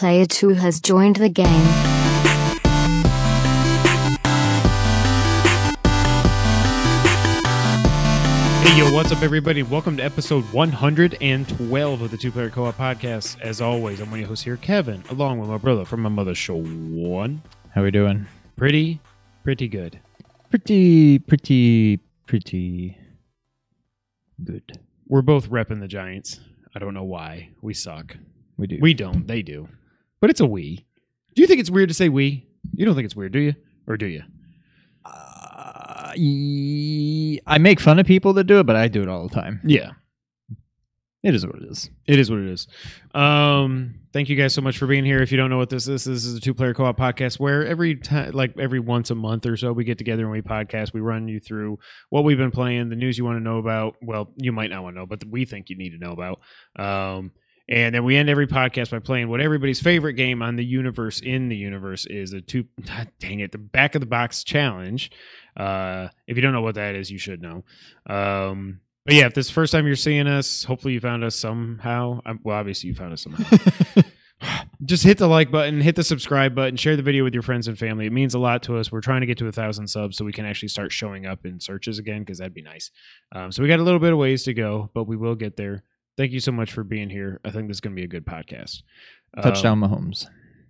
Player 2 has joined the game. Hey, yo, what's up, everybody? Welcome to episode 112 of the Two Player Co op podcast. As always, I'm one of your hosts here, Kevin, along with my brother from my mother's show, One. How are we doing? Pretty, pretty good. Pretty, pretty, pretty good. We're both repping the Giants. I don't know why. We suck. We do. We don't. They do. But it's a we. Do you think it's weird to say we? You don't think it's weird, do you? Or do you? Uh, ye- I make fun of people that do it, but I do it all the time. Yeah. It is what it is. It is what it is. Um, thank you guys so much for being here. If you don't know what this is, this is a two player co op podcast where every time, like every once a month or so, we get together and we podcast. We run you through what we've been playing, the news you want to know about. Well, you might not want to know, but we think you need to know about. Um, and then we end every podcast by playing what everybody's favorite game on the universe in the universe is a two. Dang it, the back of the box challenge. Uh, if you don't know what that is, you should know. Um, but yeah, if this is the first time you're seeing us, hopefully you found us somehow. Um, well, obviously you found us somehow. Just hit the like button, hit the subscribe button, share the video with your friends and family. It means a lot to us. We're trying to get to a thousand subs so we can actually start showing up in searches again because that'd be nice. Um, so we got a little bit of ways to go, but we will get there. Thank you so much for being here. I think this is going to be a good podcast. Touchdown Um, Mahomes.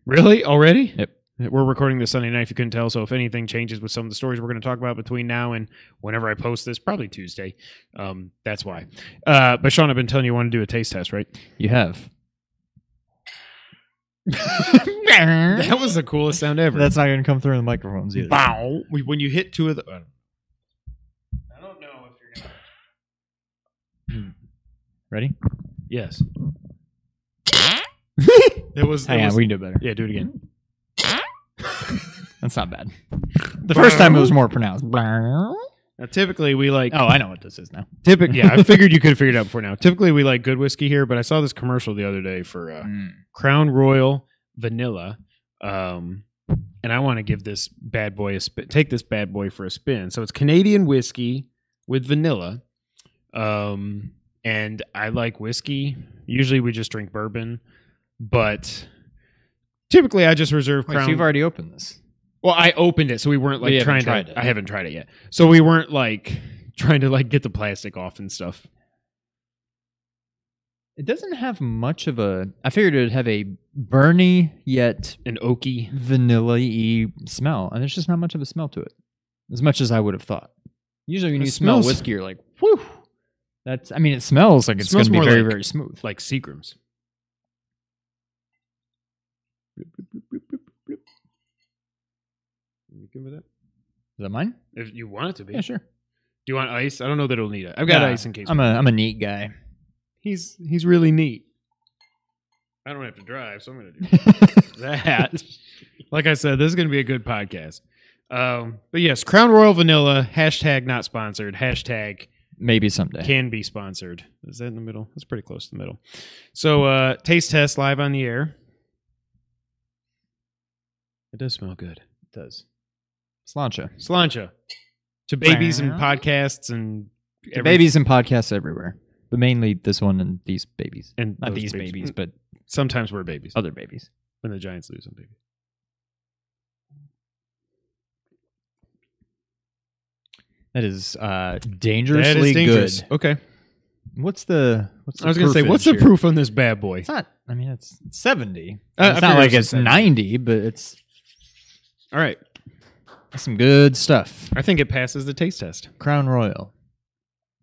Really? Already? Yep. We're recording this Sunday night if you couldn't tell. So if anything changes with some of the stories we're going to talk about between now and whenever I post this, probably Tuesday, um, that's why. Uh, but Sean, I've been telling you you want to do a taste test, right? You have. that was the coolest sound ever. That's not going to come through in the microphones either. Bow. When you hit two of the. Ready? Yes. it was. Hang it on, was- we can do it better. yeah, do it again. That's not bad. The first time it was more pronounced. Now, typically, we like. Oh, I know what this is now. Typically, yeah, I figured you could figure it out before now. Typically, we like good whiskey here, but I saw this commercial the other day for uh, Mm. Crown Royal Vanilla, um, and I want to give this bad boy a spin. Take this bad boy for a spin. So it's Canadian whiskey with vanilla, um, and I like whiskey. Usually, we just drink bourbon, but typically, I just reserve Wait, Crown. so you've already opened this. Well, I opened it, so we weren't like haven't trying to. it. I haven't tried it yet, so we weren't like trying to like get the plastic off and stuff. It doesn't have much of a. I figured it would have a burny yet An oaky. vanilla-y smell, and there's just not much of a smell to it, as much as I would have thought. Usually, when It you smell whiskey, you're like, "Whew." That's. I mean, it smells like it's going to be very, like- very smooth. like Seagrams. You good with that? Is that mine? If you want it to be. Yeah, sure. Do you want ice? I don't know that it'll need it. I've got Yeah, ice in case. I'm a I'm a neat guy. he's he's really neat. I don't have to drive, so I'm going to do that. like I said, this is going to be a good podcast. Um, but yes, Crown Royal Vanilla hashtag not sponsored hashtag Maybe someday. can be sponsored. Is that in the middle? That's pretty close to the middle. So uh taste test live on the air. It does smell good. It does. Sláinte. Sláinte. To babies and podcasts and The every- babies and podcasts everywhere, but mainly this one and these babies. and Not those these babies, but sometimes we're babies other babies. when the Giants lose on babies. That is uh, dangerously is dangerous. good. Okay. What's the? What's the I was gonna say, what's the here? proof on this bad boy? It's not. I mean, it's seventy. Uh, I it's not like it's 70. ninety, but it's All right. some good stuff. I think it passes the taste test. Crown Royal,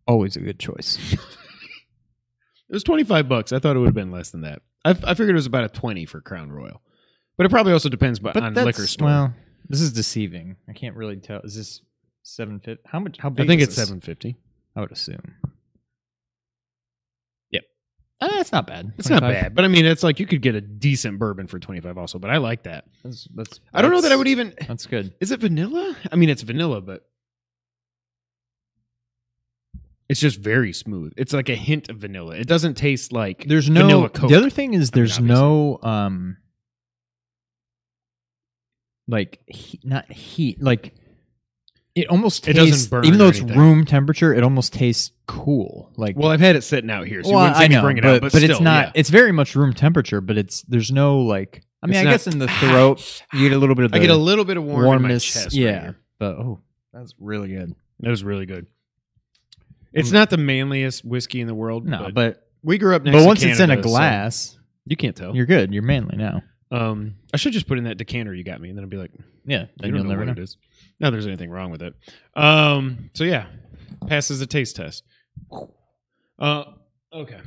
always a good choice. It was 25 bucks. I thought it would have been less than that. I, I figured it was about a 20 for Crown Royal. But it probably also depends bu- But on liquor store. Well, this is deceiving. I can't really tell. Is this seven fifty? How much? How big? I think is it's 750. I would assume. Yep. Uh, that's not bad. It's not bad, but I mean, it's like you could get a decent bourbon for 25 also, but I like that. That's, that's, I don't know that I would even That's good. Is it vanilla? I mean, it's vanilla, but it's just very smooth. It's like a hint of vanilla. It doesn't taste like There's no. vanilla Coke. The other thing is I mean, there's no um. Like he, not heat. Like It almost It doesn't burn even though it's anything. room temperature. It almost tastes cool. Like Well, I've had it sitting out here, so you Well, wouldn't see I me know, bring it but, out. But, but it's not. yeah. It's very much room temperature, but it's there's no like. I mean, It's I not- guess in the throat you get a little bit of the I get a little bit of warm warmness. in my chest. right yeah, here. but oh, that's really good. that was really good. It's not the manliest whiskey in the world. No, but, but we grew up next. but once it's in a Canada, so glass, you can't tell. you're good. You're manly now. Um, I should just put in that decanter you got me, and then I'd be like, Yeah, you then you'll know never what know. it is. Not there's anything wrong with it. Um, so yeah, passes the taste test. Uh, okay.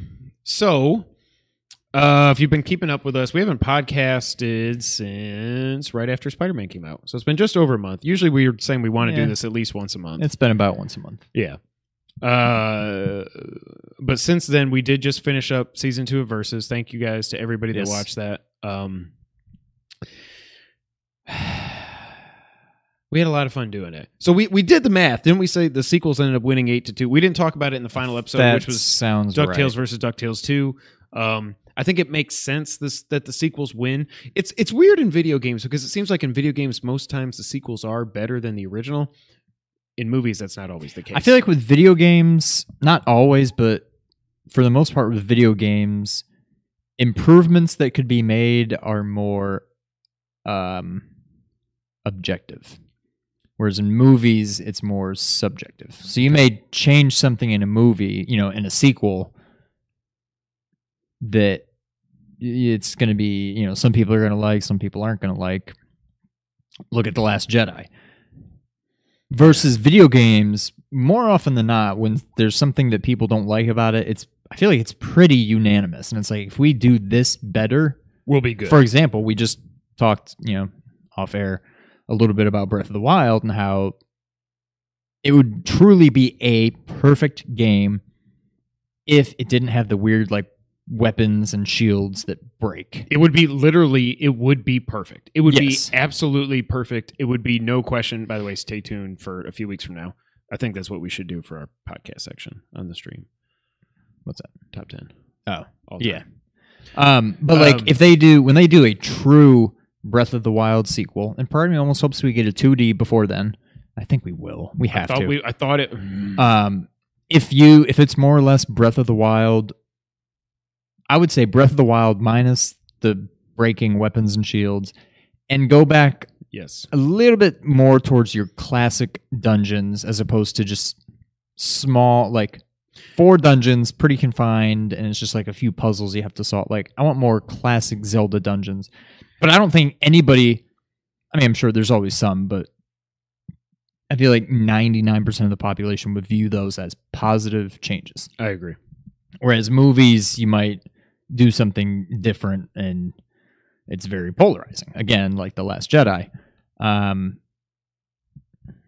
So, uh, if you've been keeping up with us, we haven't podcasted since right after Spider Man came out. So it's been just over a month. Usually we were saying we want to Yeah. do this at least once a month. It's been about once a month. Yeah. Uh, but since then, we did just finish up season two of Versus. Thank you guys to everybody that watched that. Um, we had a lot of fun doing it. So we, we did the math, didn't we? Say the sequels ended up winning eight to two. We didn't talk about it in the final episode, that which was sounds DuckTales right. versus DuckTales 2. Um, I think it makes sense this that the sequels win. It's it's weird in video games because it seems like in video games most times the sequels are better than the original. In movies, that's not always the case. I feel like with video games, not always, but for the most part with video games, improvements that could be made are more um objective. Whereas in movies, it's more subjective. So you may change something in a movie, you know, in a sequel that it's going to be, you know, some people are going to like, some people aren't going to like. Look at The Last Jedi. Versus video games, more often than not, when there's something that people don't like about it, it's I feel like it's pretty unanimous. And it's like if we do this better, we'll be good. for example, we just talked, you know, off air a little bit about Breath of the Wild and how it would truly be a perfect game if it didn't have the weird like weapons and shields that break. It would be literally, it would be perfect. It would Yes. be absolutely perfect. It would be no question. By the way, stay tuned for a few weeks from now. I think that's what we should do for our podcast section on the stream. What's that? Top 10. Oh, All yeah. Um, but like Um, if they do when they do a true Breath of the Wild sequel, and part of me almost hopes we get a 2D before then. I think we will. We I have thought, to. we, I thought it. um, if you if it's more or less Breath of the Wild, I would say Breath of the Wild minus the breaking weapons and shields, and go back yes. a little bit more towards your classic dungeons as opposed to just small like four dungeons pretty confined and it's just like a few puzzles you have to solve like i want more classic zelda dungeons but i don't think anybody i mean i'm sure there's always some but i feel like 99% of the population would view those as positive changes. I agree. whereas movies you might do something different and it's very polarizing. Again like the last jedi um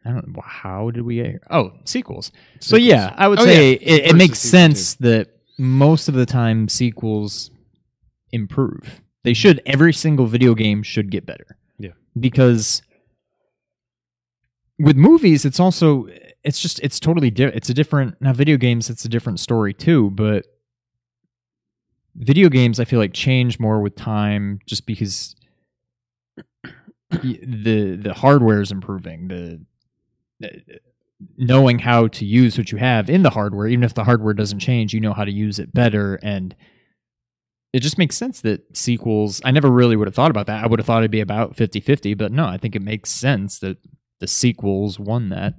i don't know how did we get here oh sequels. So yeah i would Oh, say yeah. it, it makes sense that most of the time sequels improve they should every single video game should get better Yeah. because with movies it's also it's just it's totally different it's a different now video games it's a different story too but video games i feel like change more with time just because the the hardware is improving the, the knowing how to use what you have in the hardware even if the hardware doesn't change you know how to use it better and it just makes sense that sequels i never really would have thought about that i would have thought it'd be about 50-50 but no i think it makes sense that the sequels won that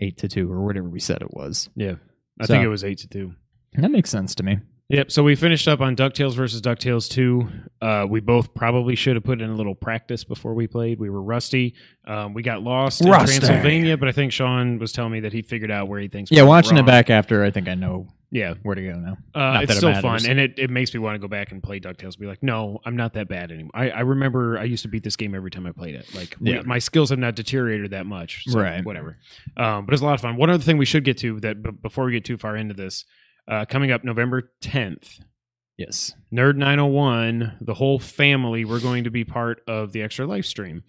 8 to 2 or whatever we said it was Yeah. I So- think it was 8 to 2. that makes sense to me Yep. So we finished up on DuckTales versus DuckTales 2. Uh, we both probably should have put in a little practice before we played. We were rusty. Um, we got lost Rusty. in Transylvania, but I think Sean was telling me that he figured out where he thinks. we yeah watching wrong. it back after i think i know Yeah. where to go now Uh, it's still matters. fun, and it, it makes me want to go back and play Ducktales. Be like, no, I'm not that bad anymore. I, I remember I used to beat this game every time I played it. Like, we- Yeah. my skills have not deteriorated that much. So Right. Whatever. Um, but it's a lot of fun. One other thing we should get to that b- before we get too far into this, uh, coming up November 10th, yes Nerd 901, the whole family, we're going to be part of the extra live stream.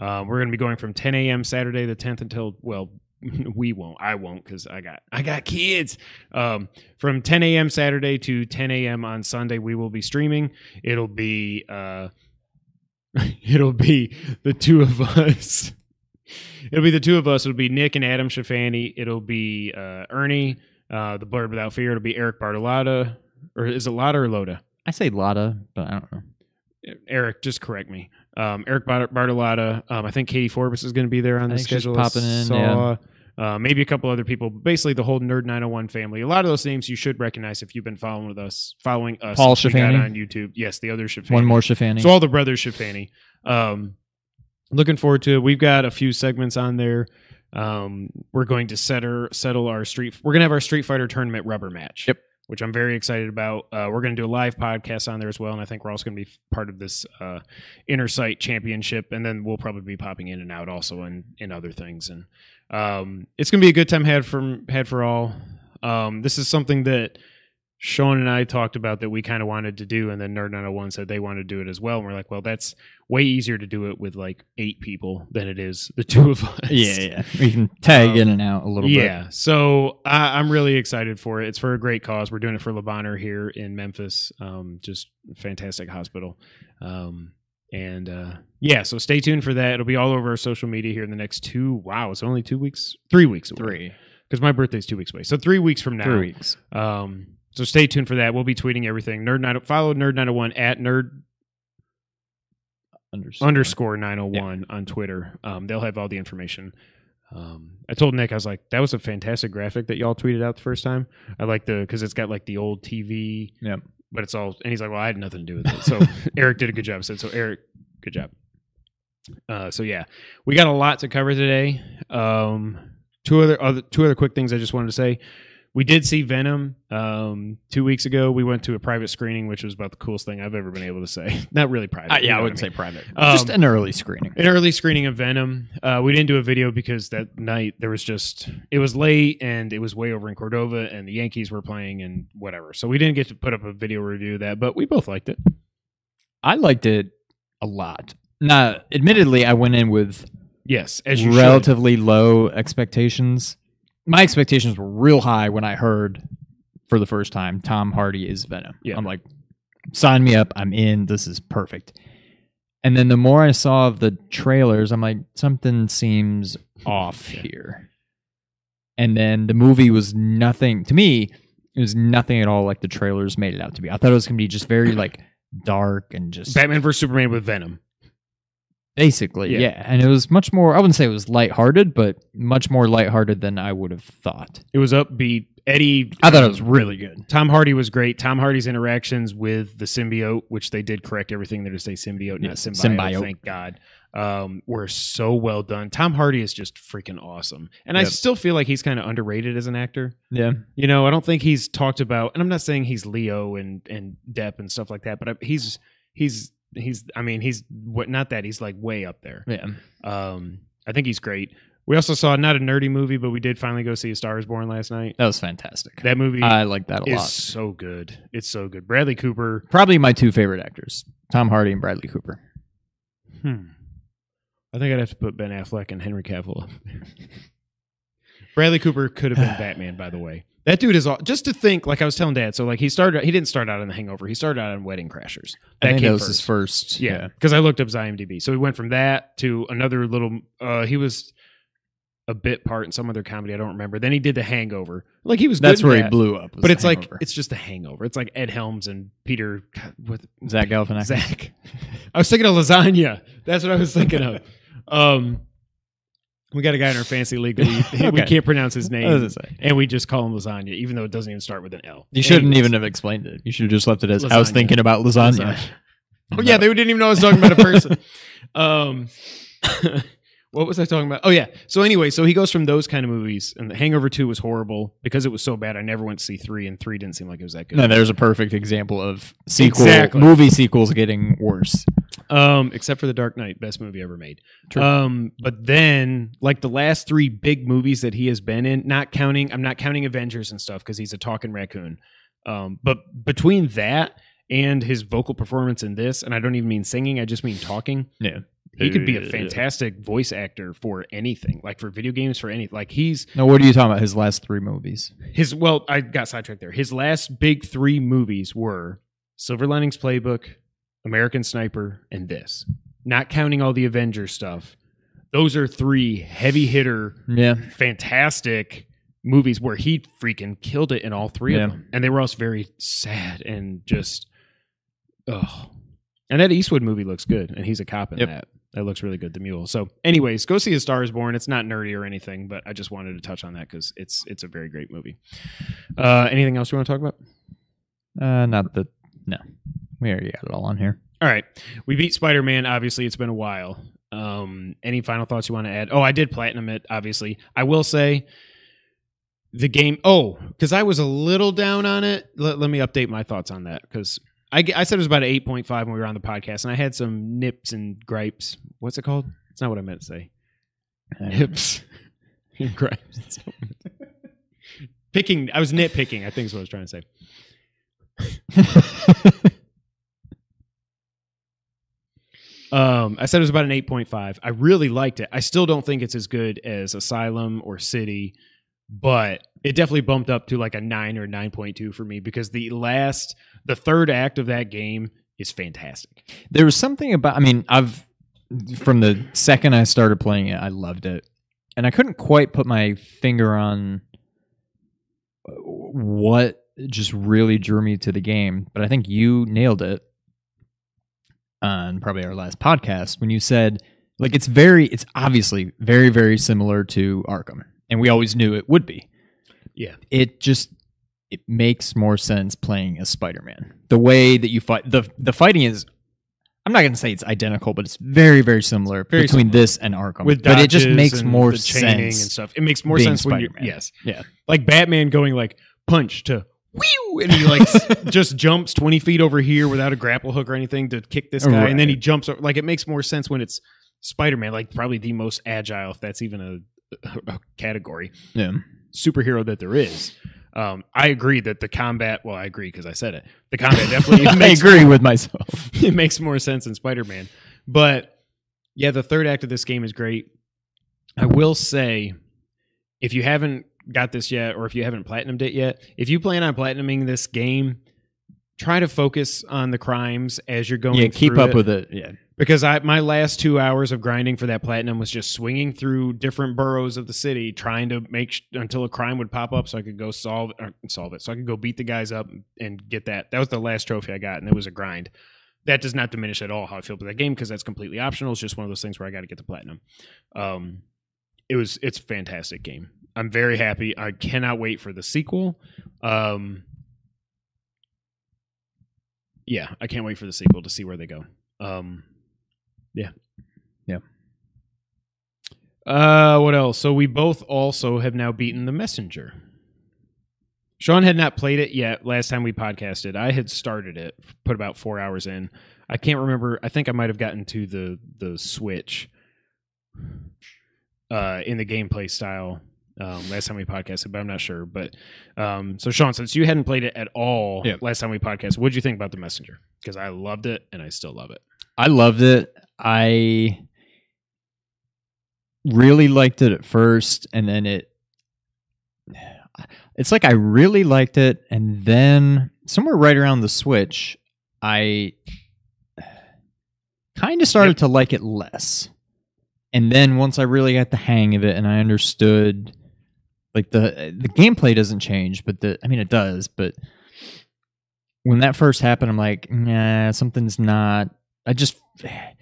Uh, we're going to be going from 10 a.m. Saturday the 10th until well, we won't. I won't because I got I got kids. Um, from 10 a.m. Saturday to 10 a.m. on Sunday, we will be streaming. It'll be uh, it'll be the two of us It'll be the two of us. It'll be Nick and Adam Shafani. It'll be uh, Ernie, uh, the Blurred Without Fear. It'll be Eric Bartolotta. Or is it Lotta or Loda? I say Lotta, but I don't know. Eric, just correct me. Um, Eric Bart- Bartolotta. Um, I think Katie Forbes is going to be there on I the schedule. Popping in, saw. Uh, maybe a couple other people. Basically, the whole Nerd 901 family. A lot of those names you should recognize if you've been following with us, following us. Paul Schifani? on YouTube. Yes, the other Shafani. One more Shafani. So all the brothers Shafani. Um, looking forward to it. We've got a few segments on there. Um, we're going to settle settle our street. We're gonna have our Street Fighter tournament rubber match. Yep. Which I'm very excited about. Uh, we're going to do a live podcast on there as well, and I think we're also going to be part of this uh, inner Sight championship, and then we'll probably be popping in and out also in in other things. And um, it's going to be a good time had from had for all. Um, this is something that Sean and I talked about that we kind of wanted to do, and then Nerd 901 said they wanted to do it as well. And we're like, well, that's way easier to do it with like eight people than it is the two of us. yeah, yeah. We can tag Um, in and out a little bit. Yeah. So I, I'm really excited for it. It's for a great cause. We're doing it for Le Bonheur here in Memphis. Um, just fantastic hospital. Um, and uh, yeah, so stay tuned for that. It'll be all over our social media here in the next two. Wow, it's only two weeks, three weeks, away. Three. because my birthday's two weeks away. So three weeks from now, Three weeks. um, so stay tuned for that. We'll be tweeting everything. Nerd nine follow Nerd nine hundred one at Nerd Underscore. underscore nine hundred one on Twitter. Um, they'll have all the information. Um, I told Nick I was like, that was a fantastic graphic that y'all tweeted out the first time. I like the because it's got like the old TV, Yep. but it's all and he's like, well, I had nothing to do with it. So Eric did a good job. I said so. Eric, good job. Uh, so yeah, we got a lot to cover today. Um, two other other two other quick things I just wanted to say. We did see Venom um, two weeks ago. We went to a private screening, which was about the coolest thing I've ever been able to say. Not really private. Uh, you yeah, know I wouldn't mean. say private. Um, Just an early screening. an early screening of Venom. Uh, we didn't do a video because that night there was just it was late and it was way over in Cordova and the Yankees were playing and whatever. So we didn't get to put up a video review of that, but we both liked it. I liked it a lot. Now, admittedly, I went in with Yes, as you should. relatively low expectations. My expectations were real high when I heard for the first time Tom Hardy is Venom. Yeah. I'm like, sign me up. I'm in. This is perfect. And then the more I saw of the trailers, I'm like, something seems off Yeah. here. And then the movie was nothing to me. It was nothing at all like the trailers made it out to be. I thought it was gonna be just very like dark and just Batman vs Superman with Venom. Basically, Yeah. yeah. And it was much more, I wouldn't say it was lighthearted, but much more lighthearted than I would have thought. It was upbeat. Eddie I thought it was really good. Tom Hardy was great. Tom Hardy's interactions with the symbiote, which they did correct everything there to say symbiote, Yeah, not symbiote, symbiote. Thank God. Um, were so well done. Tom Hardy is just freaking awesome, and I still feel like he's kind of underrated as an actor. Yeah. You know, I don't think he's talked about, and I'm not saying he's Leo and and Depp and stuff like that, but I, he's he's he's. I mean, he's what? Not that he's like way up there. Yeah. Um, I think he's great. We also saw not a nerdy movie, but we did finally go see A Star Is Born last night. That was fantastic. That movie I like that a lot. so good. It's so good. Bradley Cooper. Probably my two favorite actors Tom Hardy and Bradley Cooper. Hmm. I think I'd have to put Ben Affleck and Henry Cavill up. there. Bradley Cooper could have been Batman, by the way. That dude is all, just to think. Like I was telling Dad, so like he started. He didn't start out in The Hangover. He started out in Wedding Crashers. I That think came that was first. his first. Yeah, because I looked up his IMDb. So he went from that to another little. Uh, he was a bit part in some other comedy. I don't remember. Then he did The Hangover. Like he was. That's where he blew up. But it's like it's just The Hangover. It's like Ed Helms and Peter with Zach Galifianakis. Zach. I was thinking of lasagna. That's what I was thinking of. Um, we got a guy in our fancy league that we, we can't pronounce his name, and we just call him lasagna, even though it doesn't even start with an L. You shouldn't Anyways. even have explained it. You should have just left it as I was thinking about lasagna. Lasagna. Oh yeah, they didn't even know I was talking about a person. um, what was I talking about? Oh yeah. So anyway, so he goes from those kind of movies, and The Hangover Two was horrible because it was so bad. I never went to see three, and three didn't seem like it was that good. No, there's a perfect example of sequel Exactly. movie sequels getting worse. Um, except for The Dark Knight, best movie ever made. True. Um, but then like the last three big movies that he has been in, not counting, I'm not counting Avengers and stuff because he's a talking raccoon. Um, but between that and his vocal performance in this, and I don't even mean singing, I just mean talking. Yeah. He could be a fantastic voice actor for anything, like for video games, for any. Like he's Now, what are you talking about? His last three movies. his. Well, I got sidetracked there. His last big three movies were Silver Linings Playbook, American Sniper, and this. Not counting all the Avengers stuff. those are three heavy hitter, Yeah. fantastic movies where he freaking killed it in all three Yeah. of them, and they were also very sad and just, oh. And that Eastwood movie looks good, and he's a cop in Yep. that. That looks really good. The Mule. So, anyways, go see A Star Is Born. It's not nerdy or anything, but I just wanted to touch on that because it's it's a very great movie. Uh, anything else you want to talk about? Uh, not that. No, we already got it all on here. All right. We beat Spider Man. Obviously, it's been a while. Um, any final thoughts you want to add? Oh, I did platinum it, obviously. I will say the game. Oh, because I was a little down on it. Let, let me update my thoughts on that because I, I said it was about an 8.5 when we were on the podcast, and I had some nips and gripes. What's it called? It's not what I meant to say. Nips and gripes. Picking. I was nitpicking, I think is what I was trying to say. Um, I said it was about an 8.5. I really liked it. I still don't think it's as good as Asylum or City, but it definitely bumped up to like a 9 or 9.2 for me because the last, the third act of that game is fantastic. there was something about. I mean, I've from the second I started playing it, I loved it, and I couldn't quite put my finger on what just really drew me to the game. But I think you nailed it on probably our last podcast when you said like it's very, it's obviously very, very similar to Arkham, and we always knew it would be. Yeah. it just it makes more sense playing as Spider-Man. The way that you fight the the fighting is I'm not going to say it's identical, but it's very very similar Very between similar. this and Arkham. With but it just makes more sense. and stuff. It makes more sense when you Spider-Man. yes. Yeah. Like Batman going like punch to whew, and he like just jumps 20 feet over here without a grapple hook or anything to kick this guy and then he jumps over. like it makes more sense when it's Spider-Man like probably the most agile if that's even a, a category Yeah. superhero that there is. Um, I agree that the combat. Well, I agree because I said it. The combat definitely I agree with myself. it makes more sense in Spider-Man. But yeah, the third act of this game is great. I will say, if you haven't got this yet, or if you haven't platinumed it yet, if you plan on platinuming this game, try to focus on the crimes as you're going. Yeah, keep up it. with it. Yeah. because I my last two hours of grinding for that platinum was just swinging through different boroughs of the city, trying to make sh- until a crime would pop up, so I could go solve or solve it, so I could go beat the guys up and get that. That was the last trophy I got, and it was a grind. That does not diminish at all how I feel about that game because that's completely optional. It's just one of those things where I got to get the platinum. Um, it was it's a fantastic game. I'm very happy. I cannot wait for the sequel. Um, yeah, I can't wait for the sequel to see where they go. Um, yeah, Yeah. Uh, what else? So we both also have now beaten the messenger. Sean had not played it yet. Last time we podcasted, I had started it, put about four hours in. I can't remember. I think I might have gotten to the the switch uh, in the gameplay style um, last time we podcasted, but I'm not sure. But um, so Sean, since you hadn't played it at all Yep. last time we podcasted, what did you think about the messenger? Because I loved it and I still love it. I loved it. I really liked it at first, and then it. It's like I really liked it, and then somewhere right around the switch, I kind of started Yep. to like it less. And then once I really got the hang of it, and I understood, like the the gameplay doesn't change, but the I mean it does, but when that first happened, I'm like, nah, something's not. I just,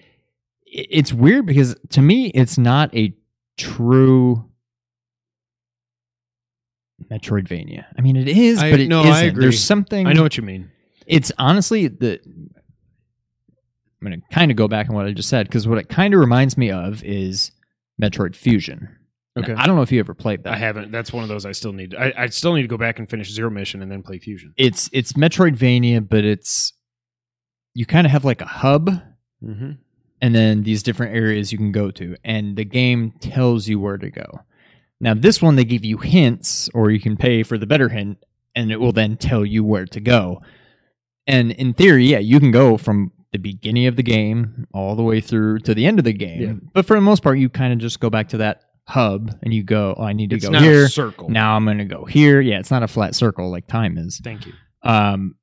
it's weird because to me, it's not a true Metroidvania. I mean, it is, I- but it no, I isn't. agree. There's something. I know what you mean. It's honestly the. I'm going to kind of go back on what I just said because what it kind of reminds me of is Metroid Fusion. Now, Okay. I don't know if you ever played that. I haven't. That's one of those I still need. I, I still need to go back and finish Zero Mission and then play Fusion. It's it's Metroidvania, but it's you kind of have like a hub Mm-hmm. and then these different areas you can go to and the game tells you where to go now this one they give you hints or you can pay for the better hint and it will then tell you where to go and in theory yeah you can go from the beginning of the game all the way through to the end of the game Yeah. but for the most part you kind of just go back to that hub and you go oh i need to It's go not here a circle. now i'm going to go here yeah it's not a flat circle like time is Thank you. um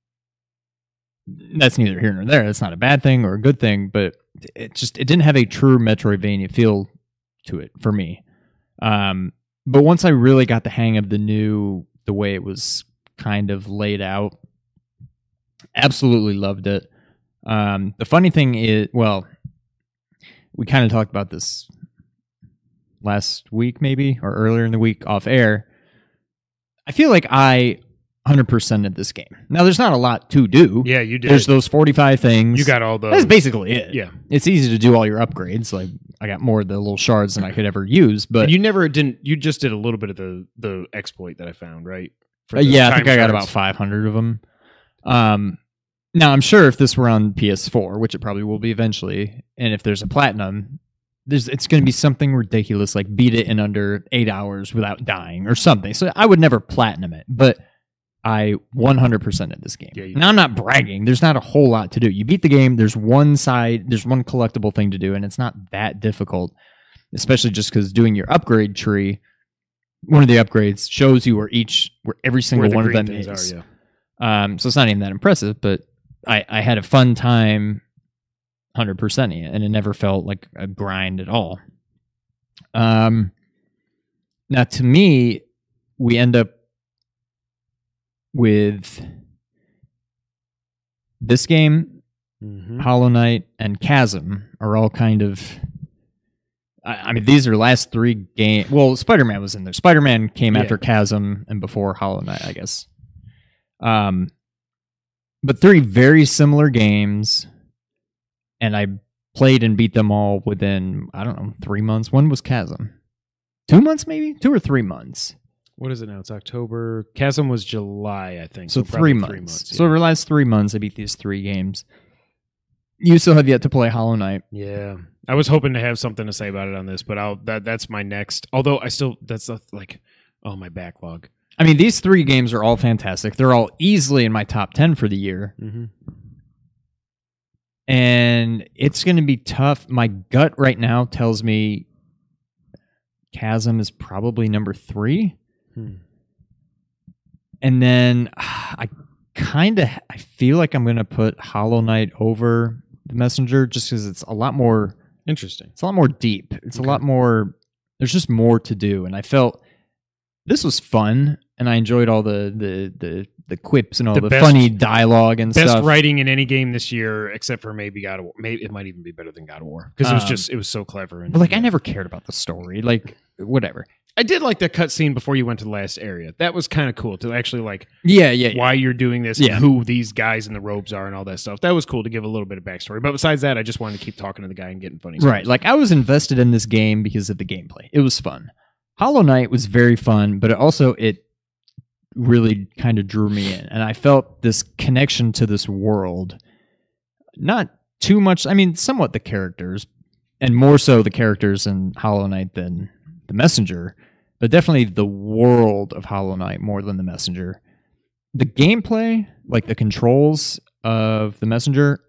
that's neither here nor there that's not a bad thing or a good thing but it just it didn't have a true metroidvania feel to it for me. Um, but once I really got the hang of the new, the way it was kind of laid out, absolutely loved it. Um, the funny thing is, well, we kind of talked about this last week, maybe, or earlier in the week off air. I feel like I 100% at this game. Now, there's not a lot to do. Yeah, you did. There's those 45 things. you got all those. That's basically it. Yeah. It's easy to do all your upgrades. Like, I got more of the little shards than I could ever use. But And you never didn't. You just did a little bit of the the exploit that I found, right? Uh, yeah, I think I got about 500 of them. Um, now I'm sure if this were on PS4, which it probably will be eventually, and if there's a platinum, there's it's going to be something ridiculous like beat it in under eight hours without dying or something. So I would never platinum it, but I 100% at this game. Yeah, now I'm not bragging. There's not a whole lot to do. You beat the game. There's one side. There's one collectible thing to do, and it's not that difficult, especially just because doing your upgrade tree. One of the upgrades shows you where each, where every single the one of them is. Are, yeah. Um, so it's not even that impressive, but I, I had a fun time 100%ing it, and it never felt like a grind at all. Um, now, to me, we end up with this game, Mhm. Hollow Knight, and Chasm are all kind of. I, I mean, these are last three game. Well, Spider Man was in there. Spider Man came Yeah. after Chasm and before Hollow Knight, I guess. Um, but three very similar games, and I played and beat them all within I don't know three months. When was Chasm? Two months, maybe two or three months. What is it now? It's October. Chasm was July, I think. So, probably three months. So yeah. over the last three months, I beat these three games. You still have yet to play Hollow Knight. Yeah, I was hoping to have something to say about it on this, but I'll that that's my next. Although I still that's a, like oh my backlog. I mean, these three games are all fantastic. They're all easily in my top 10 for the year. Mm-hmm. And it's going to be tough. My gut right now tells me Chasm is probably number three. Hmm. And then I kind of I feel like I'm going to put Hollow Knight over the Messenger just because it's a lot more Interesting. it's a lot more deep. It's Okay. a lot more. There's just more to do, and I felt this was fun, and I enjoyed all the the the, the quips and all The the, best- funny dialogue and Best stuff. writing in any game this year, except for maybe God of War. Maybe it might even be better than God of War because it was Um, just it was so clever. And But like, I never cared about the story. Like, whatever. I did like that cutscene before you went to the last area. That was kind of cool to actually like Yeah, yeah, yeah. why you're doing this, Yeah. and who these guys in the robes are, and all that stuff. That was cool to give a little bit of backstory. But besides that, I just wanted to keep talking to the guy and getting funny. Right. stories. Like, I was invested in this game because of the gameplay. It was fun. Hollow Knight was very fun, but it also it really kind of drew me in, and I felt this connection to this world. Not too much. I mean, somewhat the characters, and more so the characters in Hollow Knight than the Messenger, but definitely the world of Hollow Knight more than the Messenger. The gameplay, like the controls of the Messenger,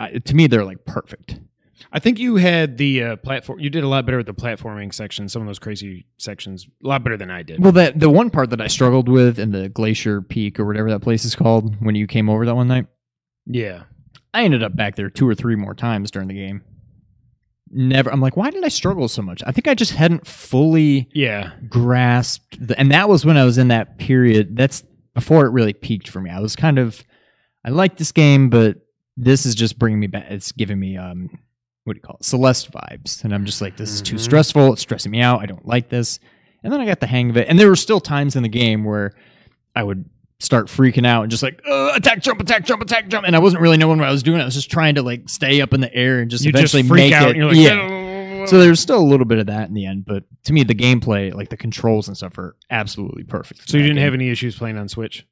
I, to me they're like perfect. I think you had the uh, platform. You did a lot better with the platforming section. Some of those crazy sections, a lot better than I did. Well, that the one part that I struggled with in the Glacier Peak or whatever that place is called when you came over that one night, yeah, I ended up back there two or three more times during the game. Never. I'm like, why did I struggle so much? I think I just hadn't fully yeah. grasped the, and that was when I was in that period. That's before it really peaked for me. I was kind of, I like this game, but this is just bringing me back. It's giving me um, what do you call it, Celeste vibes, and I'm just like, this is too Mhm. stressful. It's stressing me out. I don't like this. And then I got the hang of it, and there were still times in the game where I would start freaking out and just like uh, attack, jump, attack, jump, attack, jump, and I wasn't really knowing what I was doing. I was just trying to like stay up in the air and just You just eventually freak make out. it. And you're like, yeah. So there's still a little bit of that in the end, but to me, the gameplay, like the controls and stuff, are absolutely perfect. So you didn't have any issues playing on Switch?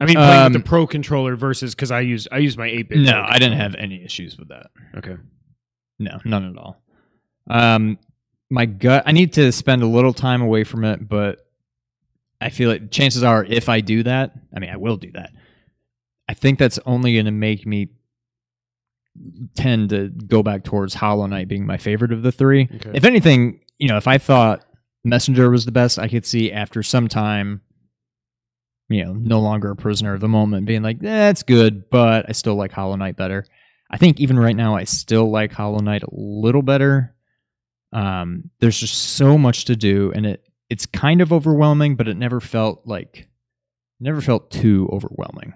I mean, playing Um, with the Pro controller versus because I use I use my eight bit. No, I didn't have any issues with that. Okay. No, none at all. Um, my gut. I need to spend a little time away from it, but I feel like chances are, if I do that, I mean, I will do that. I think that's only going to make me tend to go back towards Hollow Knight being my favorite of the three. Okay. If anything, you know, if I thought Messenger was the best, I could see after some time, you know, no longer a prisoner of the moment, being like, that's good, but I still like Hollow Knight better. I think even right now, I still like Hollow Knight a little better, Um, there's just so much to do, and it it's kind of overwhelming, but it never felt like never felt too overwhelming.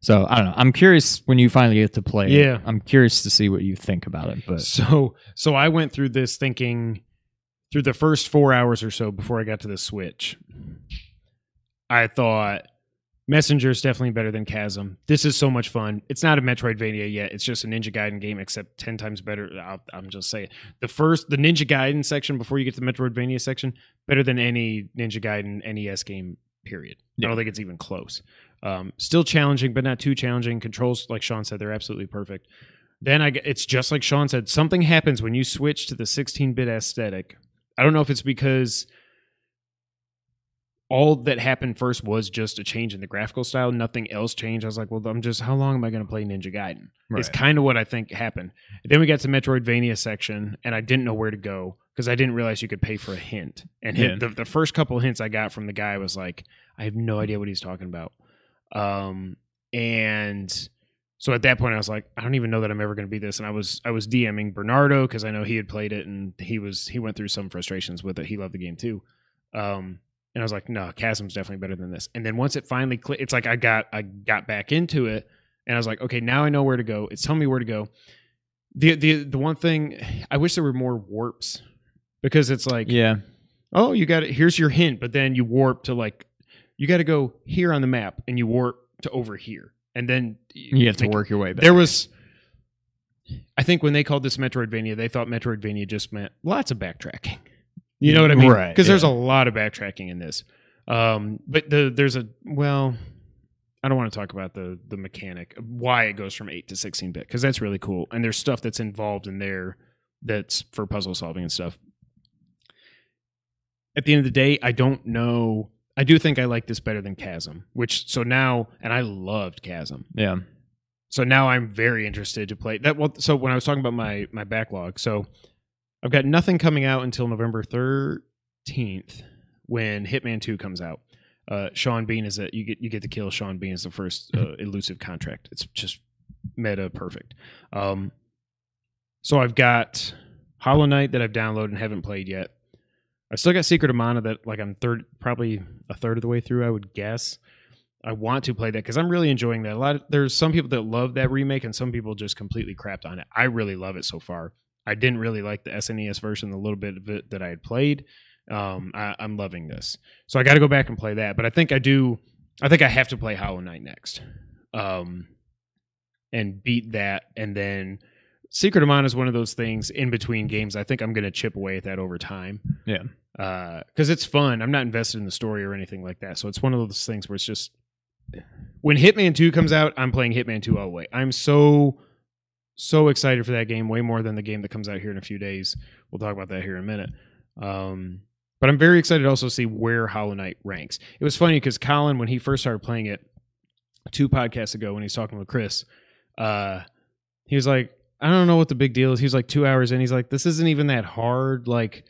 So I don't know. I'm curious when you finally get to play. Yeah. I'm curious to see what you think about it. But So so I went through this thinking through the first four hours or so before I got to the Switch. I thought Messenger is definitely better than Chasm. This is so much fun. It's not a Metroidvania yet. It's just a Ninja Gaiden game, except ten times better. I'll, I'm just saying the first the Ninja Gaiden section before you get to the Metroidvania section better than any Ninja Gaiden NES game. Period. I don't think it's even close. Um, still challenging, but not too challenging. Controls, like Sean said, they're absolutely perfect. Then I, it's just like Sean said. Something happens when you switch to the 16-bit aesthetic. I don't know if it's because all that happened first was just a change in the graphical style. Nothing else changed. I was like, well, I'm just how long am I going to play Ninja Gaiden? It's kind of what I think happened. Then we got to Metroidvania section, and I didn't know where to go because I didn't realize you could pay for a hint. And hint, the, the first couple hints I got from the guy was like, I have no idea what he's talking about. Um, and so at that point, I was like, I don't even know that I'm ever going to beat this. And I was I was DMing Bernardo because I know he had played it and he was he went through some frustrations with it. He loved the game too. Um, and I was like, no, Chasm's definitely better than this. And then once it finally clicked, it's like I got I got back into it, and I was like, okay, now I know where to go. It's telling me where to go. The the the one thing I wish there were more warps because it's like, yeah, oh, you got it. Here's your hint, but then you warp to like, you got to go here on the map, and you warp to over here, and then you have to work your way back. There was, I think, when they called this Metroidvania, they thought Metroidvania just meant lots of backtracking. You know what I mean? Right, Because there's a lot of backtracking in this. Um, but the there's a well, I don't want to talk about the the mechanic why it goes from eight to sixteen bit because that's really cool, and there's stuff that's involved in there that's for puzzle solving and stuff. At the end of the day, I don't know. I do think I like this better than Chasm, which so now, and I loved Chasm. yeah, So now I'm very interested to play that. Well, so when I was talking about my my backlog, so I've got nothing coming out until November thirteenth when Hitman Two comes out. Uh, Sean Bean is that you get you get to kill Sean Bean as the first uh, elusive contract. It's just meta perfect. Um, so I've got Hollow Knight that I've downloaded and haven't played yet. I've still got Secret of Mana that like I'm third, probably a third of the way through. I would guess. I want to play that because I'm really enjoying that. A lot. Of, there's some people that love that remake, and some people just completely crapped on it. I really love it so far. I didn't really like the SNES version, the little bit of it that I had played. Um, I, I'm loving this, so I got to go back and play that. But I think I do. I think I have to play Hollow Knight next, um, and beat that, and then Secret of Mana is one of those things in between games. I think I'm going to chip away at that over time. Yeah. because it's fun. I'm not invested in the story or anything like that. So it's one of those things where it's just when Hitman 2 comes out, I'm playing Hitman 2 all the way. I'm so so excited for that game, way more than the game that comes out here in a few days. We'll talk about that here in a minute. Um, but I'm very excited to also see where Hollow Knight ranks. It was funny because Colin, when he first started playing it two podcasts ago, when he was talking with Chris, uh, he was like, I don't know what the big deal is. He was like two hours in. He's like, this isn't even that hard. Like,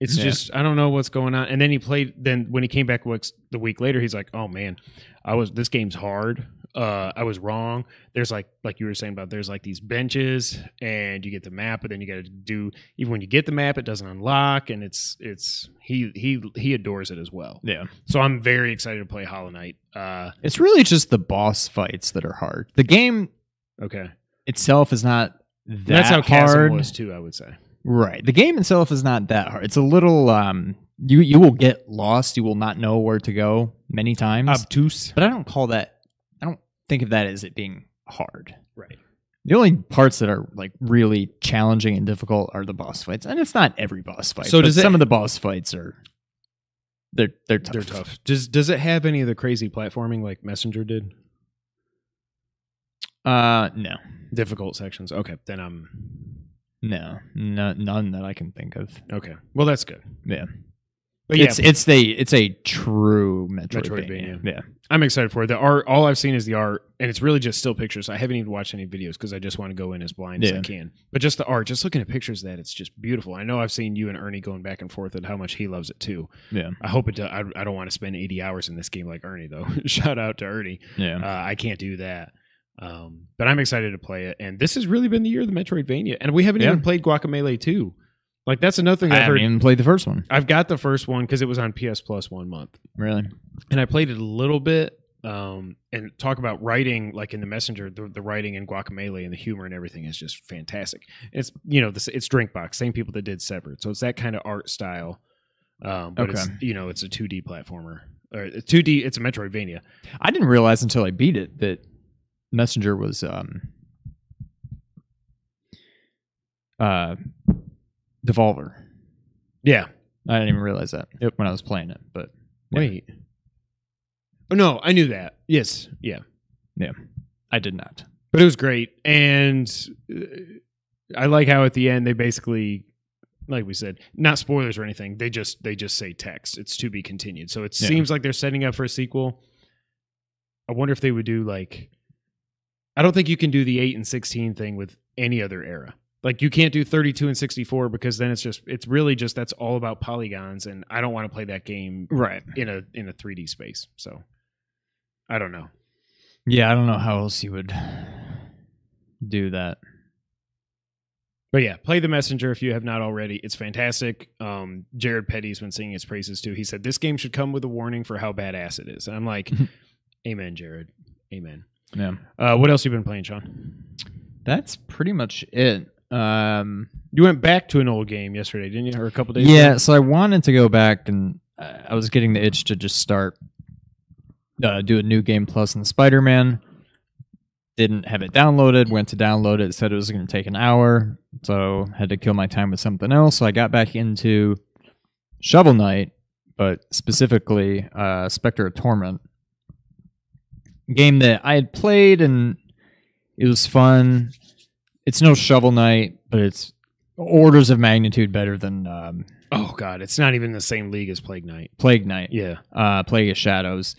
it's Yeah. just I don't know what's going on. And then he played. Then when he came back weeks- the week later, he's like, "Oh man, I was this game's hard. Uh, I was wrong. There's like like you were saying about there's like these benches, and you get the map, but then you got to do even when you get the map, it doesn't unlock, and it's it's he he he adores it as well. yeah. So I'm very excited to play Hollow Knight. Uh, It's really just the boss fights that are hard. The game okay, itself is not that that's how Chasm hard. was too. I would say. Right. The game itself is not that hard. It's a little um you you will get lost. You will not know where to go many times. Obtuse. but I don't call that think of that as it being hard. Right. The only parts that are like really challenging and difficult are the boss fights. And it's not every boss fight. So but does it- some of the boss fights are they're they're tough. They're tough. Does does it have any of the crazy platforming like Messenger did? Uh no. Difficult sections. Okay, then I'm No. No none that I can think of. okay. Well, that's good. Yeah. But yeah, it's it's the it's a true Metroidvania. Metroidvania. Yeah. I'm excited for it. The art, all I've seen is the art, and it's really just still pictures. I haven't even watched any videos because I just want to go in as blind as I can. But just the art, just looking at pictures of that, it's just beautiful. I know I've seen you and Ernie going back and forth and how much he loves it too. Yeah. I hope it. Do, I, I don't want to spend 80 hours in this game like Ernie though. Shout out to Ernie. Yeah. Uh, I can't do that. Um, but I'm excited to play it, and this has really been the year of the Metroidvania, and we haven't Yeah. even played Guacamelee 2. Like that's another thing I I've haven't heard. even played the first one. I've got the first one because it was on PS Plus one month, Really? and I played it a little bit. Um, and talk about writing like in the messenger, the, the writing in Guacamelee and the humor and everything is just fantastic. It's you know this it's Drinkbox, same people that did Severed, so it's that kind of art style. Um, but it's Okay. you know it's a two D platformer or two D. It's a Metroidvania. I didn't realize until I beat it that Messenger was um uh Devolver. Yeah. I didn't even realize that when I was playing it, but Yeah. Wait. Oh no, I knew that. Yes. Yeah. Yeah, I did not. but it was great and uh, i like how at the end they basically like we said not spoilers or anything they just they just say text it's to be continued so it Yeah. seems like they're setting up for a sequel i wonder if they would do like i don't think you can do the 8 and 16 thing with any other era like you can't do 32 and 64 because then it's just it's really just that's all about polygons and i don't want to play that game Right. in a in a 3d space so i don't know Yeah, I don't know how else you would do that. But yeah, play the messenger if you have not already. It's fantastic. Um, Jared Petty's been singing his praises too. He said this game should come with a warning for how badass it is. And I'm like, Amen, Jared. Amen. Yeah. Uh, what else you been playing, Sean? That's pretty much it. Um You went back to an old game yesterday, didn't you? Or a couple days Yeah, ago? so I wanted to go back and uh, I was getting the itch to just start uh, do a new game plus in Spider Man. Didn't have it downloaded. Went to download it. Said it was going to take an hour, so had to kill my time with something else. So I got back into Shovel Knight, but specifically uh, Spectre of Torment, game that I had played and it was fun. It's no Shovel Knight, but it's orders of magnitude better than um, Oh god, it's not even the same league as Plague Knight. Plague Knight, Yeah. uh, Plague of Shadows.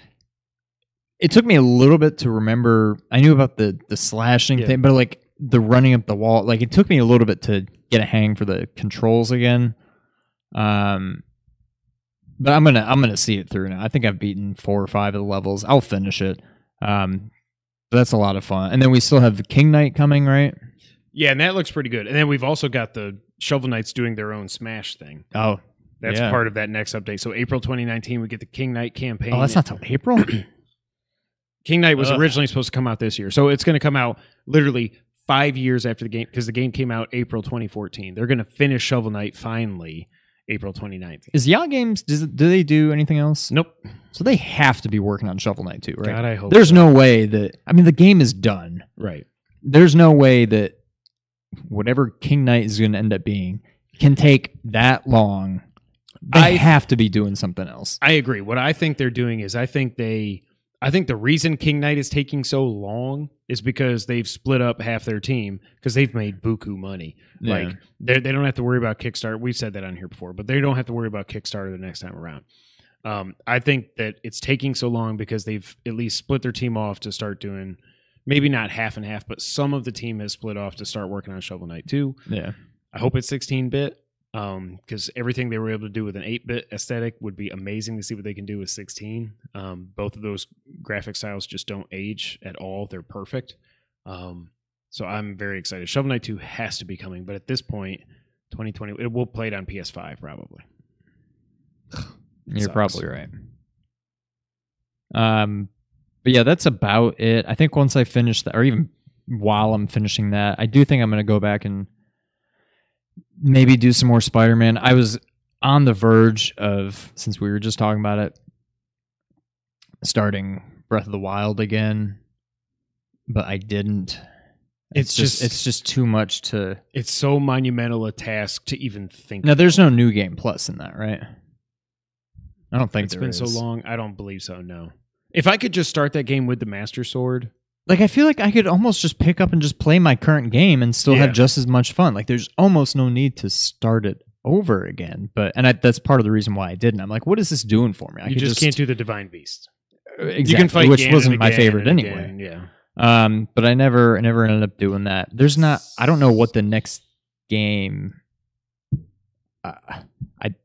It took me a little bit to remember. I knew about the the slashing Yeah. thing, but like the running up the wall, like it took me a little bit to get a hang for the controls again. Um, but I'm gonna I'm gonna see it through now. I think I've beaten four or five of the levels. I'll finish it. Um, that's a lot of fun. And then we still have the King Knight coming, right? Yeah, and that looks pretty good. And then we've also got the Shovel Knights doing their own Smash thing. Oh, That's Yeah. part of that next update. So April 2019, we get the King Knight campaign. oh, that's not till April. King Knight was Ugh. originally supposed to come out this year, so it's going to come out literally five years after the game because the game came out April 2014. They're going to finish Shovel Knight finally April 2019. Is Yacht Games? Does do they do anything else? Nope. So they have to be working on Shovel Knight too, right? God, I hope There's so. no way that I mean the game is done. right. There's no way that whatever King Knight is going to end up being can take that long. They I- have to be doing something else. I agree. What I think they're doing is I think they I think the reason King Knight is taking so long is because they've split up half their team because they've made buku money. Like they they don't have to worry about Kickstarter. We've said that on here before, but they don't have to worry about Kickstarter the next time around. Um, I think that it's taking so long because they've at least split their team off to start doing maybe not half and half, but some of the team has split off to start working on Shovel Knight 2. yeah, I hope it's 16 bit because everything they were able to do with an 8 bit aesthetic would be amazing to see what they can do with 16. Um, both of those graphic styles just don't age at all, they're perfect. Um, so I'm very excited. Shovel Knight 2 has to be coming, but at this point, 2020, it will play it on PS5 probably. you're sucks. probably right. Um, but yeah, that's about it. I think once I finish that, or even while I'm finishing that, I do think I'm going to go back and maybe do some more Spider-Man. I was on the verge of, since we were just talking about it, starting Breath of the Wild again, but I didn't. It's, It's just, just- it's just too much to. It's so monumental a task to even think. Now, there's no new game plus in that, right? I don't think it's been so long. I don't believe so. No. If I could just start that game with the Master Sword, like I feel like I could almost just pick up and just play my current game and still Yeah. have just as much fun. Like there's almost no need to start it over again. But and I, that's part of the reason why I didn't. I'm like, what is this doing for me? I you could just, can't do the Divine Beast. exactly, You can fight which Ganon wasn't my favorite anyway. Yeah. Um, but I never, I never ended up doing that. There's not. I don't know what the next game. Uh, I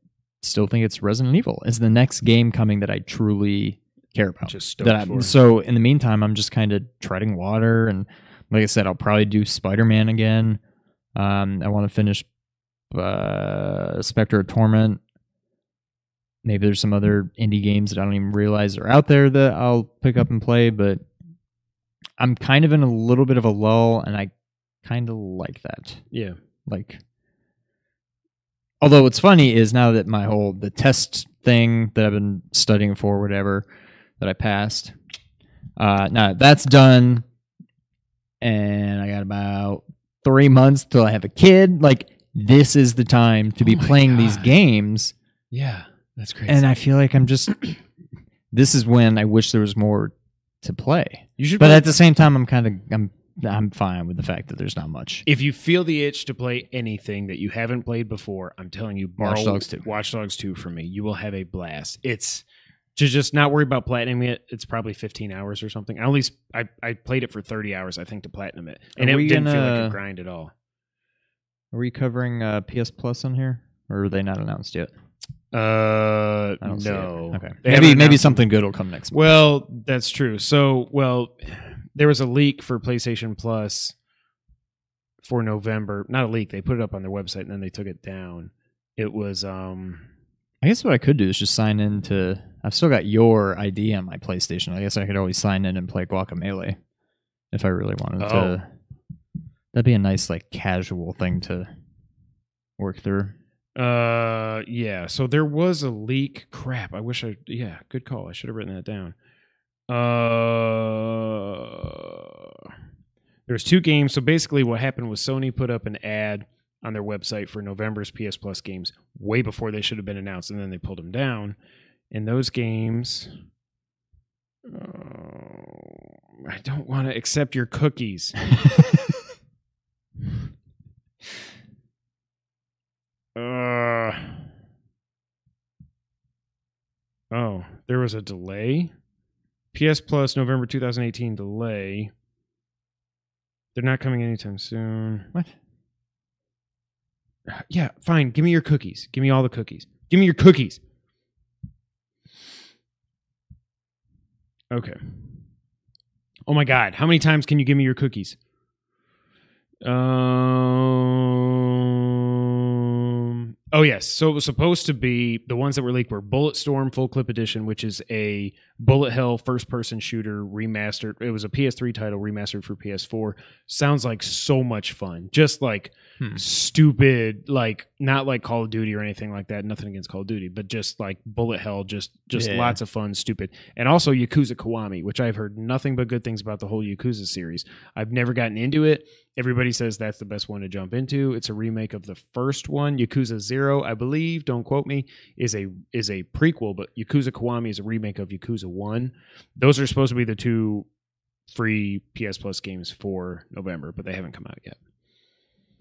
still think it's Resident Evil. Is the next game coming that I truly care about? Just stoked that I, it. so in the meantime, I'm just kind of treading water, and like I said, I'll probably do Spider Man again. Um, I want to finish uh, Spectre of Torment. Maybe there's some other indie games that I don't even realize are out there that I'll pick up and play, but I'm kind of in a little bit of a lull, and I kind of like that. Yeah. Like, although what's funny is now that my whole the test thing that I've been studying for, whatever, that I passed, uh, now that's done, and I got about three months till I have a kid. Like, this is the time to be Oh playing these games, Yeah. That's crazy. and I feel like I'm just. this is when I wish there was more to play, you should but play- at the same time, I'm kind of I'm I'm fine with the fact that there's not much. if you feel the itch to play anything that you haven't played before, I'm telling you, borrow Watch Dogs 2. Watch Dogs 2 from me. You will have a blast. It's to just not worry about platinum it. It's probably 15 hours or something. At least I I, played it for 30 hours, I think, to platinum it, and it didn't feel like gonna- a grind at all. Are we covering uh, PS Plus on here, or are they not announced yet? Uh, I don't see it. no. Okay. They Maybe maybe something good will come next month. Well, that's true. So, well, there was a leak for PlayStation Plus for November. Not a leak. They put it up on their website and then they took it down. It was um I guess what I could do is just sign in to. I've still got your ID on my PlayStation. I guess I could always sign in and play Guacamelee if I really wanted Oh. to. That'd be a nice like casual thing to work through. Uh, yeah. So there was a leak. Crap. I wish I. Yeah, good call. I should have written that down. Uh, there's two games. So basically, what happened was Sony put up an ad on their website for November's PS Plus games way before they should have been announced, and then they pulled them down. And those games. Oh, I don't want to accept your cookies. Uh, oh, there was a delay. PS Plus November 2018 delay. They're not coming anytime soon. What? Yeah, fine. Give me your cookies. Give me all the cookies. Give me your cookies. Okay. Oh my god, how many times can you give me your cookies? Um. Oh yes. So it was supposed to be the ones that were leaked were Bulletstorm Full Clip Edition, which is a bullet hell first person shooter remastered. It was a PS3 title remastered for PS4. Sounds like so much fun. Just like Hmm. stupid, like not like Call of Duty or anything like that. Nothing against Call of Duty, but just like bullet hell. Just just Yeah. lots of fun, stupid, and also Yakuza Kiwami, which I've heard nothing but good things about the whole Yakuza series. I've never gotten into it. Everybody says that's the best one to jump into. It's a remake of the first one, Yakuza Zero, I believe. Don't quote me. is a is a prequel, but Yakuza Kiwami is a remake of Yakuza One. Those are supposed to be the two free PS Plus games for November, but they haven't come out yet.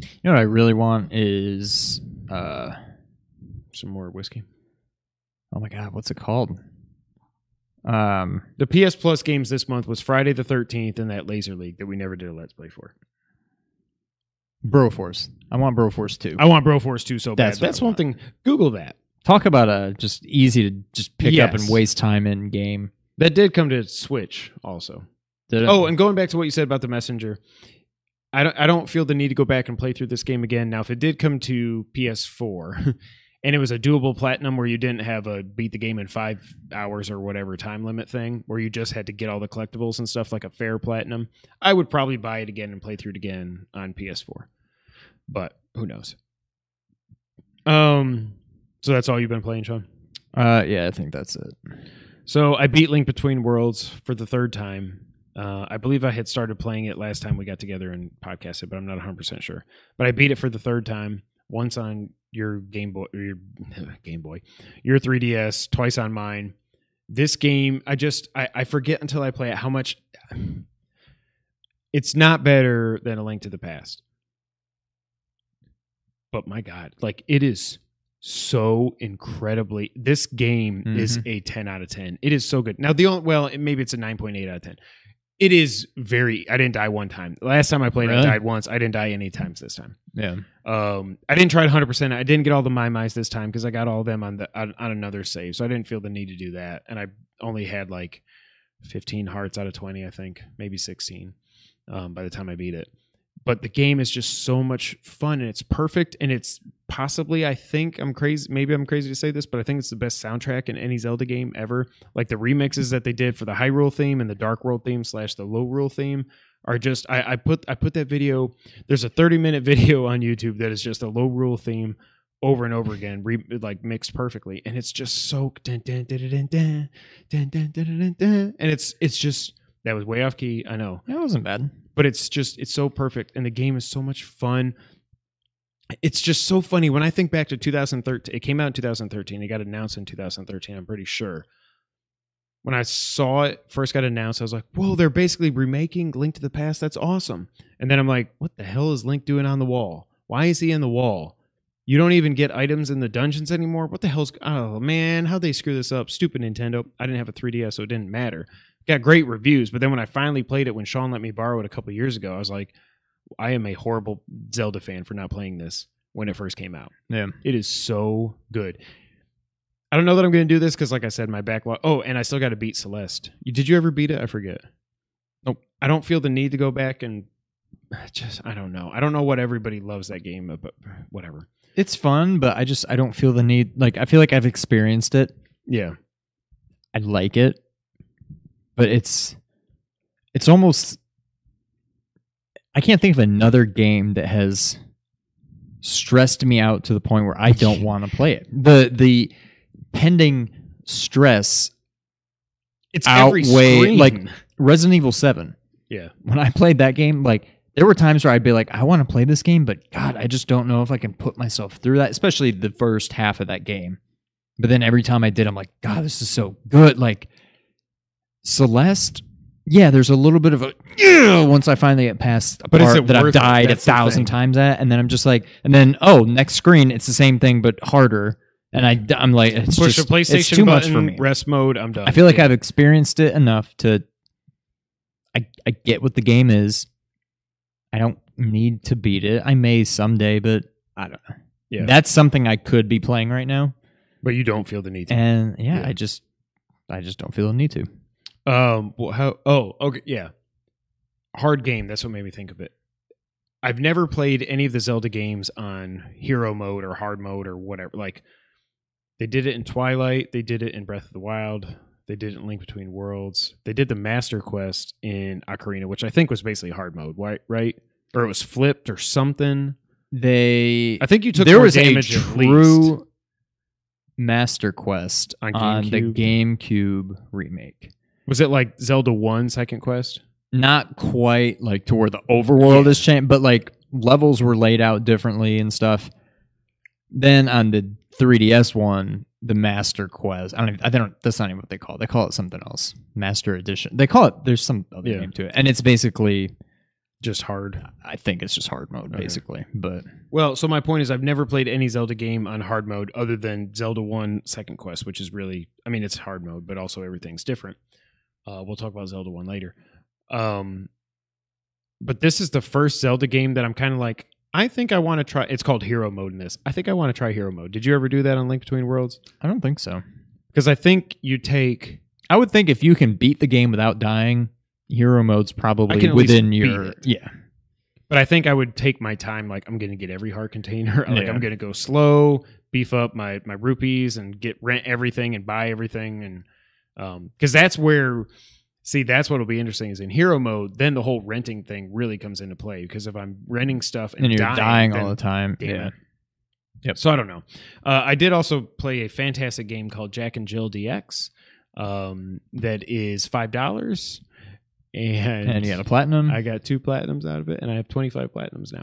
You know what I really want is uh Some more whiskey. oh my god, what's it called? Um The PS Plus games this month was Friday the Thirteenth and that Laser League that we never did a Let's Play for. Broforce. I want Broforce 2. I want Broforce 2 so That's bad. what That's one want. thing. Google that. Talk about a just easy to just pick up Yes. and waste time in game. That did come to Switch also. Did it? Oh, and going back to what you said about the messenger, I don't I don't feel the need to go back and play through this game again. Now, if it did come to PS4 and it was a doable platinum where you didn't have a beat the game in five hours or whatever time limit thing, where you just had to get all the collectibles and stuff like a fair platinum, I would probably buy it again and play through it again on PS4. But who knows? Um, so that's all you've been playing, Sean. uh yeah, I think that's it. So I beat Link Between Worlds for the third time. Uh, I believe I had started playing it last time we got together and podcasted, but I'm not 100% sure. But I beat it for the third time, once on your Game Boy, your Game Boy, your 3DS, twice on mine. This game, I just, I, I forget until I play it how much. It's not better than A Link to the Past. But my God, like it is so incredibly this game is Mhm. a 10 out of 10 it is so good. Now the only well maybe it's a 9.8 out of 10 it is very i didn't die one time. Last time i played i died once. I didn't die any times this time. Yeah. um i didn't try it 100% i didn't get all the Maiamais this time because i got all of them on the on, on another save so i didn't feel the need to do that and i only had like 15 hearts out of 20 i think maybe 16 um, by the time i beat it but the game is just so much fun and it's perfect and it's possibly I think I'm crazy maybe I'm crazy to say this, but I think it's the best soundtrack in any Zelda game ever. Like the remixes that they did for the Hyrule theme and the Dark World theme slash the Lorule theme are just I, I put I put that video. There's a 30 minute video on YouTube that is just a Lorule theme over and over again, re, like mixed perfectly, and it's just so dun, dun, dun, dun, dun, dun, dun, dun, dun, and it's it's just that was way off key. I know, That wasn't bad. but it's just it's so perfect, and the game is so much fun. It's just so funny when I think back to 2013. It came out in 2013. It got announced in 2013. I'm pretty sure. When I saw it first got announced, I was like, "Whoa, they're basically remaking Link to the Past. That's awesome!" And then I'm like, "What the hell is Link doing on the wall? Why is he in the wall? You don't even get items in the dungeons anymore. What the hell's? Oh man, how'd they screw this up? Stupid Nintendo. I didn't have a 3DS, so it didn't matter. Got great reviews, but then when I finally played it, when Sean let me borrow it a couple years ago, I was like, I am a horrible Zelda fan for not playing this when it first came out. Yeah. It is so good. I don't know that I'm going to do this because, like I said, my backlog. Oh, and I still got to beat Celeste. Did you ever beat it? I forget. Nope. I don't feel the need to go back and just. I don't know. I don't know what everybody loves that game, but whatever. It's fun, but I just I don't feel the need like I feel like I've experienced it. Yeah. I like it. But it's it's almost I can't think of another game that has stressed me out to the point where I don't want to play it. The the pending stress It's Outweigh- like- Resident Evil 7 yeah. when I played that game, like there were times where I'd be like, I want to play this game, but God, I just don't know if I can put myself through that, especially the first half of that game. But then every time I did, I'm like, God, this is so good. Like Celeste, yeah, there's a little bit of a "Ugh," once I finally get past a But part that I've died a thousand times at, and then I'm just like, and then oh, next screen, it's the same thing but harder, and I I'm like, it's Push just the PlayStation it's too much for me. Rest mode. I'm done. I feel like Yeah. I've experienced it enough to. I I get what the game is. I don't need to beat it. I may someday, but I don't know. Yeah. That's something I could be playing right now, but you don't feel the need to. and yeah, Yeah. I just I just don't feel the need to. Um. Well, how? Oh. Okay. Yeah. Hard game. That's what made me think of it. I've never played any of the Zelda games on hero mode or hard mode or whatever. Like they did it in Twilight. They did it in Breath of the Wild. They did it in Link Between Worlds. They did the Master Quest in Ocarina, which I think was basically hard mode, right? Right? Or it was flipped or something. They I think you took there was a damage least. true Master Quest On on, the? GameCube remake. Was it like Zelda One Second Quest? not quite like to where the overworld Yeah. is changed, but like levels were laid out differently and stuff. Then on the 3DS one, the Master Quest. I don't. Even, I don't. That's not even what they call it. They call it something else. Master Edition. They call it. There's some other Yeah. name to it, and it's basically. Just hard. I think it's just hard mode, Okay. basically. But Well, so my point is, I've never played any Zelda game on hard mode other than Zelda One Second Quest, which is really, I mean, it's hard mode, but also everything's different. Uh, we'll talk about Zelda One later. Um, but this is the first Zelda game that I'm kind of like, I think I want to try. It's called Hero Mode in this. I think I want to try Hero Mode. Did you ever do that on Link Between Worlds? I don't think so. Because I think you take. I would think if you can beat the game without dying, hero mode's probably can at least within your yeah. But I think I would take my time. Like I'm going to get every heart container. like Yeah. I'm going to go slow, beef up my my rupees, and get rent everything and buy everything, and um, because that's where. See, that's what'll be interesting is in hero mode. Then the whole renting thing really comes into play because if I'm renting stuff and, And you're dying, dying, all the time. yeah. it. Yep. So I don't know. Uh, I did also play a fantastic game called Jack and Jill DX. Um, that is five dollars, and And you got a platinum. I got two platinums out of it, and I have 25 platinums now.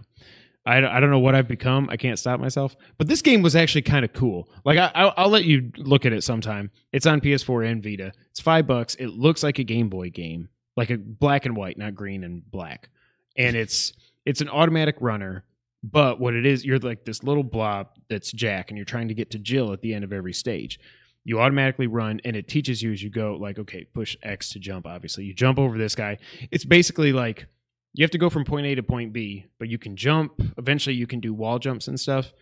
I, I don't know what I've become. I can't stop myself. But this game was actually kind of cool. Like I, I'll, I'll let you look at it sometime. It's on PS4 and Vita. It's five bucks. It looks like a Game Boy game, like a black and white, not green and black. And it's it's an automatic runner. But what it is, you're like this little blob that's Jack, and you're trying to get to Jill at the end of every stage. You automatically run, and it teaches you as you go. Like, okay, push X to jump. Obviously, you jump over this guy. It's basically like you have to go from point A to point B, but you can jump. Eventually, you can do wall jumps and stuff.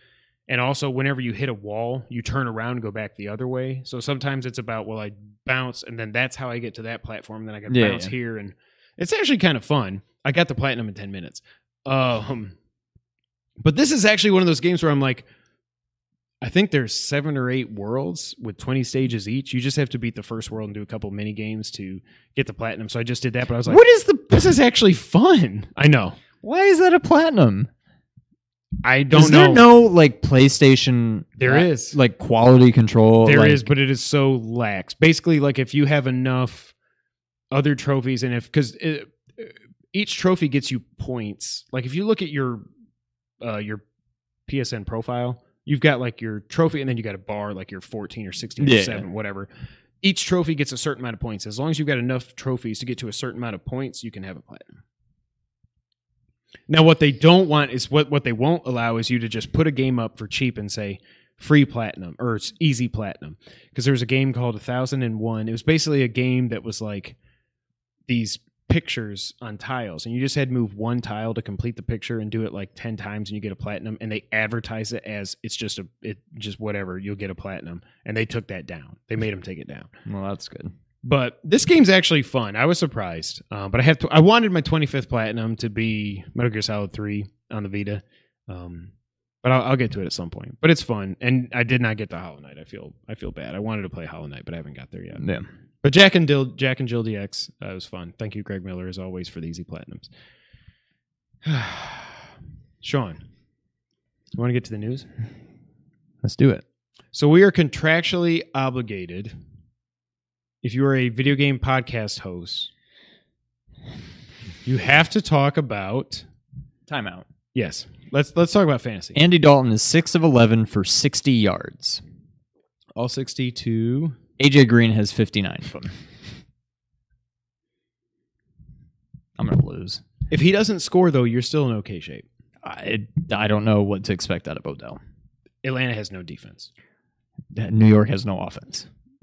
And also, whenever you hit a wall, you turn around and go back the other way. So sometimes it's about, well, I bounce, and then that's how I get to that platform. Then I can Yeah, bounce yeah. here, and it's actually kind of fun. I got the platinum in ten minutes. Um, but this is actually one of those games where I'm like, I think there's seven or eight worlds with 20 stages each. You just have to beat the first world and do a couple mini games to get the platinum. So I just did that, but I was like, what is the? this is actually fun. I know. Why is that a platinum? I don't is know. there no like PlayStation? There uh, is. like quality control. There is, like- but it is so lax. Basically, like if you have enough other trophies, and if because each trophy gets you points. Like if you look at your uh, your PSN profile, you've got like your trophy, and then you got a bar, like you're 14 or 16 Yeah. or seven, whatever. Each trophy gets a certain amount of points. As long as you've got enough trophies to get to a certain amount of points, you can have a platinum. Now, what they don't want is what what they won't allow is you to just put a game up for cheap and say free platinum or it's easy platinum because there was a game called a thousand and one. It was basically a game that was like these pictures on tiles, and you just had to move one tile to complete the picture and do it like ten times, and you get a platinum. And they advertise it as it's just a it just whatever you'll get a platinum, and they took that down. They made them take it down. well, that's good. But this game's actually fun. I was surprised, uh, but I have to. I wanted my 25th platinum to be Metal Gear Solid 3 on the Vita, um, but I'll, I'll get to it at some point. But it's fun, and I did not get the Hollow Knight. I feel I feel bad. I wanted to play Hollow Knight, but I haven't got there yet. Yeah. But Jack and Dill, Jack and Jill DX, that uh, was fun. Thank you, Greg Miller, as always, for the easy platinums. Sean, you want to get to the news? Let's do it. So we are contractually obligated. If you are a video game podcast host, you have to talk about Timeout. yes. Let's let's talk about fantasy. Andy Dalton is six of eleven for sixty yards. All sixty-two. AJ Green has fifty nine of them. I'm gonna lose. If he doesn't score, though, you're still in okay shape. I I don't know what to expect out of Odell. Atlanta has no defense. New York has no offense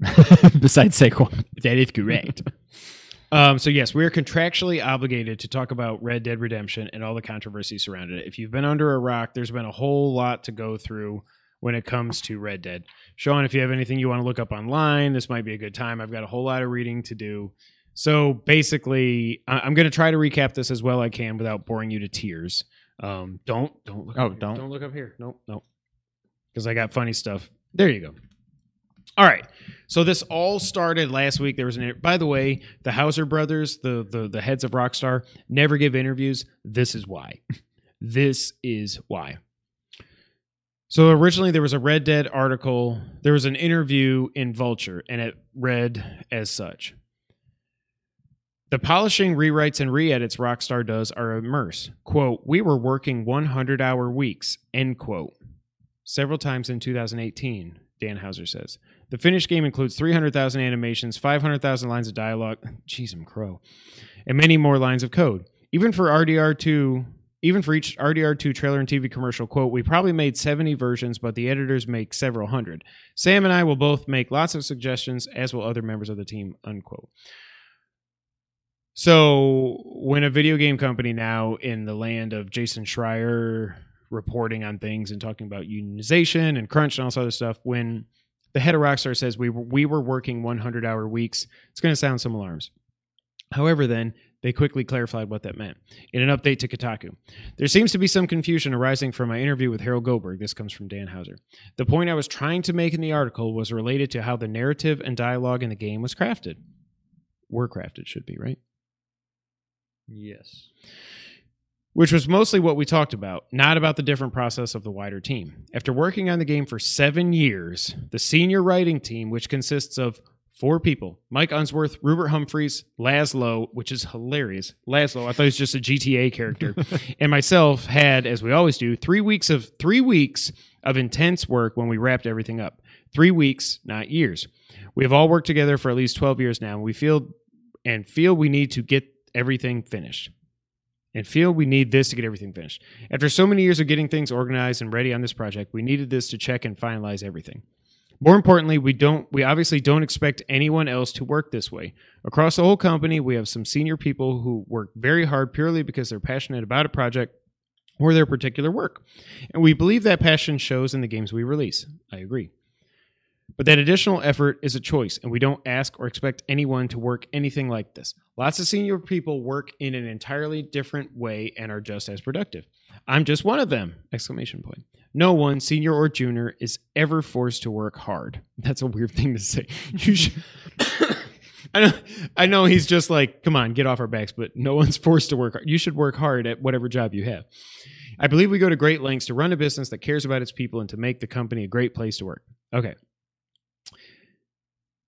besides Saquon. That is correct. um, so yes, we are contractually obligated to talk about Red Dead Redemption and all the controversy surrounding it. If you've been under a rock, there's been a whole lot to go through when it comes to Red Dead. Sean, if you have anything you want to look up online, this might be a good time. I've got a whole lot of reading to do. So basically, I'm going to try to recap this as well I can without boring you to tears. Um, don't don't look. Oh, up here. don't. don't look up here. Nope, nope. Because I got funny stuff. There you go. All right. So this all started last week. There was an. By the way, the Houser brothers, the the the heads of Rockstar, never give interviews. This is why. this is why. So originally there was a Red Dead article. There was an interview in Vulture, and it read as such. The polishing, rewrites, and re-edits Rockstar does are immerse. Quote, we were working 100 hour weeks, end quote. Several times in 2018, Dan Houser says. The finished game includes 300,000 animations, 500,000 lines of dialogue, jeez, I'm crow, and many more lines of code. Even for RDR2, even for each RDR2 trailer and TV commercial, quote, we probably made 70 versions, but the editors make several hundred. Sam and I will both make lots of suggestions, as will other members of the team, unquote. So, when a video game company now in the land of Jason Schreier reporting on things and talking about unionization and crunch and all this other stuff, when the head of Rockstar says we we were working 100 hour weeks, it's going to sound some alarms. However, then they quickly clarified what that meant in an update to Kotaku. There seems to be some confusion arising from my interview with Harold Goldberg. This comes from Dan Houser. The point I was trying to make in the article was related to how the narrative and dialogue in the game was crafted. Were crafted, should be, right? Yes. which was mostly what we talked about, not about the different process of the wider team. After working on the game for seven years, the senior writing team, which consists of four people Mike Unsworth, Rupert Humphries, Lazlow, which is hilarious. Lazlow, I thought he was just a GTA character, and myself had, as we always do, three weeks of three weeks of intense work when we wrapped everything up. Three weeks, not years. We have all worked together for at least 12 years now, and we feel and feel we need to get everything finished and feel we need this to get everything finished. After so many years of getting things organized and ready on this project, we needed this to check and finalize everything. More importantly, we don't we obviously don't expect anyone else to work this way. Across the whole company, we have some senior people who work very hard purely because they're passionate about a project or their particular work. And we believe that passion shows in the games we release. I agree. But that additional effort is a choice, and we don't ask or expect anyone to work anything like this. Lots of senior people work in an entirely different way and are just as productive. I'm just one of them! Exclamation point. No one, senior or junior, is ever forced to work hard. That's a weird thing to say. You should. I know, I know he's just like, come on, get off our backs, but no one's forced to work hard. You should work hard at whatever job you have. I believe we go to great lengths to run a business that cares about its people and to make the company a great place to work. Okay.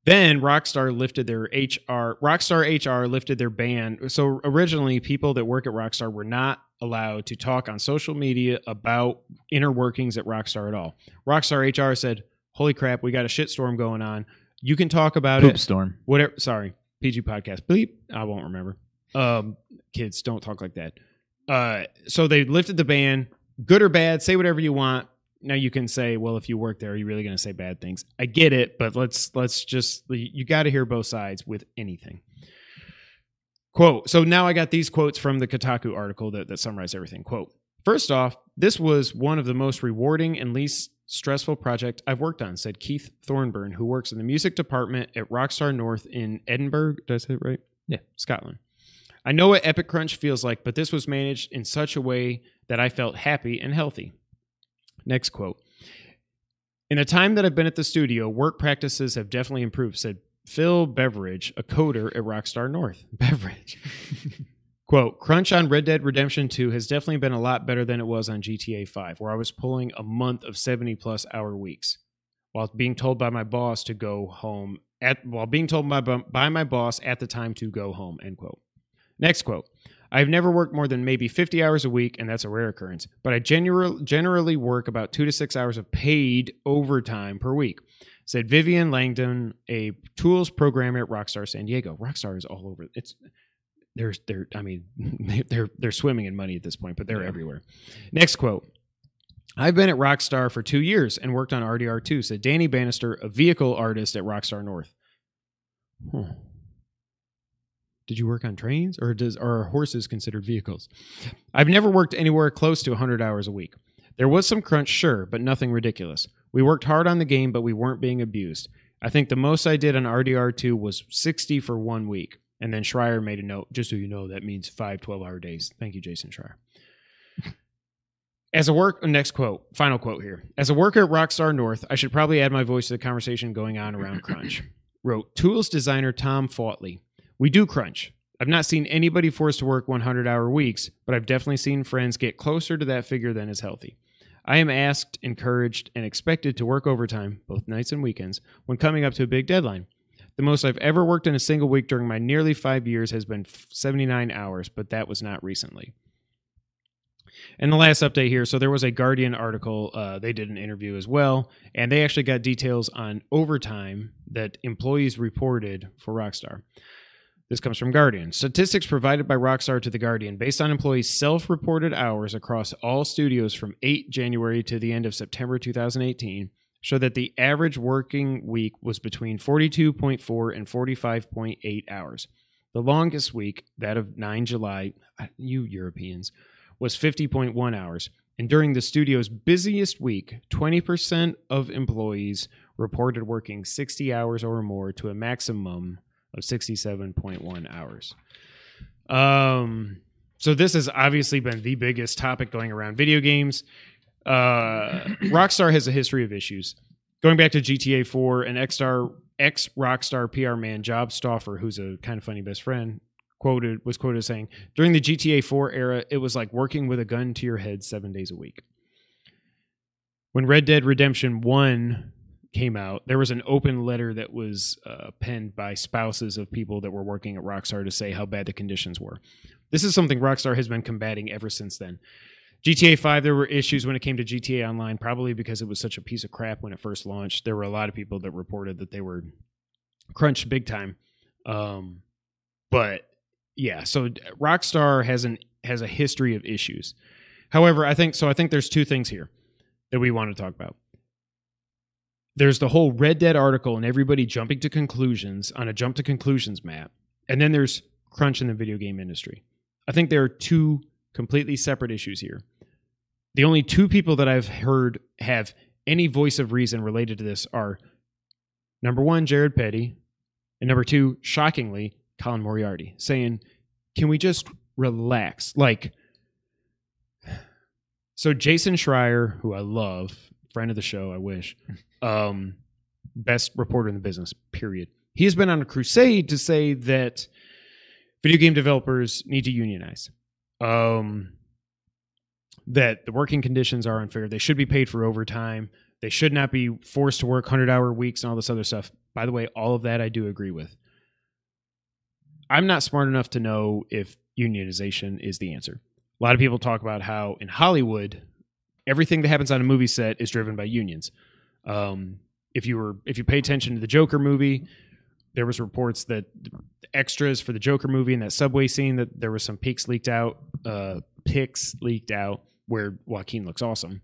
Then Rockstar lifted their HR, Rockstar HR lifted their ban. So originally, people that work at Rockstar were not allowed to talk on social media about inner workings at Rockstar at all. Rockstar HR said, "Holy crap, we got a shitstorm going on. You can talk about Poop it. storm. Whatever. Sorry, PG podcast. Bleep. I won't remember. Um, kids, don't talk like that. Uh, so they lifted the ban. Good or bad, say whatever you want. Now you can say, well, if you work there, are you really going to say bad things? I get it, but let's let's just you got to hear both sides with anything. Quote. So now I got these quotes from the Kotaku article that, that summarize everything. Quote. First off, this was one of the most rewarding and least stressful project I've worked on, said Keith Thornburn, who works in the music department at Rockstar North in Edinburgh. Did I say it right? Yeah. Scotland. I know what Epic Crunch feels like, but this was managed in such a way that I felt happy and healthy. Next quote. In the time that I've been at the studio, work practices have definitely improved, said Phil Beveridge, a coder at Rockstar North. Beveridge. Quote, Crunch on Red Dead Redemption 2 has definitely been a lot better than it was on GTA 5, where I was pulling a month of 70 plus hour weeks while being told by my boss to go home at while being told by, by my boss at the time to go home, end quote. Next quote. I've never worked more than maybe 50 hours a week, and that's a rare occurrence, but I general, generally work about two to six hours of paid overtime per week, said Vivian Langdon, a tools programmer at Rockstar San Diego. Rockstar is all over. It's they're they're I mean they're they're swimming in money at this point, but they're everywhere. Next quote. I've been at Rockstar for two years and worked on RDR2, said Danny Bannister, a vehicle artist at Rockstar North. Huh. Did you work on trains or does are horses considered vehicles? I've never worked anywhere close to 100 hours a week. There was some crunch, sure, but nothing ridiculous. We worked hard on the game, but we weren't being abused. I think the most I did on RDR2 was 60 for one week. And then Schreier made a note, just so you know, that means five 12 hour days. Thank you, Jason Schreier. As a work, next quote, final quote here. As a worker at Rockstar North, I should probably add my voice to the conversation going on around crunch. Wrote Tools designer Tom Fautley. We do crunch. I've not seen anybody forced to work 100 hour weeks, but I've definitely seen friends get closer to that figure than is healthy. I am asked, encouraged, and expected to work overtime, both nights and weekends, when coming up to a big deadline. The most I've ever worked in a single week during my nearly five years has been 79 hours, but that was not recently. And the last update here so there was a Guardian article. Uh, they did an interview as well, and they actually got details on overtime that employees reported for Rockstar. This comes from Guardian. Statistics provided by Rockstar to The Guardian based on employees' self reported hours across all studios from 8 January to the end of September 2018 show that the average working week was between 42.4 and 45.8 hours. The longest week, that of 9 July, uh, you Europeans, was 50.1 hours. And during the studio's busiest week, 20% of employees reported working 60 hours or more to a maximum of 67.1 hours. Um, so this has obviously been the biggest topic going around video games. Uh, Rockstar has a history of issues. Going back to GTA 4, an ex-star ex Rockstar PR man, Job Stauffer, who's a kind of funny best friend, quoted was quoted as saying, "During the GTA 4 era, it was like working with a gun to your head 7 days a week." When Red Dead Redemption 1 came out, there was an open letter that was uh, penned by spouses of people that were working at Rockstar to say how bad the conditions were. This is something Rockstar has been combating ever since then. GTA 5, there were issues when it came to GTA Online, probably because it was such a piece of crap when it first launched. There were a lot of people that reported that they were crunched big time. Um, but yeah, so Rockstar has an has a history of issues. However, I think so. I think there's two things here that we want to talk about. There's the whole Red Dead article and everybody jumping to conclusions on a jump to conclusions map, and then there's crunch in the video game industry. I think there are two completely separate issues here. The only two people that I've heard have any voice of reason related to this are Number one, Jared Petty. And number two, shockingly, Colin Moriarty, saying, Can we just relax? Like, so Jason Schreier, who I love, friend of the show, I wish, um, best reporter in the business, period. He has been on a crusade to say that video game developers need to unionize. Um, that the working conditions are unfair. They should be paid for overtime. They should not be forced to work 100 hour weeks and all this other stuff. By the way, all of that I do agree with. I'm not smart enough to know if unionization is the answer. A lot of people talk about how in Hollywood, everything that happens on a movie set is driven by unions. Um, if you were if you pay attention to the Joker movie, there was reports that extras for the Joker movie in that subway scene that there was some pics leaked out, uh, pics leaked out where Joaquin looks awesome.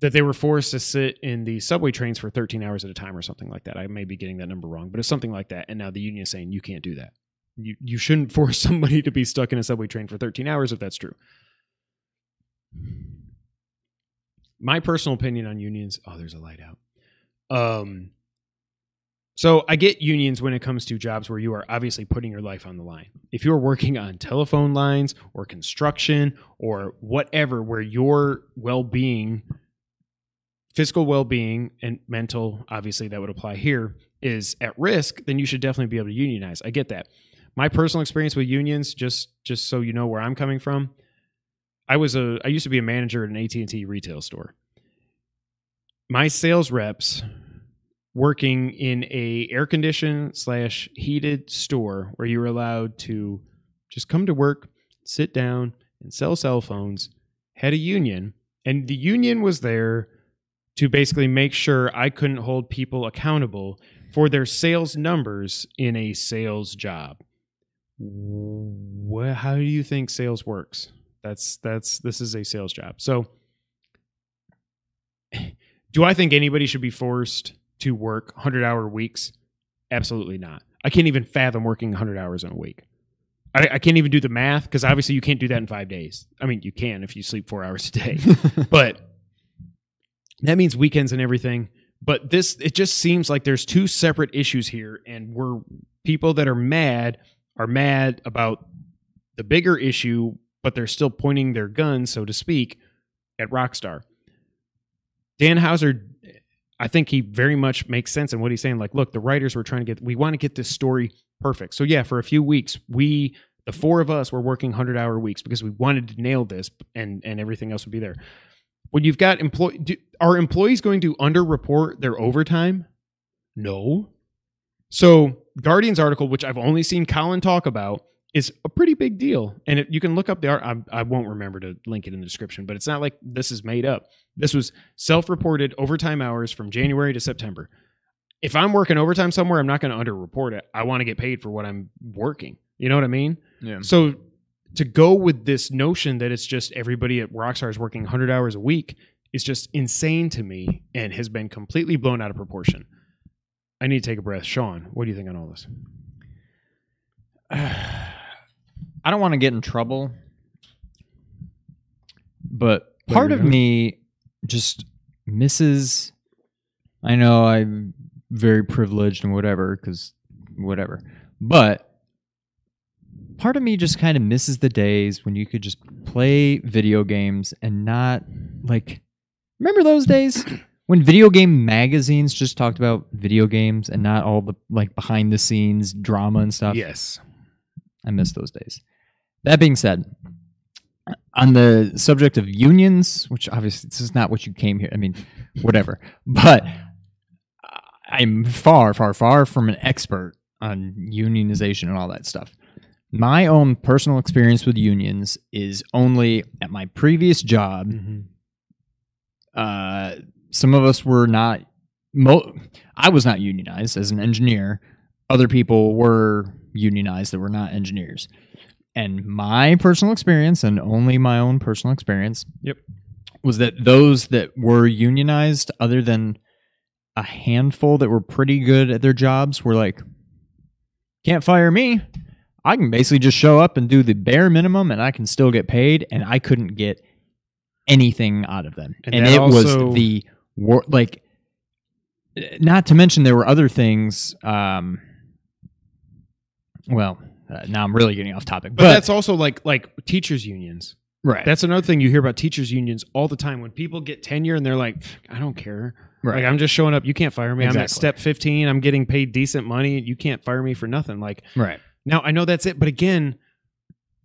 That they were forced to sit in the subway trains for 13 hours at a time or something like that. I may be getting that number wrong, but it's something like that. And now the union is saying you can't do that. You you shouldn't force somebody to be stuck in a subway train for 13 hours if that's true. My personal opinion on unions. Oh, there's a light out. Um, so I get unions when it comes to jobs where you are obviously putting your life on the line. If you're working on telephone lines or construction or whatever, where your well-being, physical well-being and mental, obviously that would apply here, is at risk, then you should definitely be able to unionize. I get that. My personal experience with unions, just just so you know where I'm coming from, I was a I used to be a manager at an AT&T retail store. My sales reps working in a air conditioned slash heated store where you were allowed to just come to work, sit down, and sell cell phones, had a union, and the union was there to basically make sure I couldn't hold people accountable for their sales numbers in a sales job. How do you think sales works? That's that's this is a sales job. So do I think anybody should be forced to work 100 hour weeks? Absolutely not. I can't even fathom working 100 hours in a week. I, I can't even do the math because obviously you can't do that in five days. I mean, you can if you sleep four hours a day, but that means weekends and everything. But this, it just seems like there's two separate issues here, and we're people that are mad are mad about the bigger issue, but they're still pointing their gun, so to speak, at Rockstar. Dan Houser I think he very much makes sense in what he's saying. Like, look, the writers were trying to get, we want to get this story perfect. So, yeah, for a few weeks, we, the four of us, were working 100 hour weeks because we wanted to nail this and, and everything else would be there. When you've got employee, are employees going to underreport their overtime? No. So, Guardian's article, which I've only seen Colin talk about, is a pretty big deal. And it, you can look up the art. I, I won't remember to link it in the description, but it's not like this is made up. This was self reported overtime hours from January to September. If I'm working overtime somewhere, I'm not going to underreport it. I want to get paid for what I'm working. You know what I mean? Yeah. So to go with this notion that it's just everybody at Rockstar is working 100 hours a week is just insane to me and has been completely blown out of proportion. I need to take a breath. Sean, what do you think on all this? I don't want to get in trouble, but part of me just misses. I know I'm very privileged and whatever, because whatever. But part of me just kind of misses the days when you could just play video games and not like. Remember those days when video game magazines just talked about video games and not all the like behind the scenes drama and stuff? Yes. I miss those days. That being said, on the subject of unions, which obviously this is not what you came here. I mean, whatever. But I'm far, far, far from an expert on unionization and all that stuff. My own personal experience with unions is only at my previous job. Uh, some of us were not. Mo- I was not unionized as an engineer. Other people were unionized that were not engineers. And my personal experience, and only my own personal experience, Yep. was that those that were unionized, other than a handful that were pretty good at their jobs, were like, can't fire me. I can basically just show up and do the bare minimum, and I can still get paid. And I couldn't get anything out of them. And And, it also- was the wor- like not to mention there were other things. Um, well, uh, now I'm really getting off topic, But, but, that's also like like teachers unions. right. That's another thing you hear about teachers unions all the time. When people get tenure and they're like, I don't care. right. Like I'm just showing up. You can't fire me. I'm at step 15. I'm getting paid decent money. You can't fire me for nothing. Like right. now I know that's it, but again,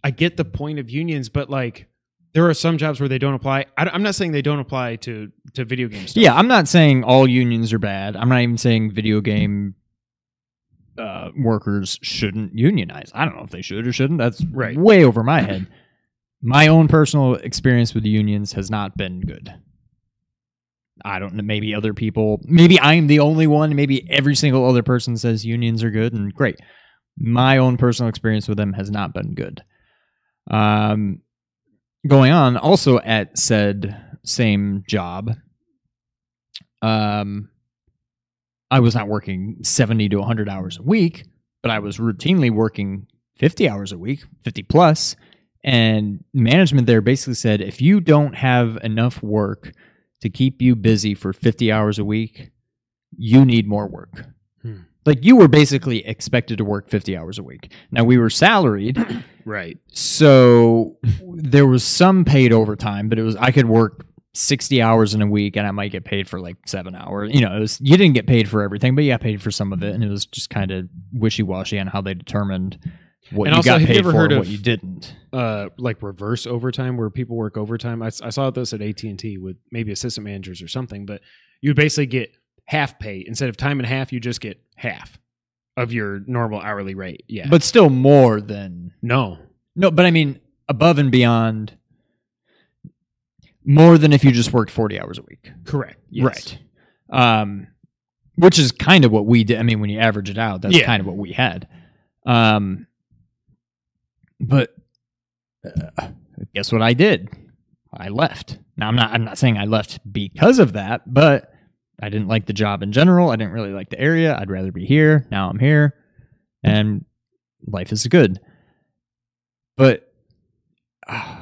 I get the point of unions, but like there are some jobs where they don't apply. I, am not saying they don't apply to to video games. Yeah, I'm not saying all unions are bad. I'm not even saying video game uh, workers shouldn't unionize. I don't know if they should or shouldn't. That's Right. way over my head. My own personal experience with unions has not been good. I don't know. Maybe other people, maybe I'm the only one. Maybe every single other person says unions are good and great. My own personal experience with them has not been good. Um, going on, also at said same job, um, I was not working 70 to 100 hours a week, but I was routinely working 50 hours a week, 50 plus. And management there basically said if you don't have enough work to keep you busy for 50 hours a week, you need more work. Hmm. Like you were basically expected to work 50 hours a week. Now we were salaried, Right. so there was some paid overtime, but it was I could work 60 hours in a week and I might get paid for like 7 hours. You know, it was you didn't get paid for everything, but you got paid for some of it and it was just kind of wishy-washy on how they determined what And you also, got you paid ever for heard and what you didn't. Uh, like reverse overtime where people work overtime. I, I saw this at AT and T with maybe assistant managers or something, but you basically get half pay instead of time and half. You just get half of your normal hourly rate. Yeah, But still more than no, No, but I mean above and beyond more than if you just worked 40 hours a week. correct. Yes. Right. Um, which is kind of what we did. I mean, when you average it out, that's Yeah. kind of what we had. Um, but uh, guess what I did? I left. Now I'm not. I'm not saying I left because of that, but I didn't like the job in general. I didn't really like the area. I'd rather be here. Now I'm here, and life is good. But uh,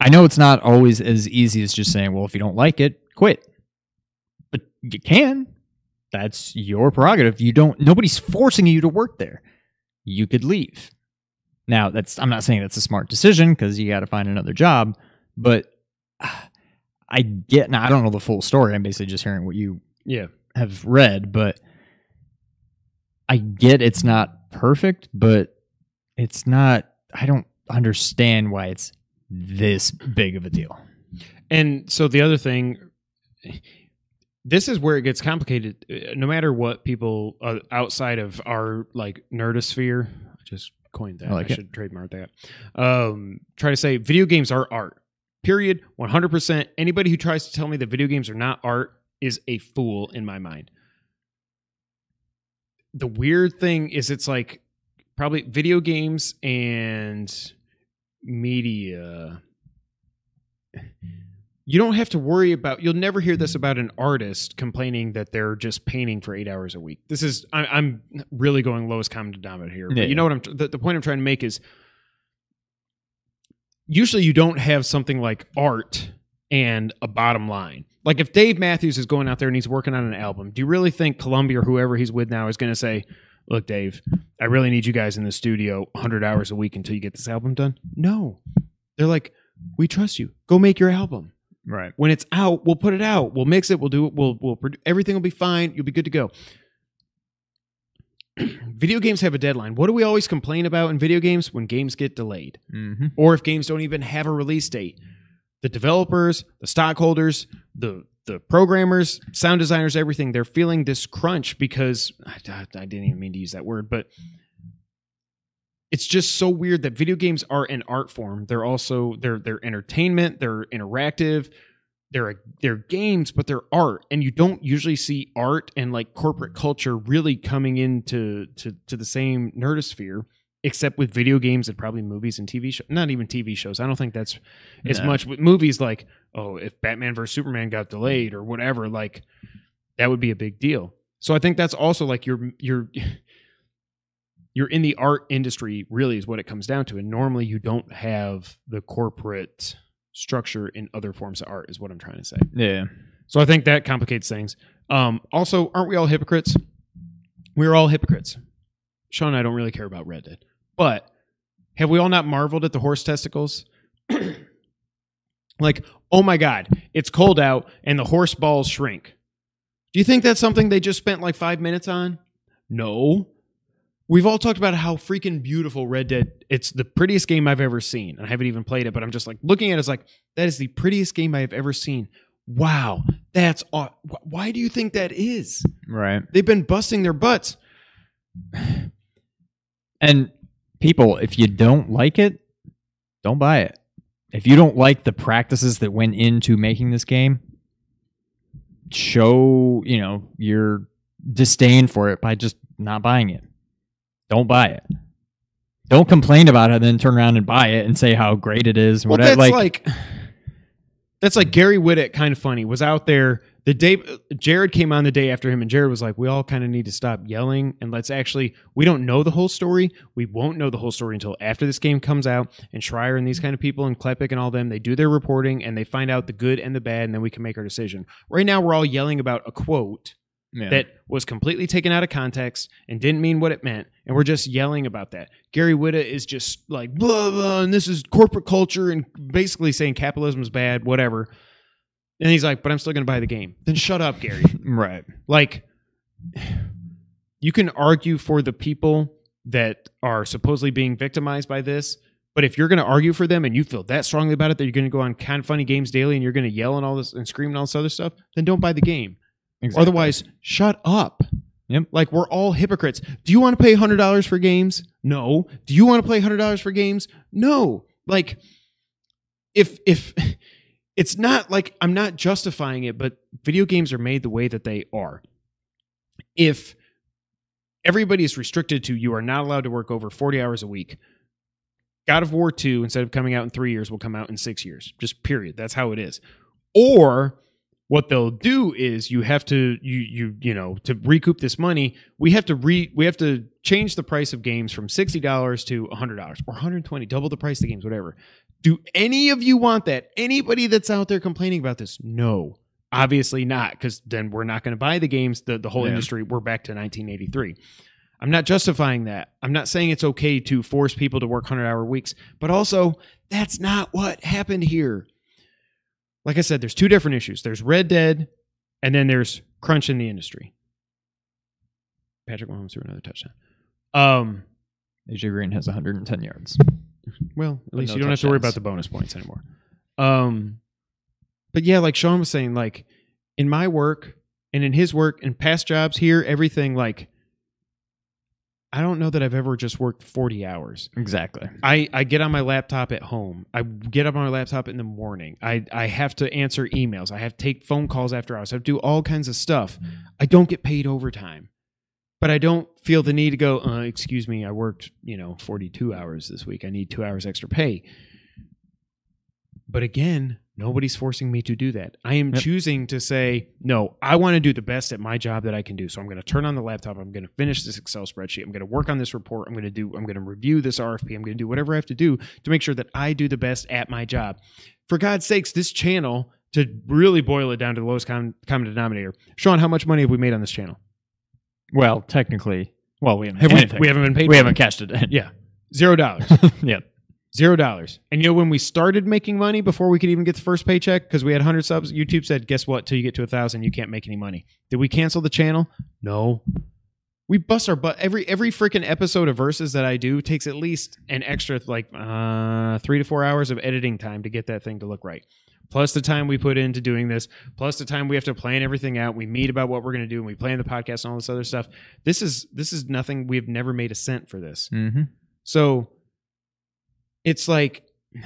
I know it's not always as easy as just saying, "Well, if you don't like it, quit." But you can. That's your prerogative. You don't. Nobody's forcing you to work there. You could leave. Now, that's. I'm not saying that's a smart decision because you got to find another job. But I get. Now, I don't know the full story. I'm basically just hearing what you Yeah, have read, but I get it's not perfect, but it's not. I don't understand why it's this big of a deal. and so the other thing, this is where it gets complicated. No matter what people uh, outside of our like nerdosphere, I just coined that. I like I should trademark that. Um, try to say video games are art. Period. One hundred percent. Anybody who tries to tell me that video games are not art is a fool in my mind. The weird thing is, it's like probably video games and media. You don't have to worry about you'll never hear this mm-hmm. about an artist complaining that they're just painting for eight hours a week. This is I, i'm really going lowest common denominator here but Yeah. you know what i'm the, the point i'm trying to make is usually you don't have something like art and a bottom line. Like if dave matthews is going out there and he's working on an album do you really think columbia or whoever he's with now is going to say look dave i really need you guys in the studio 100 hours a week until you get this album done no they're like we trust you go make your album Right. when it's out, we'll put it out. We'll mix it. We'll do it. We'll we'll everything will be fine. You'll be good to go. video games have a deadline. What do we always complain about in video games when games get delayed, Mm-hmm. or if games don't even have a release date? The developers, the stockholders, the the programmers, sound designers, everything they're feeling this crunch because I, I didn't even mean to use that word, but it's just so weird that video games are an art form. They're also they're they're entertainment, they're interactive, they're they're games, but they're art. And you don't usually see art and like corporate culture really coming into to to the same nerdosphere, except with video games and probably movies and TV shows. Not even TV shows. I don't think that's as No. much with movies like, oh, if Batman vs Superman got delayed or whatever, like that would be a big deal. So I think that's also like you're you're you're in the art industry really is what it comes down to and normally you don't have the corporate structure in other forms of art is what i'm trying to say Yeah. So I think that complicates things. Um, also, aren't we all hypocrites? We're all hypocrites. Sean and I don't really care about Red Dead, but have we all not marveled at the horse testicles? like, oh my god, it's cold out and the horse balls shrink. Do you think that's something they just spent like five minutes on? No. We've all talked about how freaking beautiful Red Dead. It's the prettiest game I've ever seen. and I haven't even played it, but I'm just like looking at it. It's like that is the prettiest game I have ever seen. Wow, that's aw- why do you think that is? Right. They've been busting their butts. And people, if you don't like it, don't buy it. If you don't like the practices that went into making this game, show, you know, your disdain for it by just not buying it. Don't buy it. Don't complain about it and then turn around and buy it and say how great it is. Well, Whatever. that's like, like, that's like Gary Whittack, kind of funny, was out there the day Jared came on the day after him, and Jared was like, "We all kind of need to stop yelling and let's actually. We don't know the whole story. We won't know the whole story until after this game comes out. And Schreier and these kind of people and Klepek and all them, they do their reporting and they find out the good and the bad, and then we can make our decision. Right now, we're all yelling about a quote yeah. that was completely taken out of context and didn't mean what it meant. And we're just yelling about that. Gary Whitta is just like, blah, blah, and this is corporate culture and basically saying capitalism is bad, whatever. And he's like, but I'm still going to buy the game. Then shut up, Gary. right. like, you can argue for the people that are supposedly being victimized by this. But if you're going to argue for them and you feel that strongly about it that you're going to go on kind of funny games daily and you're going to yell and all this and scream and all this other stuff, then don't buy the game. Exactly. Otherwise, shut up. Yep. Like we're all hypocrites. Do you want to pay hundred dollars for games? No. Do you want to play hundred dollars for games? No. Like if if it's not like I'm not justifying it, but video games are made the way that they are. If everybody is restricted to you are not allowed to work over 40 hours a week, God of War 2, instead of coming out in three years, will come out in six years. Just period. That's how it is. Or what they'll do is you have to you you you know to recoup this money we have to re we have to change the price of games from $60 to $100 or 120 double the price of the games whatever do any of you want that anybody that's out there complaining about this no obviously not because then we're not going to buy the games the, the whole Yeah. industry we're back to 1983 i'm not justifying that i'm not saying it's okay to force people to work 100 hour weeks but also that's not what happened here like I said, there's two different issues. There's Red Dead, and then there's crunch in the industry. Patrick Mahomes threw another touchdown. Um, AJ Green has 110 yards. Well, at least no you don't have to worry about the bonus points anymore. Um, but yeah, like Sean was saying, like in my work and in his work and past jobs here, everything like I don't know that I've ever just worked 40 hours. Exactly. I, I get on my laptop at home. I get up on my laptop in the morning. I, I have to answer emails. I have to take phone calls after hours. I have to do all kinds of stuff. I don't get paid overtime. But I don't feel the need to go, uh, excuse me, I worked, you know, 42 hours this week. I need two hours extra pay. But again, nobody's forcing me to do that. I am Yep. choosing to say, no, I want to do the best at my job that I can do. So I'm going to turn on the laptop. I'm going to finish this Excel spreadsheet. I'm going to work on this report. I'm going to do, I'm going to review this RFP. I'm going to do whatever I have to do to make sure that I do the best at my job. For God's sakes, this channel, to really boil it down to the lowest com- common denominator, Sean, how much money have we made on this channel? Well, technically, well, we haven't. Have we, anything. we haven't been paid. we for haven't cashed it in. Yeah, zero dollars. yeah. Zero dollars. And you know when we started making money before we could even get the first paycheck because we had 100 subs, YouTube said, "Guess what? Till you get to a thousand, you can't make any money." Did we cancel the channel? No. We bust our butt every every freaking episode of verses that I do takes at least an extra like uh, three to four hours of editing time to get that thing to look right. Plus the time we put into doing this, plus the time we have to plan everything out. We meet about what we're going to do, and we plan the podcast and all this other stuff. This is this is nothing. We've never made a cent for this. Mm-hmm. So it's like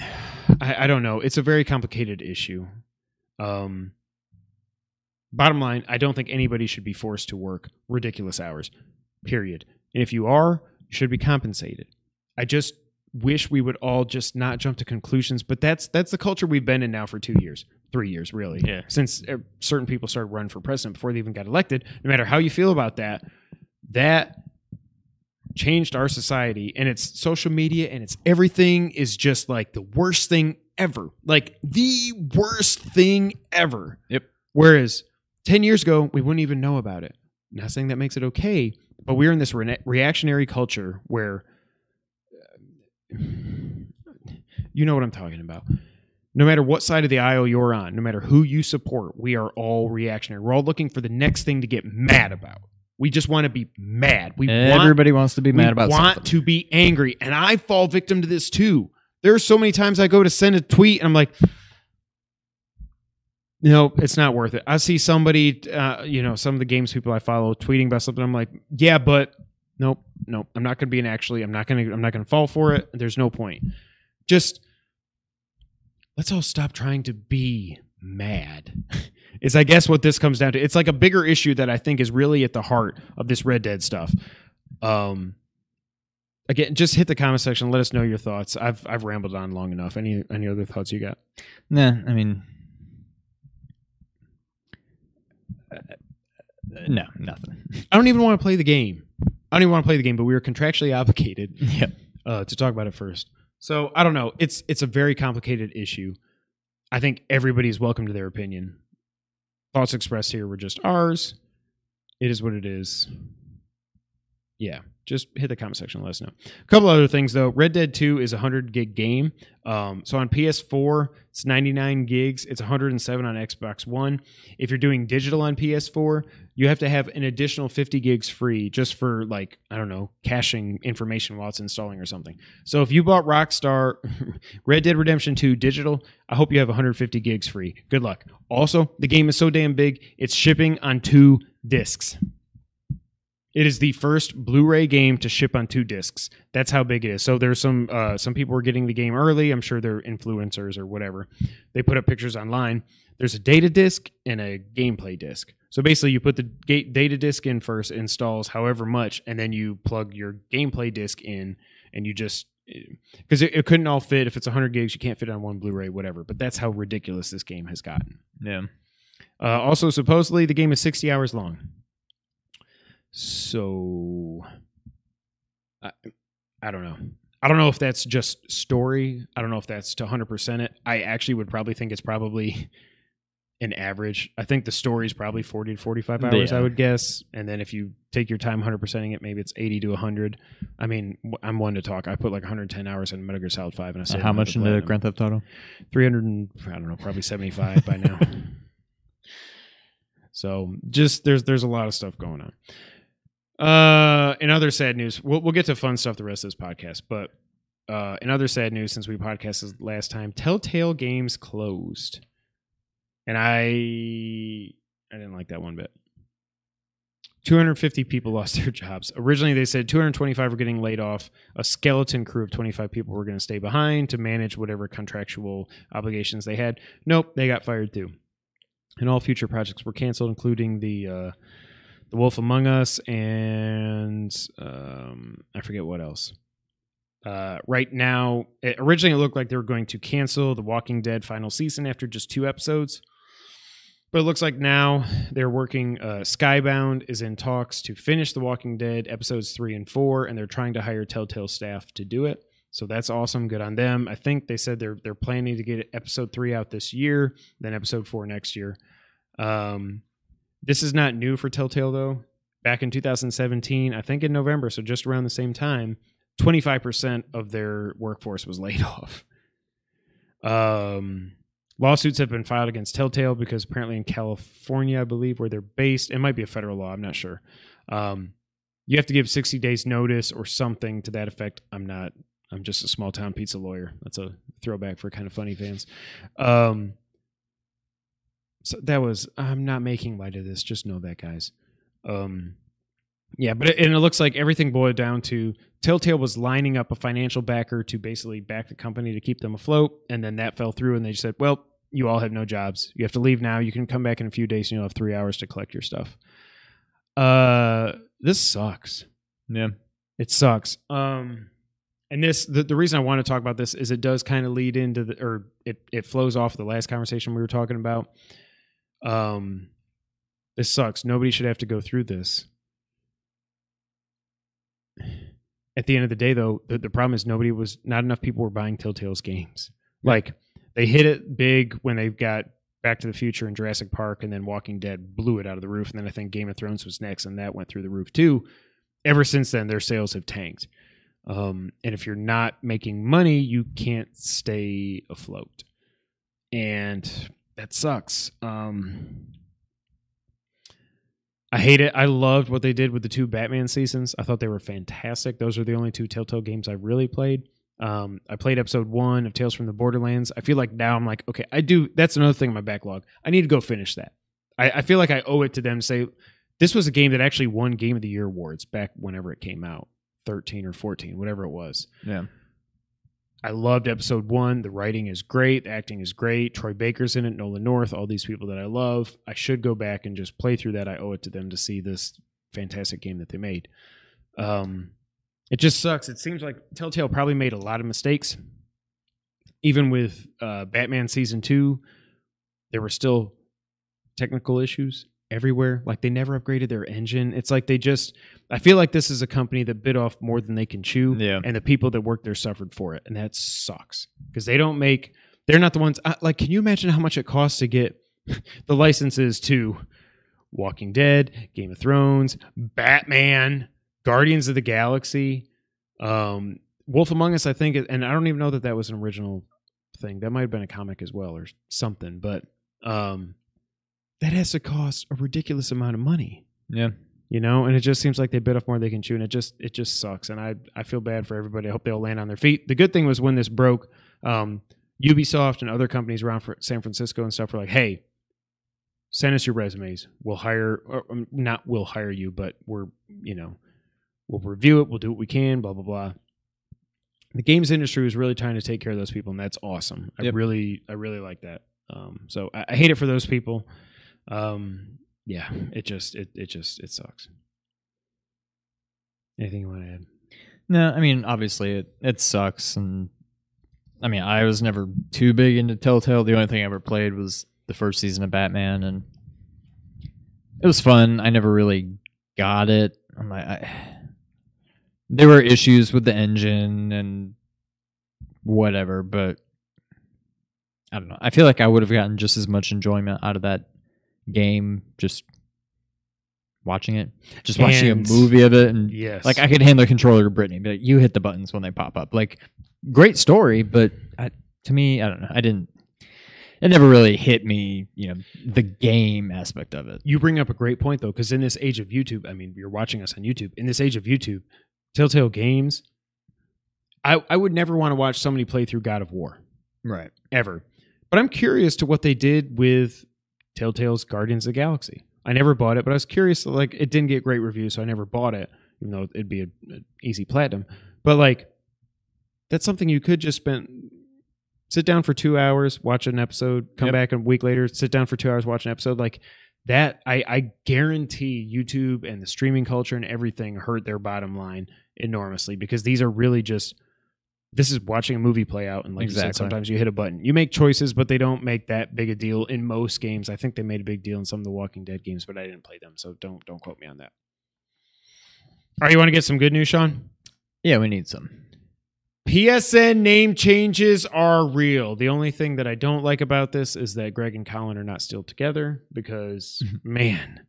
I, I don't know. It's a very complicated issue. Um bottom line, I don't think anybody should be forced to work ridiculous hours. Period. And if you are, you should be compensated. I just wish we would all just not jump to conclusions, but that's that's the culture we've been in now for 2 years. 3 years really. Yeah. Since uh, certain people started running for president before they even got elected, no matter how you feel about that, that changed our society and it's social media and it's everything is just like the worst thing ever like the worst thing ever Yep. Whereas 10 years ago, we wouldn't even know about it. Not saying that makes it okay, but we're in this re- reactionary culture where you know what I'm talking about. No matter what side of the aisle you're on, no matter who you support, we are all reactionary. We're all looking for the next thing to get mad about. We just want to be mad. We want Everybody wants to be mad we about want something. to be angry and i fall victim to this too there are so many times i go to send a tweet and i'm like no it's not worth it i see somebody uh, you know some of the games people i follow tweeting about something i'm like yeah but nope nope. I'm not gonna be an actually i'm not gonna i'm not gonna fall for it. There's no point. Just let's all stop trying to be mad is i guess what this comes down to. It's like a bigger issue that i think is really at the heart of this red dead stuff. Um again just hit the comment section. Let us know your thoughts. I've i've rambled on long enough. Any any other thoughts you got? Nah, I mean, uh, no, nothing. i don't even want to play the game i don't even want to play the game but we were contractually obligated yeah, uh, to talk about it first. So i don't know. It's it's a very complicated issue. I think everybody's welcome to their opinion. Thoughts expressed here were just ours. It is what it is. Yeah just hit the comment section and let us know. A couple other things though. Red dead 2 is a 100 gig game. Um, so on ps4 it's 99 gigs. It's 107 on xbox one. If you're doing digital on ps4 you have to have an additional 50 gigs free just for like i don't know caching information while it's installing or something. So if you bought rockstar red dead redemption 2 digital i hope you have 150 gigs free. Good luck. Also the game is so damn big it's shipping on two discs it is the first Blu-ray game to ship on two discs. That's how big it is. So there's some uh, some people are getting the game early. I'm sure they're influencers or whatever. They put up pictures online. There's a data disc and a gameplay disc. So basically, you put the data disc in first, installs however much, and then you plug your gameplay disc in, and you just because it, it couldn't all fit. If it's 100 gigs, you can't fit on one Blu-ray, whatever. But that's how ridiculous this game has gotten. yeah. Uh, also, supposedly the game is 60 hours long. So, I, I don't know. I don't know if that's just story. I don't know if that's to 100% it. I actually would probably think it's probably an average. I think the story is probably 40 to 45 hours, Yeah. I would guess. And then if you take your time 100%ing it, maybe it's 80 to 100. I mean, I'm one to talk. I put like 110 hours in Metal Gear Solid 5 and I uh, said how much into Grand Theft Auto? 300 and I don't know, probably 75 by now. So just there's there's a lot of stuff going on. Uh, in other sad news, we'll we'll get to fun stuff the rest of this podcast, but uh, in other sad news, since we podcasted last time, Telltale Games closed, and I I didn't like that one bit. 250 people lost their jobs. Originally, they said 225 were getting laid off. A skeleton crew of 25 people were going to stay behind to manage whatever contractual obligations they had. Nope, they got fired too. And all future projects were canceled, including the uh, the Wolf Among Us and um, I forget what else. Uh, right now, it, originally it looked like they were going to cancel the Walking Dead final season after just two episodes. But it looks like now they're working. Uh, Skybound is in talks to finish The Walking Dead episodes three and four, and they're trying to hire Telltale staff to do it. So that's awesome. Good on them. I think they said they're they're planning to get episode three out this year, then episode four next year. Um, this is not new for Telltale though. Back in 2017, I think in November, so just around the same time, 25% of their workforce was laid off. Um, lawsuits have been filed against Telltale because apparently in California, I believe, where they're based, it might be a federal law. I'm not sure. Um, you have to give 60 days notice or something to that effect. I'm not. I'm just a small town pizza lawyer. That's a throwback for kind of funny fans. Um, so that was. I'm not making light of this. Just know that, guys. Um, yeah, but it, and it looks like everything boiled down to Telltale was lining up a financial backer to basically back the company to keep them afloat, and then that fell through, and they just said, "Well, you all have no jobs. You have to leave now. You can come back in a few days, and you'll have three hours to collect your stuff." Uh, this sucks. Yeah. It sucks. Um, and this the, the reason I want to talk about this is it does kind of lead into the or it it flows off the last conversation we were talking about. Um, this sucks. Nobody should have to go through this. At the end of the day, though, the, the problem is nobody was not enough people were buying Telltale's games. Like they hit it big when they got Back to the Future and Jurassic Park, and then Walking Dead blew it out of the roof. And then I think Game of Thrones was next, and that went through the roof too. Ever since then, their sales have tanked. Um, and if you're not making money, you can't stay afloat. And that sucks. Um, I hate it. I loved what they did with the two Batman seasons. I thought they were fantastic. Those are the only two Telltale games I really played. Um, I played episode one of Tales from the Borderlands. I feel like now I'm like, okay, I do. That's another thing in my backlog. I need to go finish that. I, I feel like I owe it to them to say this was a game that actually won Game of the Year awards back whenever it came out, 13 or 14, whatever it was. Yeah. I loved episode one. The writing is great. The acting is great. Troy Baker's in it. Nolan North. All these people that I love. I should go back and just play through that. I owe it to them to see this fantastic game that they made. Um, it just sucks. It seems like Telltale probably made a lot of mistakes. Even with uh, Batman season two, there were still technical issues everywhere. Like they never upgraded their engine. It's like they just. I feel like this is a company that bit off more than they can chew Yeah. and the people that work there suffered for it, and that sucks because they don't make. They're not the ones. uh, Like, can you imagine how much it costs to get the licenses to Walking Dead, Game of Thrones, Batman, Guardians of the Galaxy, um, Wolf Among Us? I think, and I don't even know that that was an original thing. That might have been a comic as well or something, but um, that has to cost a ridiculous amount of money. Yeah. you know and it just seems like they bit off more than they can chew and it just it just sucks and i i feel bad for everybody. I hope they all land on their feet. The good thing was when this broke um ubisoft and other companies around for san francisco and stuff were like hey send us your resumes. We'll hire or not we'll hire you but we're you know we'll review it. We'll do what we can blah blah blah. The games industry was really trying to take care of those people and that's awesome. I really i really like that. Um so I, I hate it for those people um yeah it just it, it just it sucks anything you want to add No, I mean obviously it it sucks, and I mean I was never too big into Telltale. The only thing I ever played was the first season of Batman, and it was fun. I never really got it. I'm like, I, there were issues with the engine and whatever, but I don't know. I feel like I would have gotten just as much enjoyment out of that game just watching it, just watching a movie of it, and yes like I could hand the controller to Brittany, but you hit the buttons when they pop up. Like great story, but I, to me, I don't know. I didn't. It never really hit me. You know, the game aspect of it. you bring up a great point though because in this age of youtube i mean you're watching us on youtube in this age of youtube telltale games i i would never want to watch somebody play through god of war Right. ever but i'm curious to what they did with telltale's guardians of the galaxy. I never bought it but i was curious like it didn't get great reviews so i never bought it even though it'd be an easy platinum. But like that's something you could just spend sit down for two hours watch an episode come Yep. back a week later sit down for two hours watch an episode. Like that I, I guarantee youtube and the streaming culture and everything hurt their bottom line enormously because these are really just this is watching a movie play out and like you said sometimes you hit a button. You make choices but they don't make that big a deal in most games. I think they made a big deal in some of the walking dead games but i didn't play them so don't don't quote me on that. All right you want to get some good news sean? Yeah, we need some. PSN name changes are real. The only thing that I don't like about this is that Greg and Colin are not still together because, man,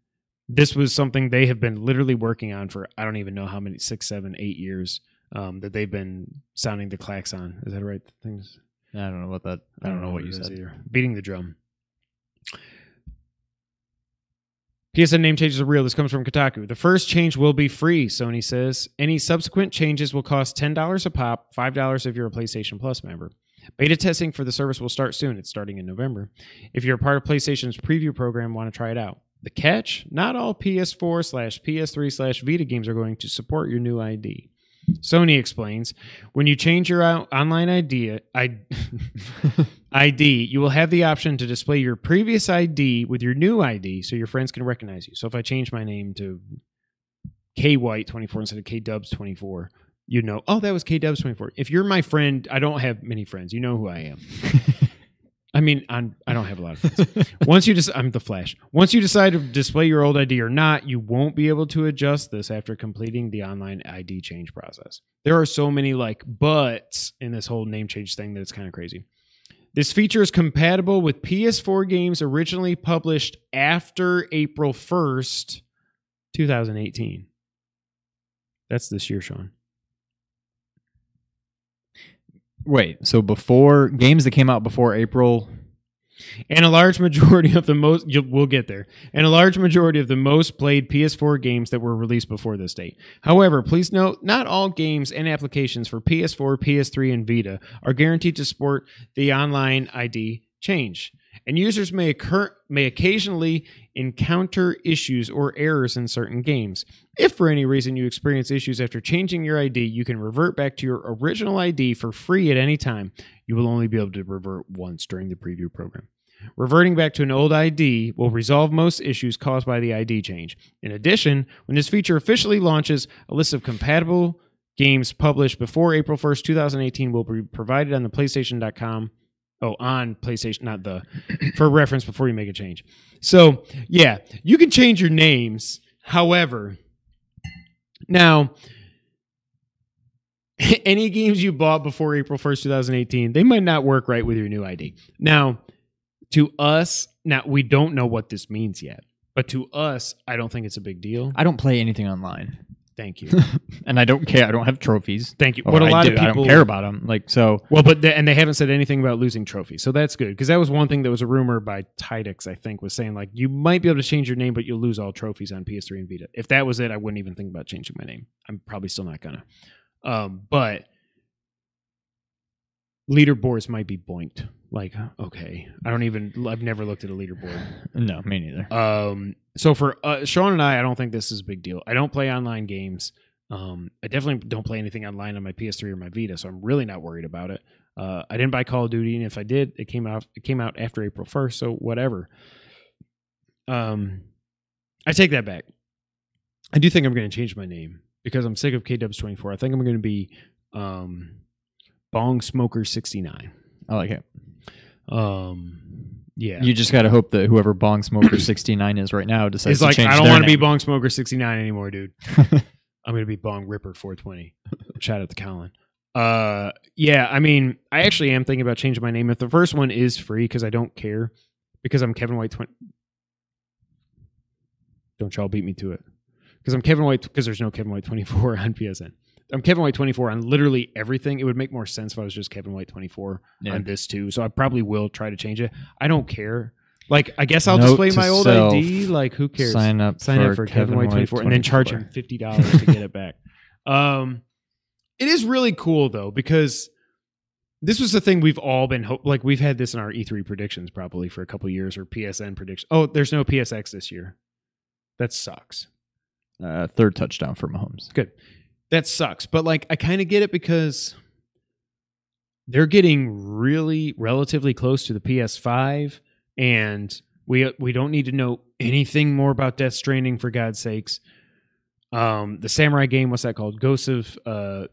this was something they have been literally working on for I don't even know how many six, seven, eight years um, that they've been sounding the clacks on. Is that right? Things I don't know what that. I don't know what you said. either. Beating the drum. PSN name changes are real. This comes from Kotaku. The first change will be free, Sony says. Any subsequent changes will cost $10 a pop, $5 if you're a PlayStation Plus member. Beta testing for the service will start soon. It's starting in November. If you're a part of PlayStation's preview program want to try it out. The catch? Not all PS4 slash PS3 slash Vita games are going to support your new ID. Sony explains when you change your online ID, I, ID, you will have the option to display your previous ID with your new ID so your friends can recognize you. So if I change my name to K White 24 instead of K Dubs 24, you know, oh, that was K Dubs 24. If you're my friend, I don't have many friends. You know who I am. I mean, I'm, I don't have a lot of friends. Once you just, I'm the Flash. Once you decide to display your old ID or not, you won't be able to adjust this after completing the online ID change process. There are so many like buts in this whole name change thing that it's kind of crazy. This feature is compatible with PS4 games originally published after April 1st, 2018. That's this year, Sean. Wait, so before games that came out before April, And a large majority of the most, we'll get there, and a large majority of the most played PS4 games that were released before this date. However, please note, not all games and applications for PS4, PS3, and Vita are guaranteed to support the online ID change. And users may occur, may occasionally encounter issues or errors in certain games. If for any reason you experience issues after changing your ID, you can revert back to your original ID for free at any time. You will only be able to revert once during the preview program. Reverting back to an old ID will resolve most issues caused by the ID change. In addition, when this feature officially launches, a list of compatible games published before April 1st, 2018 will be provided on the PlayStation.com. Oh, on PlayStation, not the, for reference before you make a change. So, yeah, you can change your names. However, now, any games you bought before April 1st, 2018, they might not work right with your new ID. Now, to us, now we don't know what this means yet, but to us, I don't think it's a big deal. I don't play anything online, Thank you. and I don't care. I don't have trophies. Thank you. Or What a I lot do, of people I don't care about them. Like so, Well, but the, and they haven't said anything about losing trophies, so that's good because that was one thing that was a rumor by Tidux, I think, was saying like you might be able to change your name, but you'll lose all trophies on PS3 and Vita. If that was it, I wouldn't even think about changing my name. I'm probably still not gonna. Um, but leaderboards might be boinked. Like, okay, I don't even. I've never looked at a leaderboard. no, me neither. Um, so for uh, Sean and I, I don't think this is a big deal. I don't play online games. Um, I definitely don't play anything online on my PS3 or my Vita, so I'm really not worried about it. Uh, I didn't buy Call of Duty, and if I did, it came out. It came out after April 1st, so whatever. Um, I take that back. I do think I'm going to change my name because I'm sick of KW24. I think I'm going to be um, Bong Smoker 69. I like it. Um, yeah, You just got to hope that whoever Bong Smoker sixty nine is right now decides It's to like I don't want to be. Bong Smoker 69 anymore, dude. I'm gonna be Bong Ripper 420. Shout out to Colin. Uh, yeah, I mean, I actually am thinking about changing my name. If the first one is free, because I don't care, because I'm Kevin White 20. Don't y'all beat me to it. Because I'm Kevin White, because there's no Kevin White 24 on PSN. I'm Kevin White 24 on literally everything. It would make more sense if I was just Kevin White 24 Yeah. on this too. So I probably will try to change it. I don't care. Like, I guess I'll Note display my old self, ID. Like, who cares? Sign up sign for up for Kevin, White 24, and then charge him fifty dollars to get it back. Um, it is really cool though because this was the thing we've all been ho- like we've had this in our E3 predictions probably for a couple years or PSN predictions. Oh, there's no PSX this year. That sucks. Uh, third touchdown for Mahomes. That sucks. But like I kind of get it because they're getting really relatively close to the PS5 and we we don't need to know anything more about Death Stranding for God's sakes. Um the samurai game what's that called? Ghosts of uh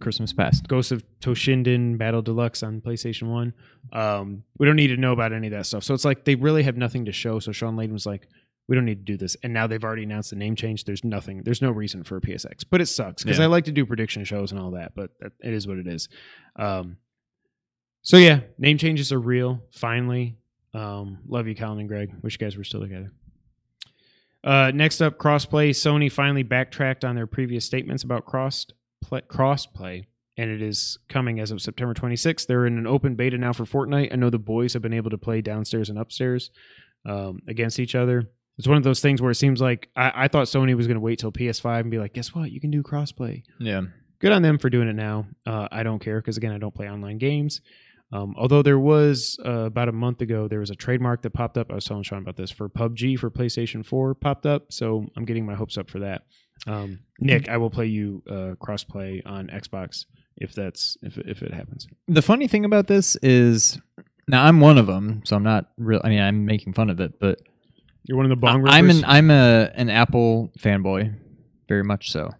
Christmas past. Ghosts of Toshinden Battle Deluxe on PlayStation 1. Um we don't need to know about any of that stuff. So it's like they really have nothing to show. So Shawn Layden was like we don't need to do this. And now they've already announced the name change. There's nothing. There's no reason for a PSX. But it sucks because Yeah. I like to do prediction shows and all that. But that, it is what it is. Um, so yeah, name changes are real. Finally, um, love you, Colin and Greg. Wish you guys were still together. Uh, next up, crossplay. Sony finally backtracked on their previous statements about cross play, crossplay, and it is coming as of September 26th. They're in an open beta now for Fortnite. I know the boys have been able to play downstairs and upstairs um, against each other. It's one of those things where it seems like I, I thought Sony was going to wait till PS5 and be like, guess what? You can do crossplay Yeah. good on them for doing it now. Uh, I don't care because again, I don't play online games. Um, although there was uh, about a month ago, there was a trademark that popped up. I was telling Sean about this for PUBG for PlayStation 4 popped up, so I'm getting my hopes up for that. Um, Nick, I will play you uh, crossplay on Xbox if that's if if it happens. The funny thing about this is now I'm one of them, so I'm not real. I mean, I'm making fun of it, but You're one of the bong I'm an I'm a an Apple fanboy, very much so.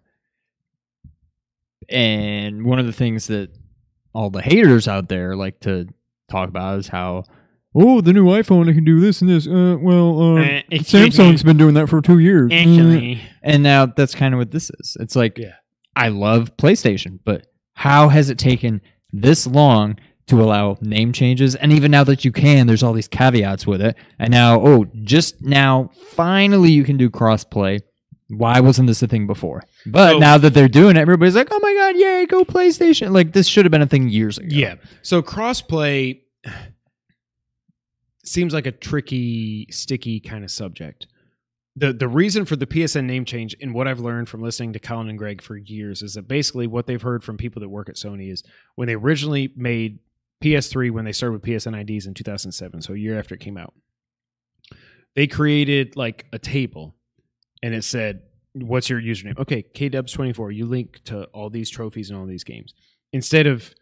And one of the things that all the haters out there like to talk about is how, oh, the new iPhone it can do this and this. Uh, well, uh, excuse Samsung's me. been doing that for two years. Uh, Actually, and now that's kind of what this is. It's like, Yeah. I love PlayStation, but how has it taken this long to allow name changes. And even now that you can, there's all these caveats with it. And now, oh, just now, finally you can do crossplay. Why wasn't this a thing before? But now that they're doing it, everybody's like, oh my God, yay, go PlayStation. Like, this should have been a thing years ago. Yeah. So crossplay seems like a tricky, sticky kind of subject. The the reason for the PSN name change and what I've learned from listening to Colin and Greg for years is that basically what they've heard from people that work at Sony is when they originally made PS3 when they started with PSN IDs in 2007, so a year after it came out. They created like a table and it said what's your username? Okay, KDubs24, you link to all these trophies and all these games. Instead of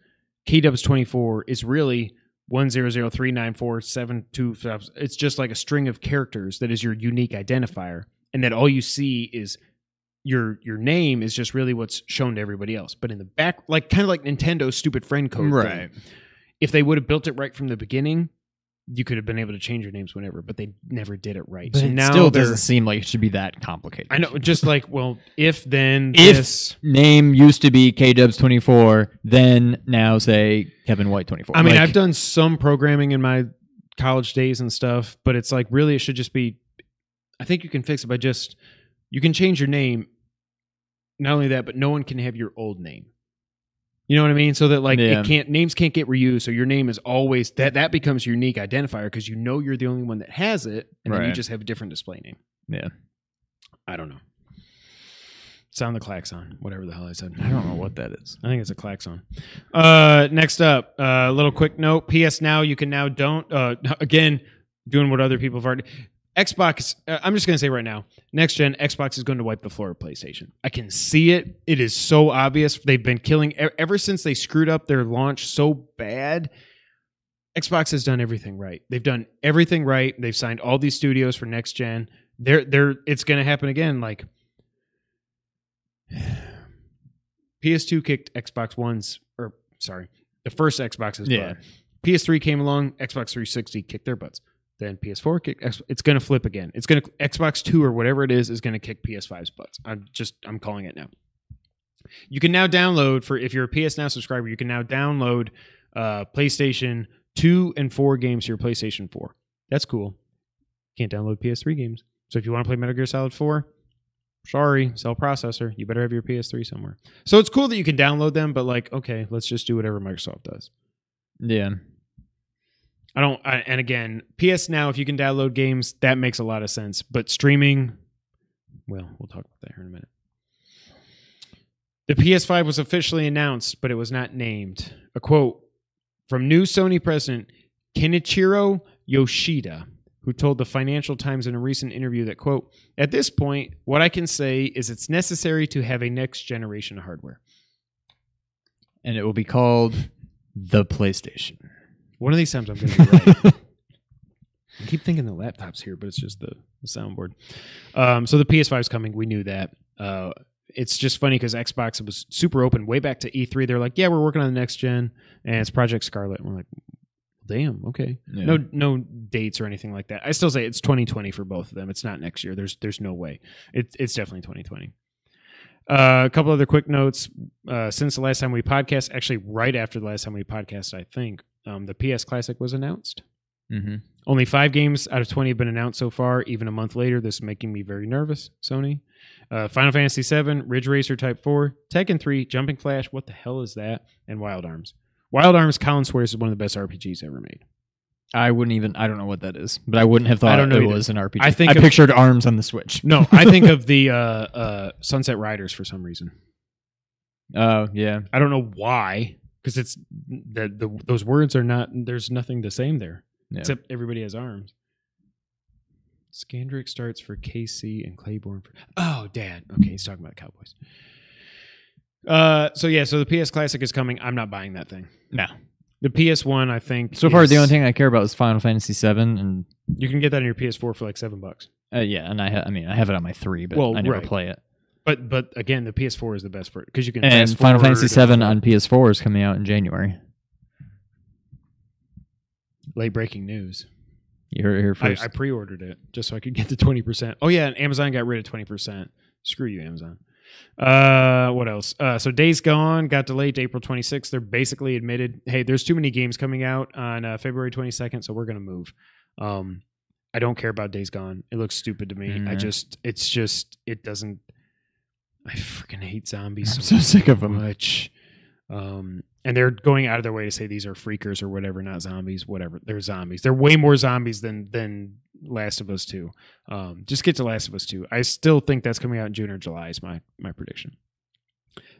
KDubs24 it's really 100394725. It's just like a string of characters that is your unique identifier. And that all you see is your your name is just really what's shown to everybody else. But in the back, like kind of like Nintendo's stupid friend code. thing. If they would have built it right from the beginning, you could have been able to change your names whenever, but they never did it right. But so it now still doesn't seem like it should be that complicated. I know, just like, well, if then If- this. Name used to be KDubs24, then now say Kevin White 24. I mean, Like, I've done some programming in my college days and stuff, but it's like really it should just be. I think you can fix it by just you can change your name. Not only that, but no one can have your old name. You know what I mean? So that like Yeah. it can't names can't get reused. So your name is always that that becomes your unique identifier because you know you're the only one that has it, and then you just have a different display name. Yeah. I don't know. Sound the klaxon, whatever the hell I said. I don't know what that is. I think it's a klaxon. Uh, next up, a uh, little quick note. PS Now, you can now don't uh, again doing what other people have already. Xbox. Uh, I'm just gonna say right now, next gen Xbox is going to wipe the floor of PlayStation. I can see it. It is so obvious. They've been killing ever since they screwed up their launch so bad. Xbox has done everything right. They've done everything right. They've signed all these studios for next gen. They're they're. It's going to happen again. Like PS2 kicked Xbox One's, or sorry, the first Xbox's Yeah. butt. PS3 came along, Xbox 360 kicked their butts. Then PS4 kicked. It's going to flip again. It's going to Xbox Two or whatever it is is going to kick PS5's butts. I'm just I'm calling it now. You can now download for if you're a PS Now subscriber. You can now download uh, PlayStation Two and Four games to your PlayStation Four. That's cool. Can't download PS3 games. So if you want to play Metal Gear Solid Four, sorry, cell processor. You better have your PS3 somewhere. So it's cool that you can download them, but like, okay, let's just do whatever Microsoft does. Yeah. I don't. I, and again, PS Now, if you can download games, that makes a lot of sense. But streaming, well, we'll talk about that here in a minute. The PS5 was officially announced, but it was not named. A quote from new Sony president Kenichiro Yoshida, who told the Financial Times in a recent interview that, quote, at this point, what I can say is it's necessary to have a next generation hardware. And it will be called the PlayStation. One of these times I'm going to be right. I keep thinking the laptop's here, but it's just the, the soundboard. Um, so the PS5 is coming. We knew that. Uh, it's just funny because Xbox was super open way back to E3. They're like, yeah, we're working on the next gen, and it's Project Scarlett. And we're like, damn, okay. Yeah. No, no dates or anything like that. I still say it's 2020 for both of them. It's not next year. There's, there's no way. It, it's definitely 2020. Uh, a couple other quick notes. Uh, since the last time we podcast, actually right after the last time we podcast, I think um, the PS Classic was announced. Mm-hmm. Only five games out of 20 have been announced so far. Even a month later, this is making me very nervous, Sony. Uh, Final Fantasy VII, Ridge Racer Type 4, Tekken 3, Jumping Flash, what the hell is that? And Wild Arms. Wild Arms, Colin swears, is one of the best RPGs ever made. I wouldn't even. I don't know what that is, but I wouldn't have thought I don't know it either. was an RPG. I think I of- pictured arms on the Switch. No, I think of the uh, uh, Sunset Riders for some reason. Oh yeah, I don't know why, because it's the, the those words are not. There's nothing the same there, Yeah. except everybody has arms. Scandrick starts for KC and Claiborne for. Oh, Dad. Okay, he's talking about Cowboys. Uh, so yeah, so the PS Classic is coming. I'm not buying that thing. no. The PS One, I think. So far, the only thing I care about is Final Fantasy 7 and you can get that on your PS4 for like seven bucks. uh, yeah, and I, ha- I mean, I have it on my three, but Well, I never right. play it. But but again, the PS4 is the best for it because you can. And Final Fantasy VII on PS4 is coming out in January. late breaking news. You heard it here I, first. I pre-ordered it just so I could get the twenty percent. Oh yeah, and Amazon got rid of twenty percent. Screw you, Amazon. Uh, what else? Uh, so Days Gone got delayed to April 26th. They're basically admitted, hey, there's too many games coming out on uh, February 22nd, so we're gonna move. Um, I don't care about Days Gone. It looks stupid to me. I Mhm. just, it's just, it doesn't. I freaking hate zombies I'm so, so sick them. much. Um, and they're going out of their way to say these are freakers or whatever, not zombies, whatever. They're zombies. They're way more zombies than than Last of Us Two. Um, just get to Last of Us Two. I still think that's coming out in June or July. Is my my prediction.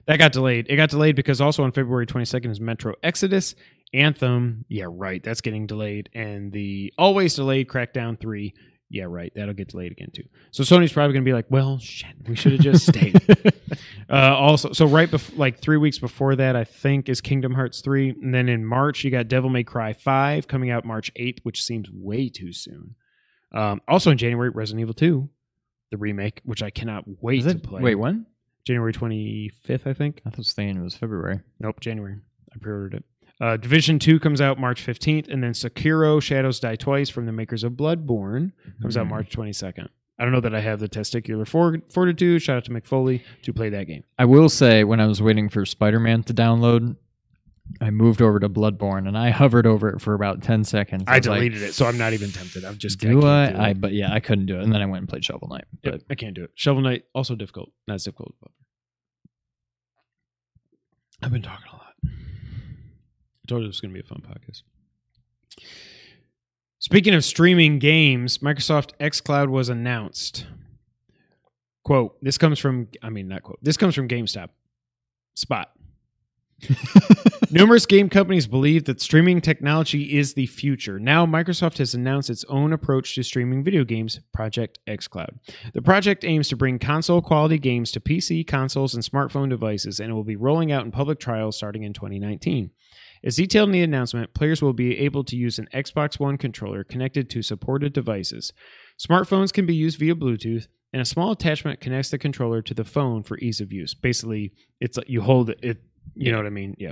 That got delayed. It got delayed because also on February 22nd is Metro Exodus, Anthem. Yeah, right. That's getting delayed, and the always delayed Crackdown Three. Yeah, right. That'll get delayed again too. So Sony's probably going to be like, well, shit, we should have just stayed. Uh, also, so right before, like three weeks before that, I think is Kingdom Hearts three, and then in March you got Devil May Cry five coming out March eighth, which seems way too soon. Um, also in January, Resident Evil two, the remake, which I cannot wait to play. Wait, when? January twenty fifth, I think. I thought saying it was February. Nope, January. I pre-ordered it. Uh, Division two comes out March fifteenth, and then Sekiro: Shadows Die Twice from the makers of Bloodborne comes out Mhm. March twenty second. I don't know that I have the testicular for- fortitude. Shout out to McFoley to play that game. I will say, when I was waiting for Spider Man to download, I moved over to Bloodborne and I hovered over it for about 10 seconds. I was like, deleted it, so I'm not even tempted. I'm just Do I? can't do I, it. but yeah, I couldn't do it. And then I went and played Shovel Knight. But Yep, I can't do it. Shovel Knight also difficult. Not as difficult. But I've been talking a lot. I told you this was going to be a fun podcast. Speaking of streaming games, Microsoft xCloud was announced. Quote, this comes from, I mean, not quote, this comes from GameStop. Spot. Numerous game companies believe that streaming technology is the future. Now, Microsoft has announced its own approach to streaming video games, Project xCloud. The project aims to bring console quality games to PC, consoles, and smartphone devices, and it will be rolling out in public trials starting in 2019. As detailed in the announcement, players will be able to use an Xbox One controller connected to supported devices. Smartphones can be used via Bluetooth, and a small attachment connects the controller to the phone for ease of use. Basically, it's you hold it, it you know what I mean? Yeah.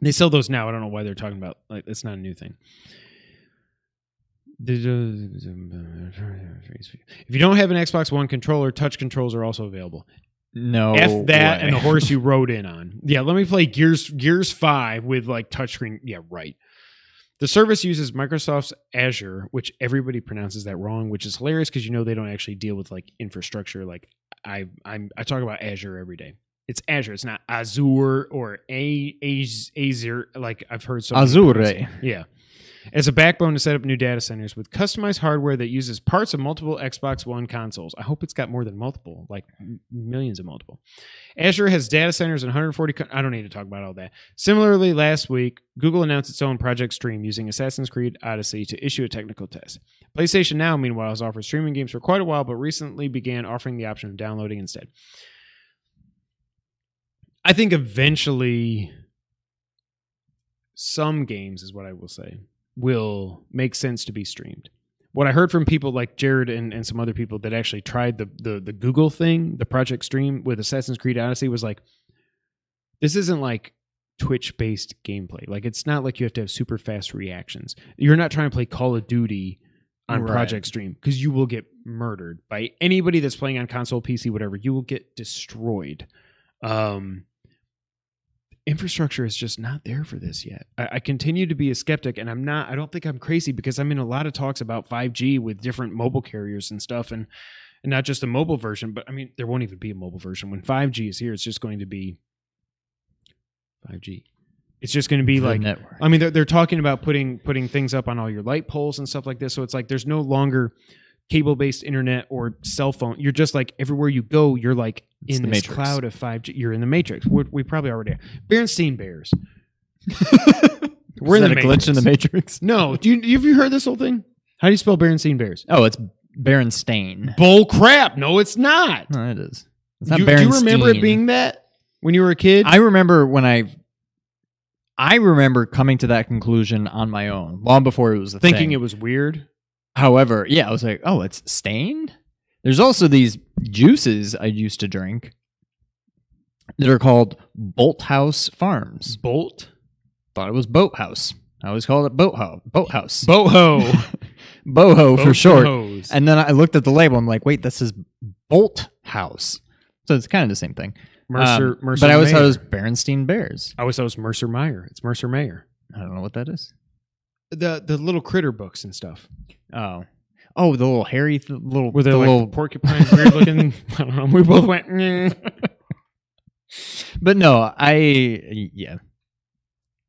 They sell those now. I don't know why they're talking about like it's not a new thing. If you don't have an Xbox One controller, touch controls are also available. No. F that way. and the horse you rode in on. Yeah, let me play Gears Gears 5 with like touchscreen. Yeah, right. The service uses Microsoft's Azure, which everybody pronounces that wrong, which is hilarious because you know they don't actually deal with like infrastructure. Like I I'm I talk about Azure every day. It's Azure. It's not Azure or a Az- Azure. Like I've heard so Azure. Yeah. As a backbone to set up new data centers with customized hardware that uses parts of multiple Xbox One consoles. I hope it's got more than multiple, like millions of multiple. Azure has data centers in 140. co- I don't need to talk about all that. Similarly, last week, Google announced its own Project Stream using Assassin's Creed Odyssey to issue a technical test. PlayStation Now, meanwhile, has offered streaming games for quite a while, but recently began offering the option of downloading instead. I think eventually some games is what I will say will make sense to be streamed. What I heard from people like Jared and, and some other people that actually tried the, the the Google thing, the Project Stream with Assassin's Creed Odyssey was like this isn't like Twitch based gameplay. Like it's not like you have to have super fast reactions. You're not trying to play Call of Duty on Right. Project Stream because you will get murdered by anybody that's playing on console, PC, whatever. You will get destroyed. Um, infrastructure is just not there for this yet. I, I continue to be a skeptic, and I'm not. I don't think I'm crazy because I'm in a lot of talks about 5G with different mobile carriers and stuff, and and not just a mobile version, but I mean there won't even be a mobile version when 5G is here. It's just going to be 5G. It's just going to be The like network. I mean, they're, they're talking about putting putting things up on all your light poles and stuff like this. So it's like there's no longer cable based internet or cell phone. You're just like everywhere you go, you're like It's in the this Matrix. cloud of 5G. You're in the matrix. We're, we probably already are. Berenstein Bears. We're Is in that the a glitch in the Matrix? No, do you have you heard this whole thing? How do you spell Berenstein Bears? Oh, it's Berenstain. Bull crap! No, it's not. No, it is. It's not You, do you remember it Berenstein. being that when you were a kid? I remember when I, I remember coming to that conclusion on my own, long before it was a thinking thing. it was weird. However, yeah, I was like, oh, it's stained. There's also these juices I used to drink that are called Bolt House Farms. Bolt Thought it was Boathouse. I always called it Boathouse. Boathouse. boho Boho for short. Bohos. And then I looked at the label. I'm like, wait, this is Bolt House. So it's kind of the same thing. Mercer, Um, Mercer. but I always thought it was Berenstein Bears. I always thought it was Mercer Meyer. It's Mercer Mayer. I don't know what that is. The the little critter books and stuff. Oh, oh, the little hairy th- little Were they the like little. porcupine weird looking? I don't know. We both went. But no, I yeah.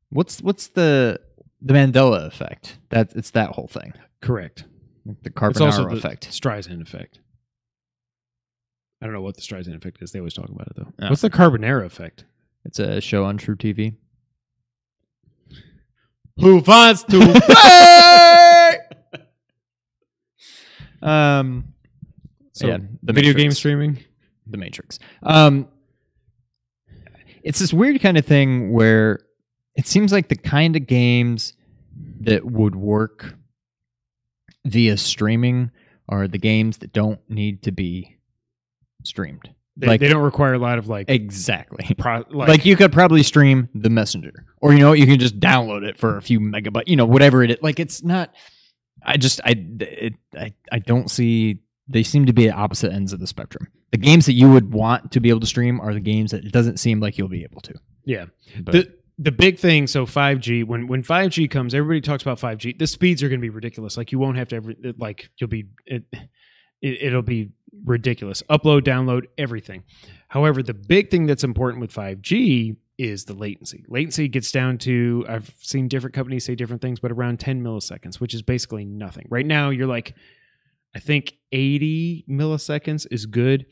What's what's the the Mandela effect? That it's that whole thing. Correct. The It's also Carbonaro the effect. Streisand effect. I don't know what the Streisand effect is. They always talk about it though. Oh. What's the Carbonara effect? It's a show on truTV. Who wants to play? Um, So, yeah, the video Matrix. game streaming. The Matrix. Um, it's this weird kind of thing where it seems like the kind of games that would work via streaming are the games that don't need to be streamed. They, Like- they don't require a lot of like, Exactly. pro, like, Like, you could probably stream the messenger or you know you can just download it for a few megabytes you know whatever it is like it's not i just i it, I, I don't see they seem to be at opposite ends of the spectrum the games that you would want to be able to stream are the games that it doesn't seem like you'll be able to yeah. but the the big thing so 5g when when 5g comes everybody talks about 5g the speeds are going to be ridiculous like you won't have to ever like you'll be it, it it'll be ridiculous. Upload download everything. However the big thing that's important with 5g is the latency. Latency gets down to i've seen different companies say different things but around 10 milliseconds which is basically nothing. Right now you're like i think 80 milliseconds is good.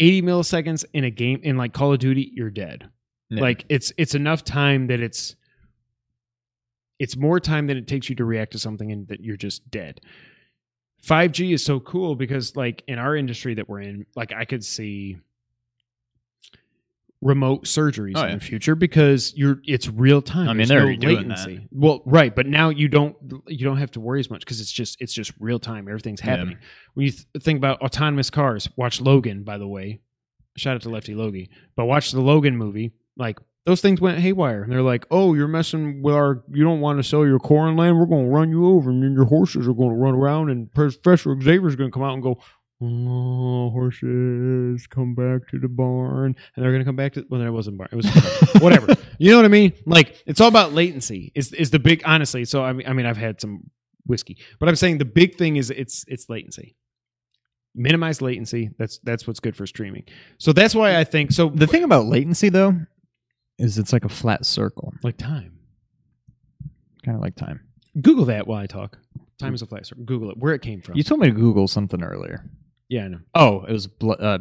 80 milliseconds in a game in like call of duty you're dead. Yeah. like it's it's enough time that it's it's more time than it takes you to react to something and that you're just dead 5g is so cool because like in our industry that we're in like i could see remote surgeries Oh, in the future because you're it's real time. I mean, There's they're no already doing that. latency. Well right but now you don't you don't have to worry as much because it's just it's just real time. Everything's Yeah. happening. When you th- think about autonomous cars watch logan by the way. Shout out to lefty logie. But watch the logan movie like those things went haywire. And they're like oh you're messing with our you don't want to sell your corn land. We're going to run you over. And then your horses are going to run around and professor xavier's going to come out and go oh horses come back to the barn. And they're going to come back to well there wasn't barn. It was whatever. You know what i mean? Like it's all about latency is is the big honestly so i mean i mean i've had some whiskey. But i'm saying the big thing is it's it's latency. Minimize latency. That's that's what's good for streaming. So that's why i think so the thing about latency though is it's like a flat circle. Like time. Kind of like time. Google that while i talk. Time is a flat circle. Google it. Where it came from. You told me to google something earlier. Yeah i know. Oh it was bl- uh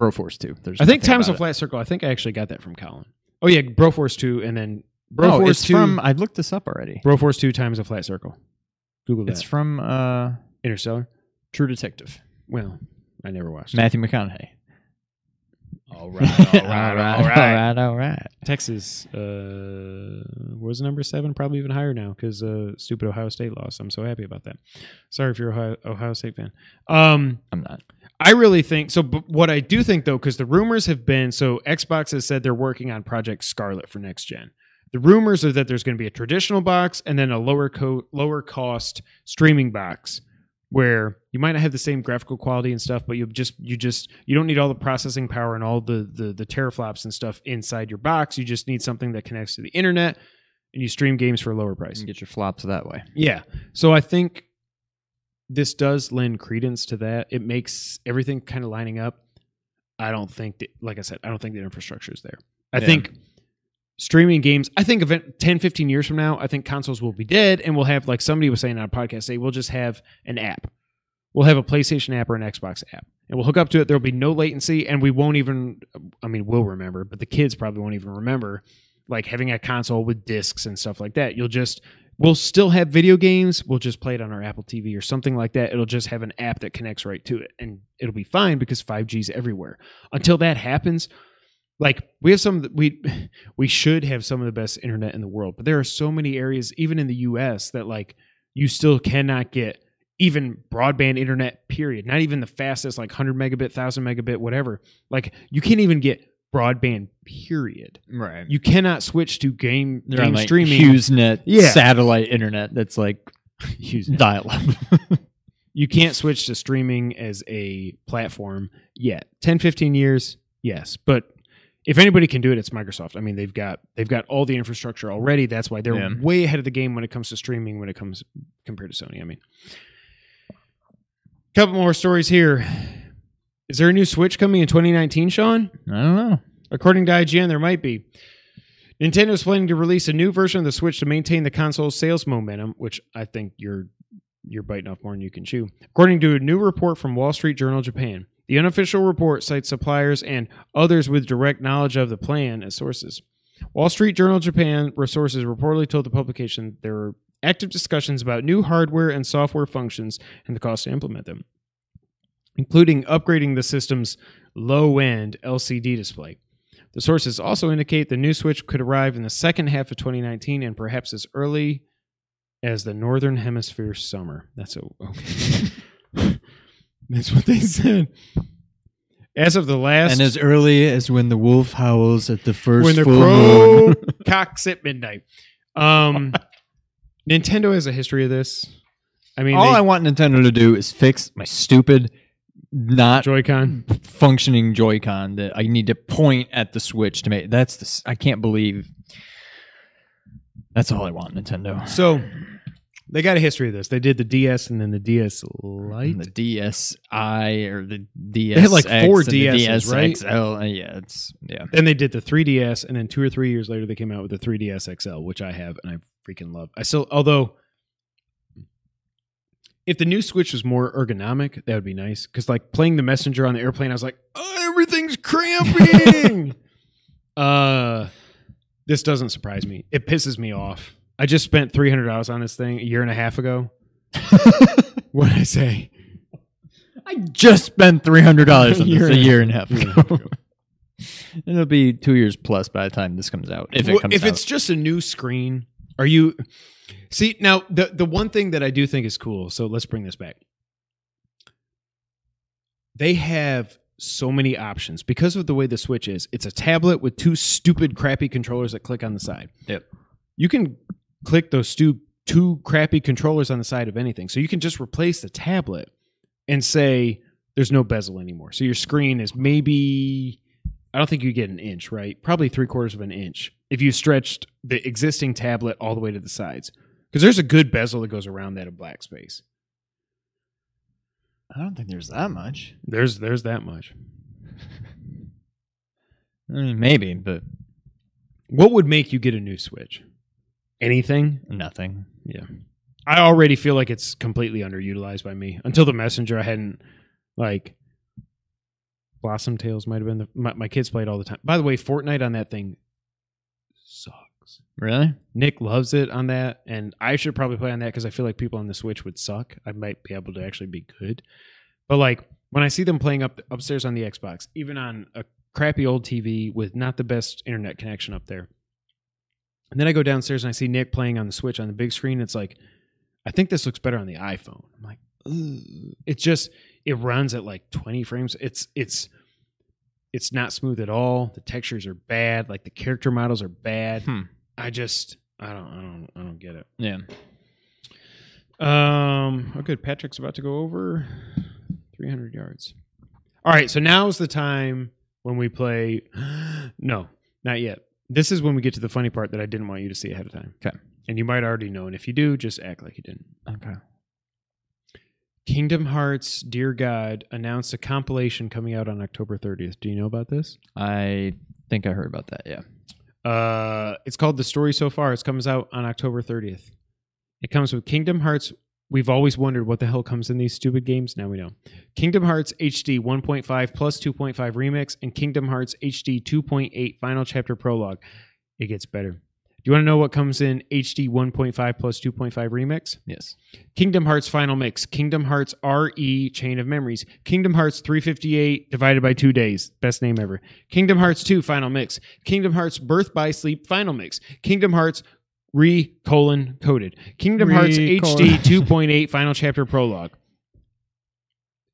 broforce 2 there's i think time is a it. flat circle. I think i actually got that from colin. Oh yeah broforce 2 and then no, broforce it's 2 from i looked this up already. Broforce 2 times a flat circle. Google that. it's from uh interstellar? True detective. Well i never watched it. matthew mcconaughey all right all right all right all right all right Texas uh, was number seven, probably even higher now because uh, stupid Ohio State lost. I'm so happy about that. Sorry if you're a Ohio, Ohio State fan. Um, i'm not I really think so. But what I do think though, because the rumors have been so Xbox has said they're working on Project Scarlett for next gen. The rumors are that there's going to be a traditional box and then a lower co- lower cost streaming box where you might not have the same graphical quality and stuff, but you just you just you don't need all the processing power and all the the the teraflops and stuff inside your box. You just need something that connects to the internet and you stream games for a lower price. can get your flops that way Yeah. So I think this does lend credence to that. It makes everything kind of lining up. I don't think that, like I said, I don't think the infrastructure is there. I Yeah. think streaming games, I think event 10, 15 years from now, I think consoles will be dead and we'll have, like somebody was saying on a podcast, say, we'll just have an app. We'll have a PlayStation app or an Xbox app and we'll hook up to it. There'll be no latency and we won't even, I mean, we'll remember, but the kids probably won't even remember like having a console with discs and stuff like that. You'll just, we'll still have video games. We'll just play it on our Apple TV or something like that. It'll just have an app that connects right to it, and it'll be fine because 5G's everywhere. Until that happens, like we have some, we we should have some of the best internet in the world, but there are so many areas, even in the U.S., that like you still cannot get even broadband internet. Period. Not even the fastest, like 100 megabit, 1000 megabit, whatever. Like you can't even get broadband. Period. right You cannot switch to game they're game like streaming. HughesNet Yeah. satellite internet that's like dial up you can't switch to streaming as a platform yet 10 15 years yes, but if anybody can do it, it's Microsoft. I mean, they've got they've got all the infrastructure already. That's why they're Yeah. way ahead of the game when it comes to streaming. When it comes compared to Sony, I mean, couple more stories here. Is there a new Switch coming in 2019, Sean? I don't know. According to IGN, there might be. Nintendo is planning to release a new version of the Switch to maintain the console's sales momentum, which I think you're you're biting off more than you can chew. According to a new report from Wall Street Journal Japan, the unofficial report cites suppliers and others with direct knowledge of the plan as sources. Wall Street Journal Japan sources reportedly told the publication there were active discussions about new hardware and software functions and the cost to implement them, including upgrading the system's low end LCD display. The sources also indicate the new Switch could arrive in the second half of 2019 and perhaps as early as the Northern Hemisphere summer. That's a, okay. Oh. That's what they said. As of the last And as early as when the wolf howls at the first when the full crow moon. cocks at midnight. Um, Nintendo has a history of this. I mean, All they- I want Nintendo to do is fix my stupid, not Joy-Con. functioning Joy-Con that I need to point at the Switch to make. That's the. I can't believe. That's all I want, Nintendo. So they got a history of this. They did the DS and then the DS Lite. The DSi or the DS. They had, like, four and DSs, right? DSXL. Uh, Yeah, it's yeah. Then they did the 3DS, and then two or three years later, they came out with the 3DS XL, which I have and I freaking love. I still, although, if the new Switch was more ergonomic, that would be nice. Because like playing the Messenger on the airplane, I was like, oh, everything's cramping. uh, this doesn't surprise me. It pisses me off. I just spent three hundred dollars on this thing a year and a half ago. what did I say? I just spent three hundred dollars on this a a- year and a half ago. half ago. It'll be two years plus by the time this comes out. If it Well, comes if out. it's just a new screen, are you see now the the one thing that I do think is cool, so let's bring this back. They have so many options because of the way the Switch is. It's a tablet with two stupid crappy controllers that click on the side. Yep. You can click those two two crappy controllers on the side of anything. So you can just replace the tablet and say there's no bezel anymore. So your screen is maybe I don't think you get an inch, right? Probably three quarters of an inch if you stretched the existing tablet all the way to the sides. Because there's a good bezel that goes around that of black space. I don't think there's that much. There's there's that much. I mean, maybe, but What would make you get a new Switch? Anything? nothing. Yeah. I already feel like it's completely underutilized by me. Until the messenger, I hadn't like Blossom Tales might have been the my, my kids played all the time. By the way, Fortnite on that thing sucks. Really? Nick loves it on that, and I should probably play on that because I feel like people on the Switch would suck. I might be able to actually be good, but like when I see them playing up upstairs on the Xbox, even on a crappy old TV with not the best internet connection up there, and then I go downstairs and I see Nick playing on the Switch on the big screen. It's like, I think this looks better on the iPhone. I'm like, Ugh. it's just it runs at like 20 frames. It's it's it's not smooth at all. The textures are bad. Like the character models are bad. Hmm. I just I don't I don't I don't get it. Yeah. Um Okay. Patrick's about to go over 300 yards. All right, so now's the time when we play No, not yet. This is when we get to the funny part that I didn't want you to see ahead of time. Okay. And you might already know and if you do, just act like you didn't. Okay. Kingdom Hearts Dear God announced a compilation coming out on October 30th. Do you know about this? I think I heard about that. Yeah. Uh, it's called The Story So Far. It comes out on October 30th. It comes with Kingdom Hearts. We've always wondered what the hell comes in these stupid games. Now we know. Kingdom Hearts HD 1.5 plus 2.5 remix and Kingdom Hearts HD 2.8 final chapter prologue. It gets better. Do you want to know what comes in HD 1.5 plus 2.5 remix? Yes. Kingdom Hearts Final Mix, Kingdom Hearts RE Chain of Memories, Kingdom Hearts 358 divided by two days, best name ever. Kingdom Hearts 2 Final Mix, Kingdom Hearts Birth by Sleep Final Mix, Kingdom Hearts Re colon coded, Kingdom Hearts Re- HD 2.8 Final Chapter Prologue.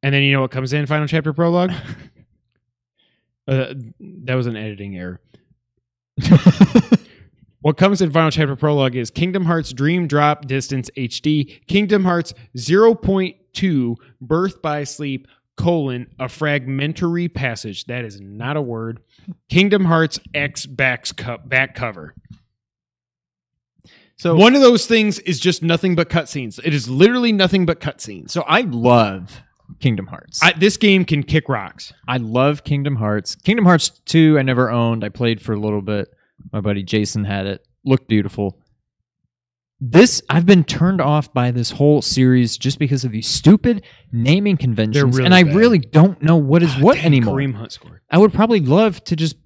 And then you know what comes in Final Chapter Prologue? Uh, that was an editing error. What comes in Final Chapter Prologue is Kingdom Hearts Dream Drop Distance HD, Kingdom Hearts 0.2 Birth by Sleep colon a fragmentary passage. That is not a word. Kingdom Hearts X backs co- back cover. So One of those things is just nothing but cutscenes. It is literally nothing but cutscenes. so I love Kingdom Hearts. I, this game can kick rocks. I love Kingdom Hearts. Kingdom Hearts 2 I never owned. I played for a little bit. My buddy Jason had it. Looked beautiful. This I've been turned off by this whole series just because of these stupid naming conventions really and I bad. really don't know what is what Dang, anymore. Kareem Hunt scored. I would probably love to just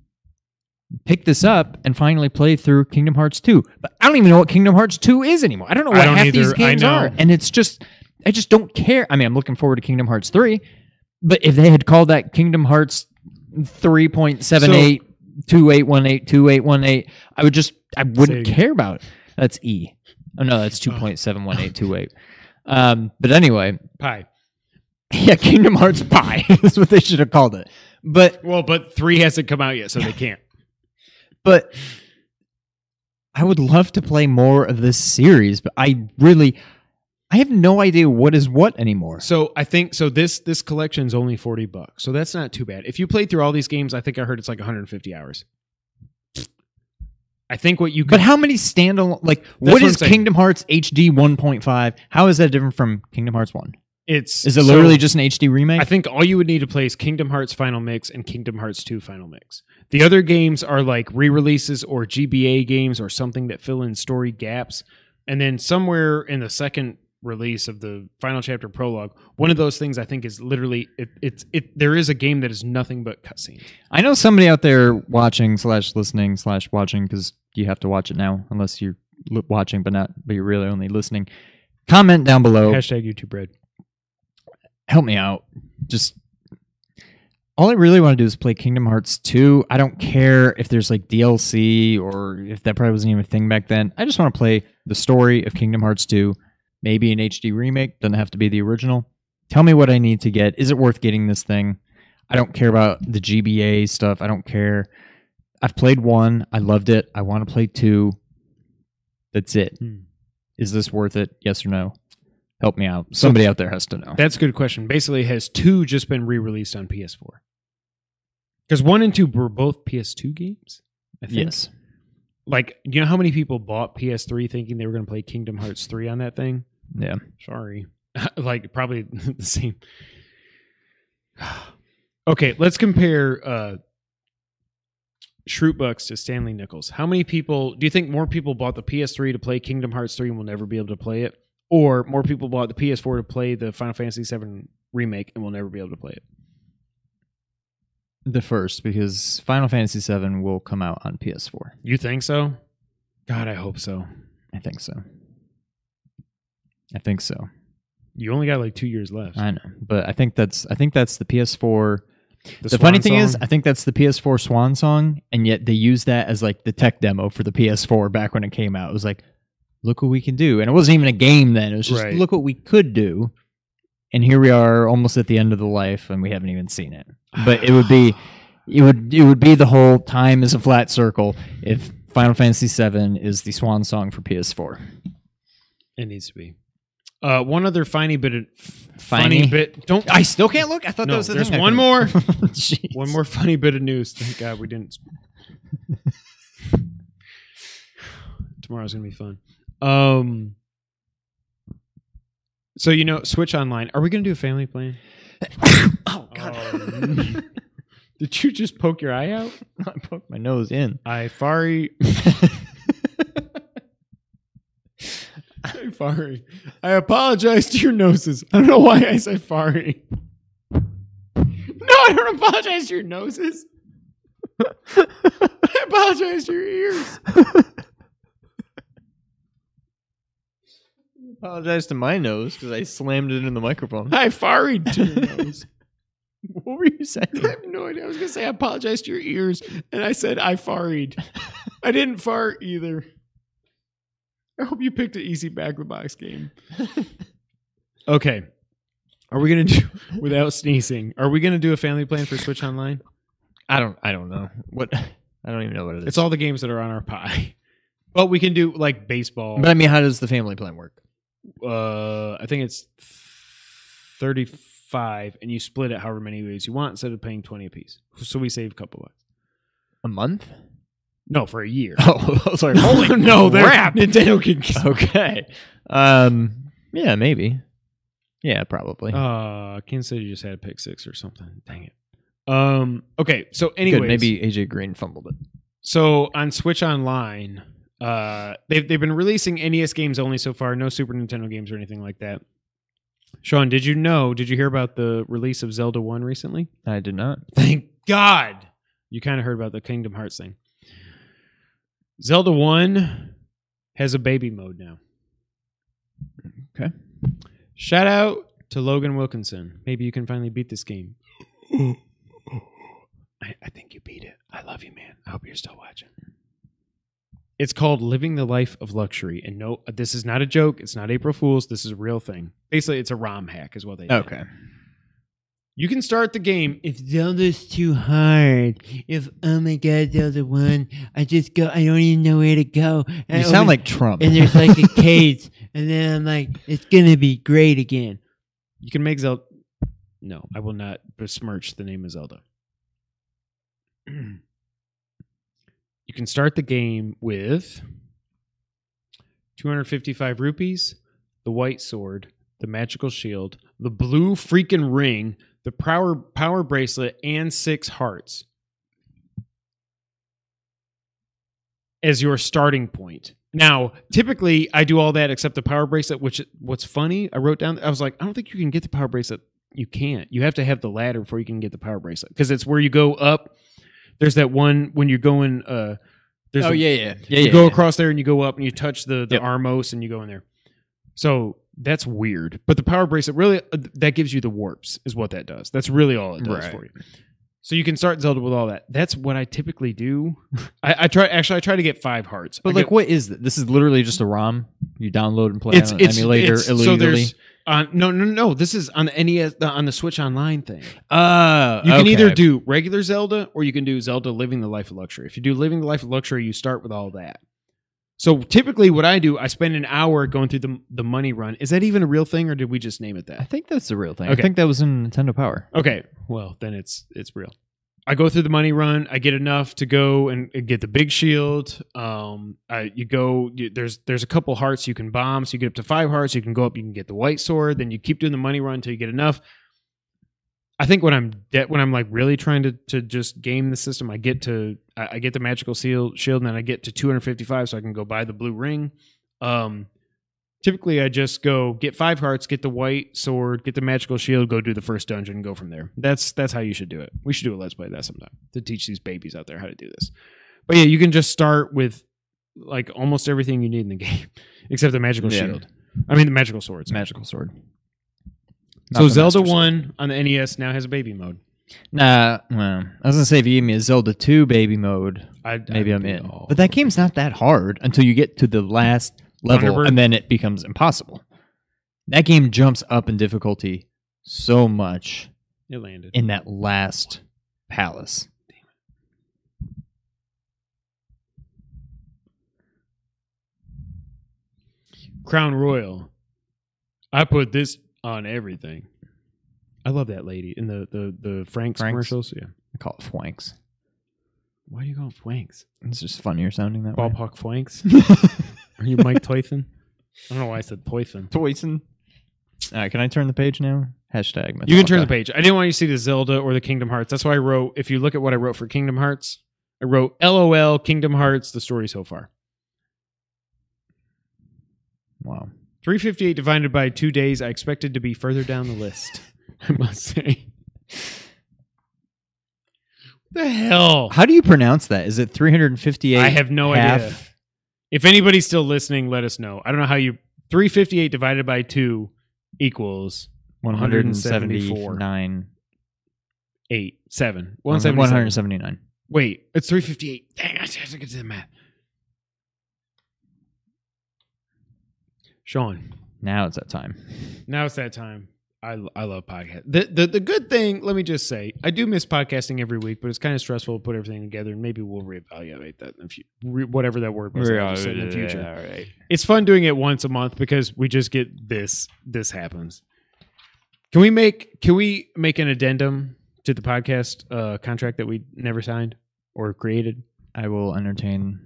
pick this up and finally play through Kingdom Hearts 2. But I don't even know what Kingdom Hearts 2 is anymore. I don't know what don't half either. these games are. And it's just I just don't care. I mean, I'm looking forward to Kingdom Hearts 3, but if they had called that Kingdom Hearts 3.78 2818 2818, I would just I wouldn't again. care about it. That's E. Oh no, that's 2.71828. Um, but anyway, Pie. yeah, Kingdom Hearts Pie is what they should have called it. But Well, but three hasn't come out yet, so they can't. But I would love to play more of this series, but I really I have no idea what is what anymore. So I think so. This this collection is only forty bucks, so that's not too bad. If you played through all these games, I think I heard it's like 150 hours. I think what you could But how many standalone like what what is. Kingdom Hearts HD 1.5? How is that different from Kingdom Hearts 1? it's Is it so literally just an HD remake? I think all you would need to play is Kingdom Hearts Final Mix and Kingdom Hearts 2 Final Mix. The other games are like re-releases or GBA games or something that fill in story gaps. And then somewhere in the second release of the final chapter prologue, one of those things I think is literally it, it's it. There is a game that is nothing but cutscenes. I know somebody out there watching slash listening slash watching because you have to watch it now unless you're watching but not but you're really only listening. Comment down below. Hashtag YouTube Red. help me out. Just all I really want to do is play Kingdom Hearts 2. I don't care if there's like DLC or if that probably wasn't even a thing back then. I just want to play the story of Kingdom Hearts 2, maybe an HD remake, doesn't have to be the original. Tell me what I need to get. Is it worth getting this thing? I don't care about the GBA stuff. I don't care. I've played one. I loved it. I want to play two. That's it. Hmm. Is this worth it? Yes or no? Help me out. Somebody out there has to know. That's a good question. Basically, has two just been re-released on PS4? Because one and two were both PS2 games. I think. Yes. Like, you know how many people bought PS3 thinking they were going to play Kingdom Hearts 3 on that thing? Yeah. Sorry. like, probably the same. okay, let's compare uh Schrute Bucks to Stanley Nickels. How many people do you think more people bought the PS3 to play Kingdom Hearts 3 and will never be able to play it? Or more people bought the PS4 to play the Final Fantasy 7 remake and will never be able to play it? The first, because Final Fantasy VII will come out on PS4. You think so? God, I hope so. I think so. I think so. You only got like two years left. I know, but I think that's I think that's the PS4. The, Swan funny thing is, I think that's the PS4 Swan song, and yet they use that as like the tech demo for the PS4 back when it came out. It was like, look what we can do, and it wasn't even a game then. It was just Right. look what we could do, and here we are, almost at the end of the life, and we haven't even seen it. But it would be, it would it would be the whole time is a flat circle if Final Fantasy VII is the Swan song for PS4. It needs to be. Uh, one other funny bit of Funny? funny bit. Don't I still can't look. I thought No, that was the there's thing one more. One more funny bit of news. Thank God we didn't. Tomorrow's gonna be fun. Um. So you know, Switch Online. Are we gonna do a family plan? oh God! Oh, Did you just poke your eye out? I poked my nose in. I Fari. I Fari. I apologize to your noses. I don't know why I said Fari. No, I don't apologize to your noses. I apologize to your ears. Apologize to my nose because I slammed it in the microphone. I Faried to your nose. what were you saying? I have no idea. I was gonna say I apologize to your ears, and I said I farried. I didn't fart either. I hope you picked an easy back of the box game. okay. Are we gonna do without sneezing? Are we gonna do a family plan for Switch Online? I don't. I don't know what. I don't even know what it is. It's all the games that are on our pie. But we can do like baseball. But I mean, how does the family plan work? Uh, I think it's thirty five, and you split it however many ways you want instead of paying twenty a piece. So we save a couple bucks. A month? No, for a year. Oh, I was like, holy no, they're- crap. Nintendo can. Okay. Um. Yeah, maybe. Yeah, probably. Uh, Kansas City just had a pick six or something. Dang it. Um. Okay. So anyway, Good. Maybe AJ Green fumbled it. So on Switch Online, uh, they've they've been releasing NES games only so far. No Super Nintendo games or anything like that. Sean, did you know? Did you hear about the release of Zelda One recently? I did not. Thank God. You kind of heard about the Kingdom Hearts thing. Zelda 1 has a baby mode now. Okay. Shout out to Logan Wilkinson. Maybe you can finally beat this game. I, I think you beat it. I love you, man. I hope you're still watching. It's called Living the Life of Luxury. And no, this is not a joke. It's not April Fool's. This is a real thing. Basically, it's a ROM hack, is what they did. Okay. You can start the game if Zelda's too hard, if oh my god, Zelda one, I just go, I don't even know where to go. And You I sound like Trump. and there's like a cage, and then I'm like, it's gonna be great again. You can make Zelda. No, I will not besmirch the name of Zelda. you can start the game with 255 rupees, the white sword, the magical shield, the blue freaking ring, the power power bracelet, and six hearts as your starting point. Now, typically I do all that except the power bracelet, which what's funny, I wrote down I was like, I don't think you can get the power bracelet. You can't. You have to have the ladder before you can get the power bracelet. Because it's where you go up. There's that one when you're going uh there's oh a- yeah, yeah, yeah. you yeah, go yeah. across there and you go up and you touch the the Yep. armos and you go in there. So that's weird. But the power bracelet really uh, that gives you the warps is what that does. That's really all it does Right. for you. So you can start Zelda with all that. That's what I typically do. I, I try actually I try to get five hearts. But I like, get- what is this? This is literally just a ROM you download and play it's on it's emulator it's, so illegally. there's uh, no no no this is on the NES the- on the Switch Online thing. uh, You can okay. either do regular Zelda or you can do Zelda Living the Life of Luxury. If you do Living the Life of Luxury, you start with all that. So typically, what I do, I spend an hour going through the the money run. Is that even a real thing, or did we just name it that? I think that's the real thing. Okay. I think that was in Nintendo Power. Okay, well then it's it's real. I go through the money run. I get enough to go and, get the big shield. Um, I, you go. You, there's there's a couple hearts you can bomb, so you get up to five hearts. You can go up. You can get the white sword. Then you keep doing the money run until you get enough. I think when I'm de- when I'm like really trying to to just game the system, I get to I, I get the magical seal shield, and then I get to 255, so I can go buy the blue ring. Um, typically, I just go get five hearts, get the white sword, get the magical shield, go do the first dungeon, and go from there. That's that's how you should do it. We should do a let's play that sometime to teach these babies out there how to do this. But yeah, you can just start with like almost everything you need in the game, except the magical Yeah. shield. I mean the magical swords. Magical sword. so Not the Zelda Sword. One on the NES now has a baby mode. Nah, well, I was gonna say if you gave me a Zelda 2 baby mode, I, maybe I I'm in. But that game's not that hard until you get to the last level, Thunderbird? and then it becomes impossible. That game jumps up in difficulty so much it. Landed. in that last palace. Crown Royal. I put this on everything. I love that lady in the the the Frank's, Frank's? commercials. Yeah. I call it Fwanks. Why do you call them Fwanks? It's just funnier sounding that way. Ballpark Fwanks. Are you Mike Toyson? I don't know why I said Toyson. Poison. All right, can I turn the page now? Hashtag. You can turn the page. I didn't want you to see the Zelda or the Kingdom Hearts. That's why I wrote. If you look at what I wrote for Kingdom Hearts, I wrote LOL Kingdom Hearts. The story so far. Wow. 358 divided by two days. I expected to be further down the list. I must say. the hell? How do you pronounce that? Is it 358? I have no half? idea. If anybody's still listening, let us know. I don't know how you 358 divided by 2 equals 179. 8 7. 179. 177. 179. Wait, it's 358. Dang, I have to get to the math. Sean, Now it's that time. now it's that time. I, I love podcast. The, the the good thing, let me just say, I do miss podcasting every week, but it's kind of stressful to put everything together, and maybe we'll reevaluate that in the future. Re- whatever that word was, in the future. All right. It's fun doing it once a month because we just get this. This happens. Can we make can we make an addendum to the podcast uh, contract that we never signed or created? I will entertain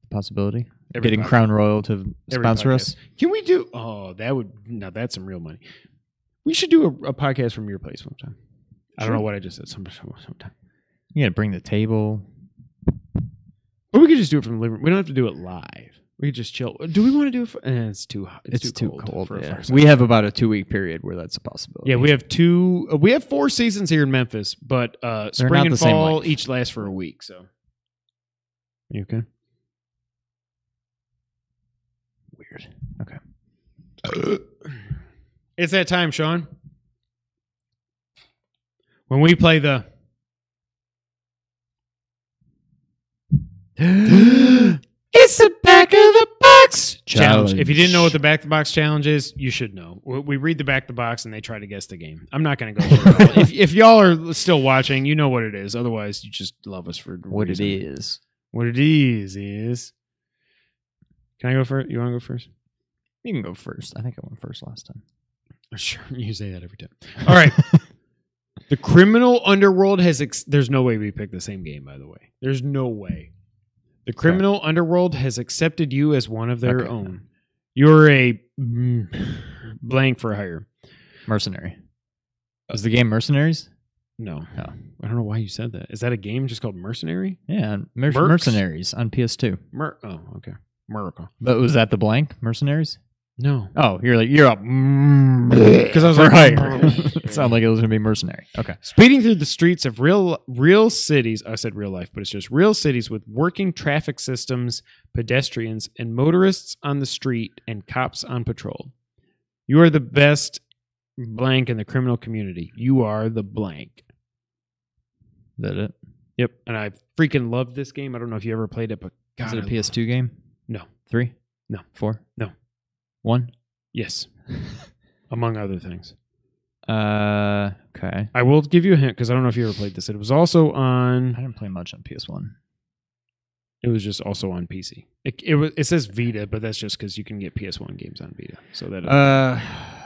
the possibility. Every Getting. Crown Royal to sponsor podcast. us. Can we do? Oh, that would now that's some real money. We should do a, a podcast from your place sometime. I don't know what I just said. Some, sometime, You got to bring the table. or we could just do it from the living room. We don't have to do it live. We could just chill. Do we want to do it? For, eh, it's too hot. It's, too, cold. for a yeah. We have about a two week period where that's a possibility. Yeah, we have two. Uh, we have four seasons here in Memphis, but uh, spring and fall each last for a week. So, you okay? Okay. It's that time, Sean. When we play the it's the back of the box challenge. If you didn't know what the back of the box challenge is, you should know. We we read the back of the box and they try to guess the game. I'm not going to go. through it all. if, if y'all are still watching, you know what it is. Otherwise, you just love us for what it reason. is. What it is is. Can I go first? You want to go first? You can go first. I think I went first last time. Sure, you say that every time. All right. the criminal underworld has. Ex- There's no way we picked the same game. By the way, there's no way. The criminal underworld has accepted you as one of their Okay. own. You're a mm, blank for hire. Mercenary. Is the game Mercenaries? No, Oh. I don't know why you said that. Is that a game just called Mercenary? Yeah, Mer- Mercenaries on PS2. Mer. Oh, okay. Miracle. But was that the blank Mercenaries? No, Oh, you're like you're up because I was like, hire. Oh, it sounded like it was gonna be mercenary. Okay. Speeding through the streets of real real cities, I said real life, but it's just real cities with working traffic systems, pedestrians, and motorists on the street and cops on patrol. You are the best blank in the criminal community. You are the blank. Is that it? Yep. And I freaking love this game. I don't know if you ever played it, but God, Is it a I- PS2 game? No. Three? No. Four? No. One? Yes. Among other things. Uh okay. I will give you a hint because I don't know if you ever played this. It was also on I on didn't play much on PS1. It was just also on PC. It, it was. It says Vita, but that's just because you can get PS1 games on Vita. So that Uh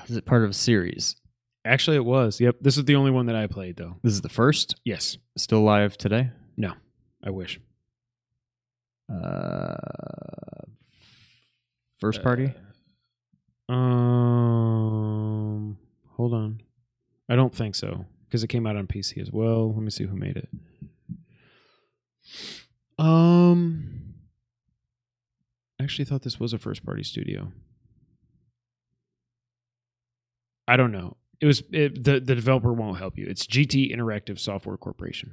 is it part of a series? actually it was. Yep. This is the only one that I played though. This is the first? Yes. Still live today? No. I wish. Uh first party? Um. Hold on. I don't think so because it came out on PC as well. Let me see who made it. Um. I actually thought this was a first party studio. I don't know. It was it, the the developer won't help you. It's GT Interactive Software Corporation.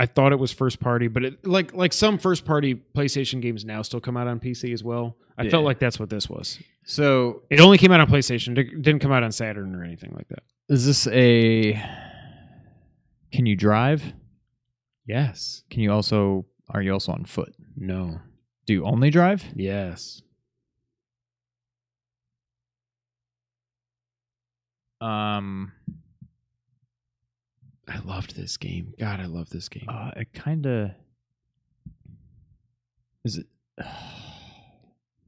I thought it was first party, but it like like some first party PlayStation games now still come out on PC as well. I felt like that's what this was. So It only came out on PlayStation. It didn't come out on Saturn or anything like that. is this a can you drive? Yes. Can you also are you also on foot? No. Do you only drive? Yes. Um I loved this game. God, I love this game. uh it kind of is it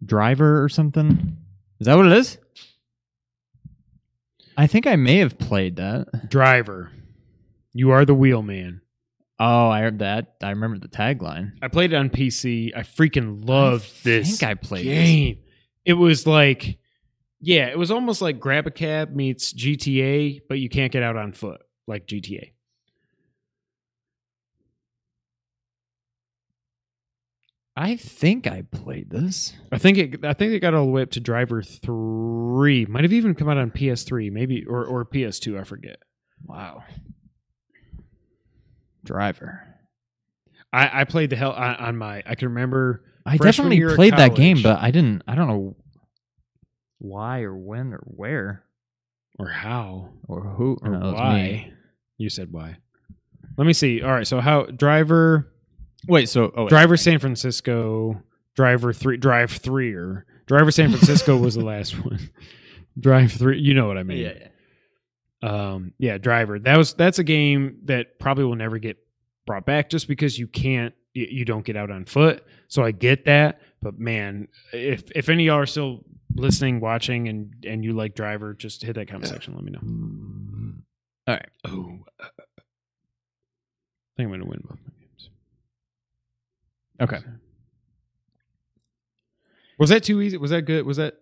driver or something? Is that what it is? I think I may have played that. Driver. You are the wheelman. Oh, I heard that. I remember the tagline. I played it on PC. I freaking loved I this think I played this. game. It was like, yeah, it was almost like Grab a Cab meets GTA, but you can't get out on foot like GTA. I think I played this. I think it. I think it got all the way up to Driver Three. Might have even come out on PS3, maybe or or PS2. I forget. Wow. Driver. I, I played the hell on, on my. I can remember. I definitely year played that game, but I didn't. I don't know why or when or where Or how or who or No, it was why? Me. You said why. Let me see. All right. So how driver Wait, so oh, wait. driver San Francisco driver three drive three or driver San Francisco was the last one. Drive three. You know what I mean? yeah, yeah. um yeah driver that was that's a game that probably will never get brought back just because you can't you, you don't get out on foot so i get that but man if if any of y'all are still listening, watching, and and you like Driver, just hit that comment section. Let me know. All right. Oh, I think I'm gonna win both my games. Okay. Was that too easy? Was that good? Was that?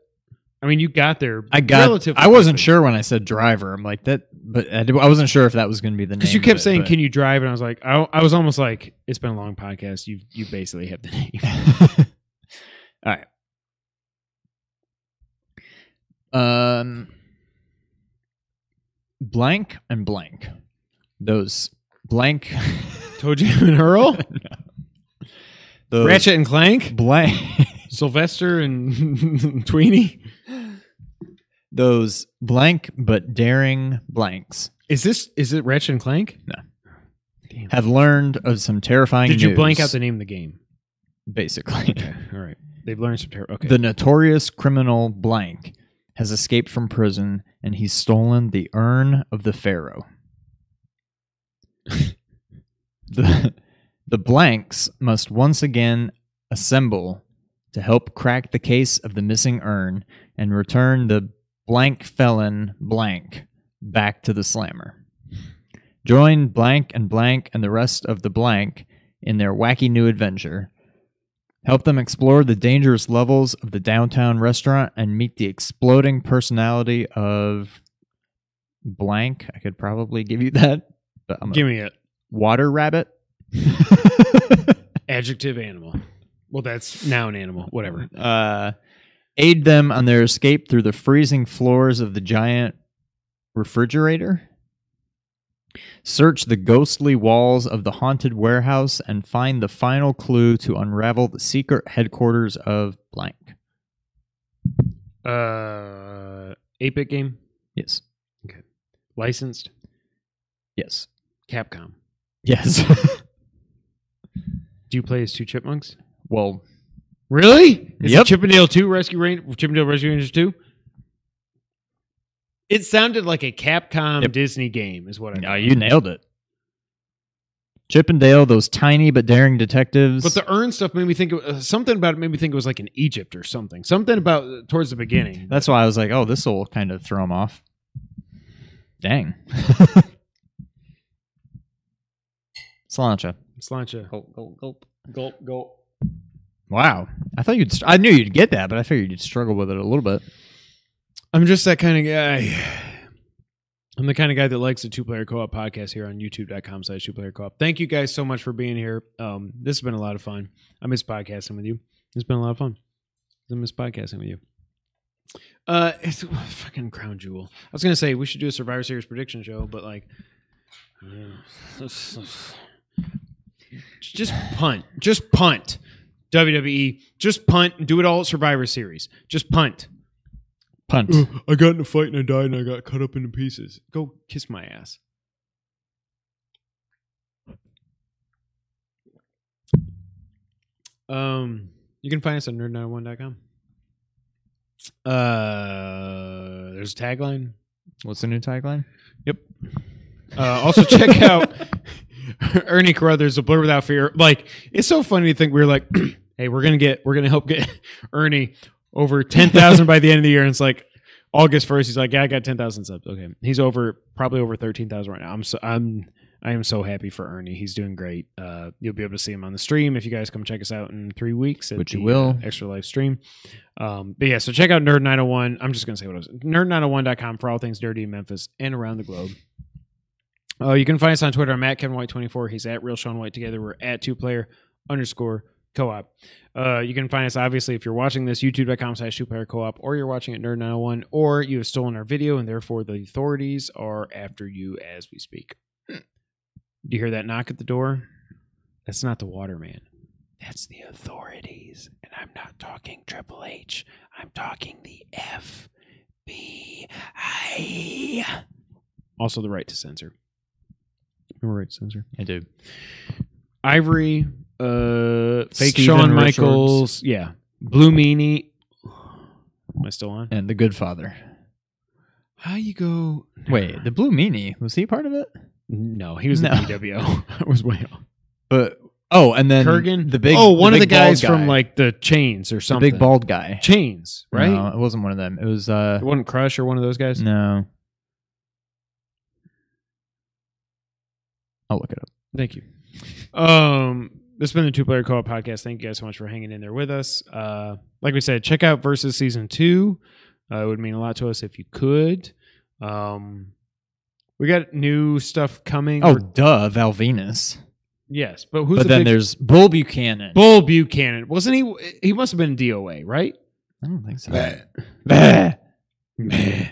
I mean, you got there. I got. relatively I wasn't quickly. sure when I said driver. I'm like that, but I, did- I wasn't sure if that was going to be the name. because you kept it, saying, but- "Can you drive?" And I was like, I, I was almost like, "It's been a long podcast. You you basically have the name." All right. Um, blank and blank. Those blank. Toe Jam and Earl, Those Ratchet and Clank, blank. Sylvester and Tweenie. those blank but daring blanks Is this is it Ratchet and Clank? No. Damn. have learned of some terrifying. Did you blank news, out the name of the game? basically? Okay, all right. They've learned some terror. Okay. The notorious criminal blank has escaped from prison and he's stolen the urn of the pharaoh. The, the blanks must once again assemble to help crack the case of the missing urn and return the blank felon blank back to the slammer. Join blank and blank and the rest of the blank in their wacky new adventure. Help them explore the dangerous levels of the downtown restaurant and meet the exploding personality of blank. I could probably give you that, but I'm a Give me it. Water rabbit. Adjective animal. Well, that's noun animal. Whatever. uh, aid them on their escape through the freezing floors of the giant refrigerator. Search the ghostly walls of the haunted warehouse and find the final clue to unravel the secret headquarters of blank. Uh, eight bit game Yes. Okay. Licensed. Yes. Capcom. Yes. Do you play as two chipmunks? well, Really? Is Yep. it Chip 'n Dale Two Rescue Ranger? Chip 'n Dale Rescue Rangers Two. It sounded like a Capcom Yep. Disney game, is what I. no, you nailed it. Chip and Dale, those tiny but daring detectives. But the urn stuff made me think of, uh, something about it made me think it was like in Egypt or something. Something about uh, towards the beginning. That's why I was like, oh, this will kind of throw him off. Dang. Sláinte. Sláinte. Gulp, gulp, gulp. Gulp, gulp. Wow. I thought you'd, I knew you'd get that, but I figured you'd struggle with it a little bit. I'm just that kind of guy. I'm the kind of guy that likes the two player co op podcast here on youtube.com slash two player co op. Thank you guys so much for being here. Um, this has been a lot of fun. I miss podcasting with you. It's been a lot of fun. I miss podcasting with you. Uh, it's fucking crown jewel. I was gonna say we should do a Survivor Series prediction show, but like, just punt, just punt. WWE, just punt and do it all at Survivor Series. Just punt. Punt. I got in a fight and I died and I got cut up into pieces. Go kiss my ass. Um, you can find us on nerd901.com. Uh, there's a tagline. What's the new tagline? Yep. Uh, also check out Ernie Carruthers, The Blur Without Fear. Like, it's so funny to think we're like, hey, we're gonna get, we're gonna help get Ernie over ten thousand by the end of the year, and it's like August first. He's like, yeah, I got ten thousand subs. Okay, he's over, probably over thirteen thousand right now. I'm so, I'm, I am so happy for Ernie. He's doing great. Uh, you'll be able to see him on the stream if you guys come check us out in three weeks. at Which you will. uh, extra live stream. Um, but yeah, so check out Nerd 901. I'm just gonna say what it was. Nerd901.com for all things dirty in Memphis and around the globe. Uh, you can find us on Twitter. I'm at Kevin White 24. He's at Real Sean White. Together, we're at two player underscore co op. Uh, you can find us obviously if you're watching this youtube.com slash two player co op or you're watching at Nerd 901 or you have stolen our video and therefore the authorities are after you as we speak. Do you hear that knock at the door? That's not the waterman. That's the authorities. And I'm not talking Triple H. I'm talking the FBI. Also, the right to censor. Remember right to censor? I do. Ivory, uh, fake Steven Shawn Richards. Michaels. Yeah. Blue Meanie. Am I still on? And The Goodfather. How you go? Wait, the Blue Meanie, was he part of it? No, he was No. the BWO. I was way off. But Oh, and then Kurrgan, the big. oh, one of the big bald guys from like the Chainz or the something. big bald guy. Chainz, right? No, it wasn't one of them. It was uh It wasn't Crush or one of those guys. no. I'll look it up. Thank you. Um, this has been the Two Player Co-op Podcast. Thank you guys so much for hanging in there with us. Uh, like we said, check out Versus Season Two. Uh, it would mean a lot to us if you could. Um, we got new stuff coming. Oh, We're- duh, Val Venis. yes, but who's but the then big- there's Bull Buchanan. Bull Buchanan? Wasn't he? He must have been DOA, right? I don't think so. Bah. Meh.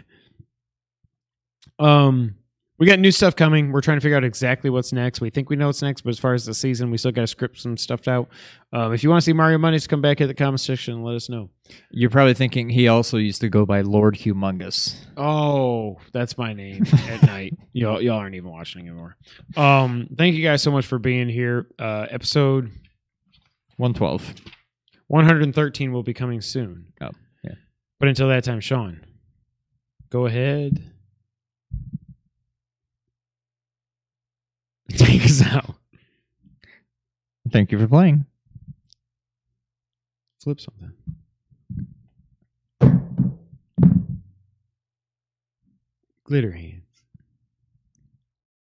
Um, we got new stuff coming. We're trying to figure out exactly what's next. We think we know what's next, but as far as the season, we still got to script some stuff out. Um, if you want to see Mario Mondays, come back at the comment section and let us know. You're probably thinking he also used to go by Lord Humongous. Oh, that's my name at night. Y'all, y'all aren't even watching anymore. Um, thank you guys so much for being here. Uh, episode 112. 113 will be coming soon. Oh, yeah. But until that time, Sean, go ahead. Take us out. Thank you for playing. Flip something. Glitter hand.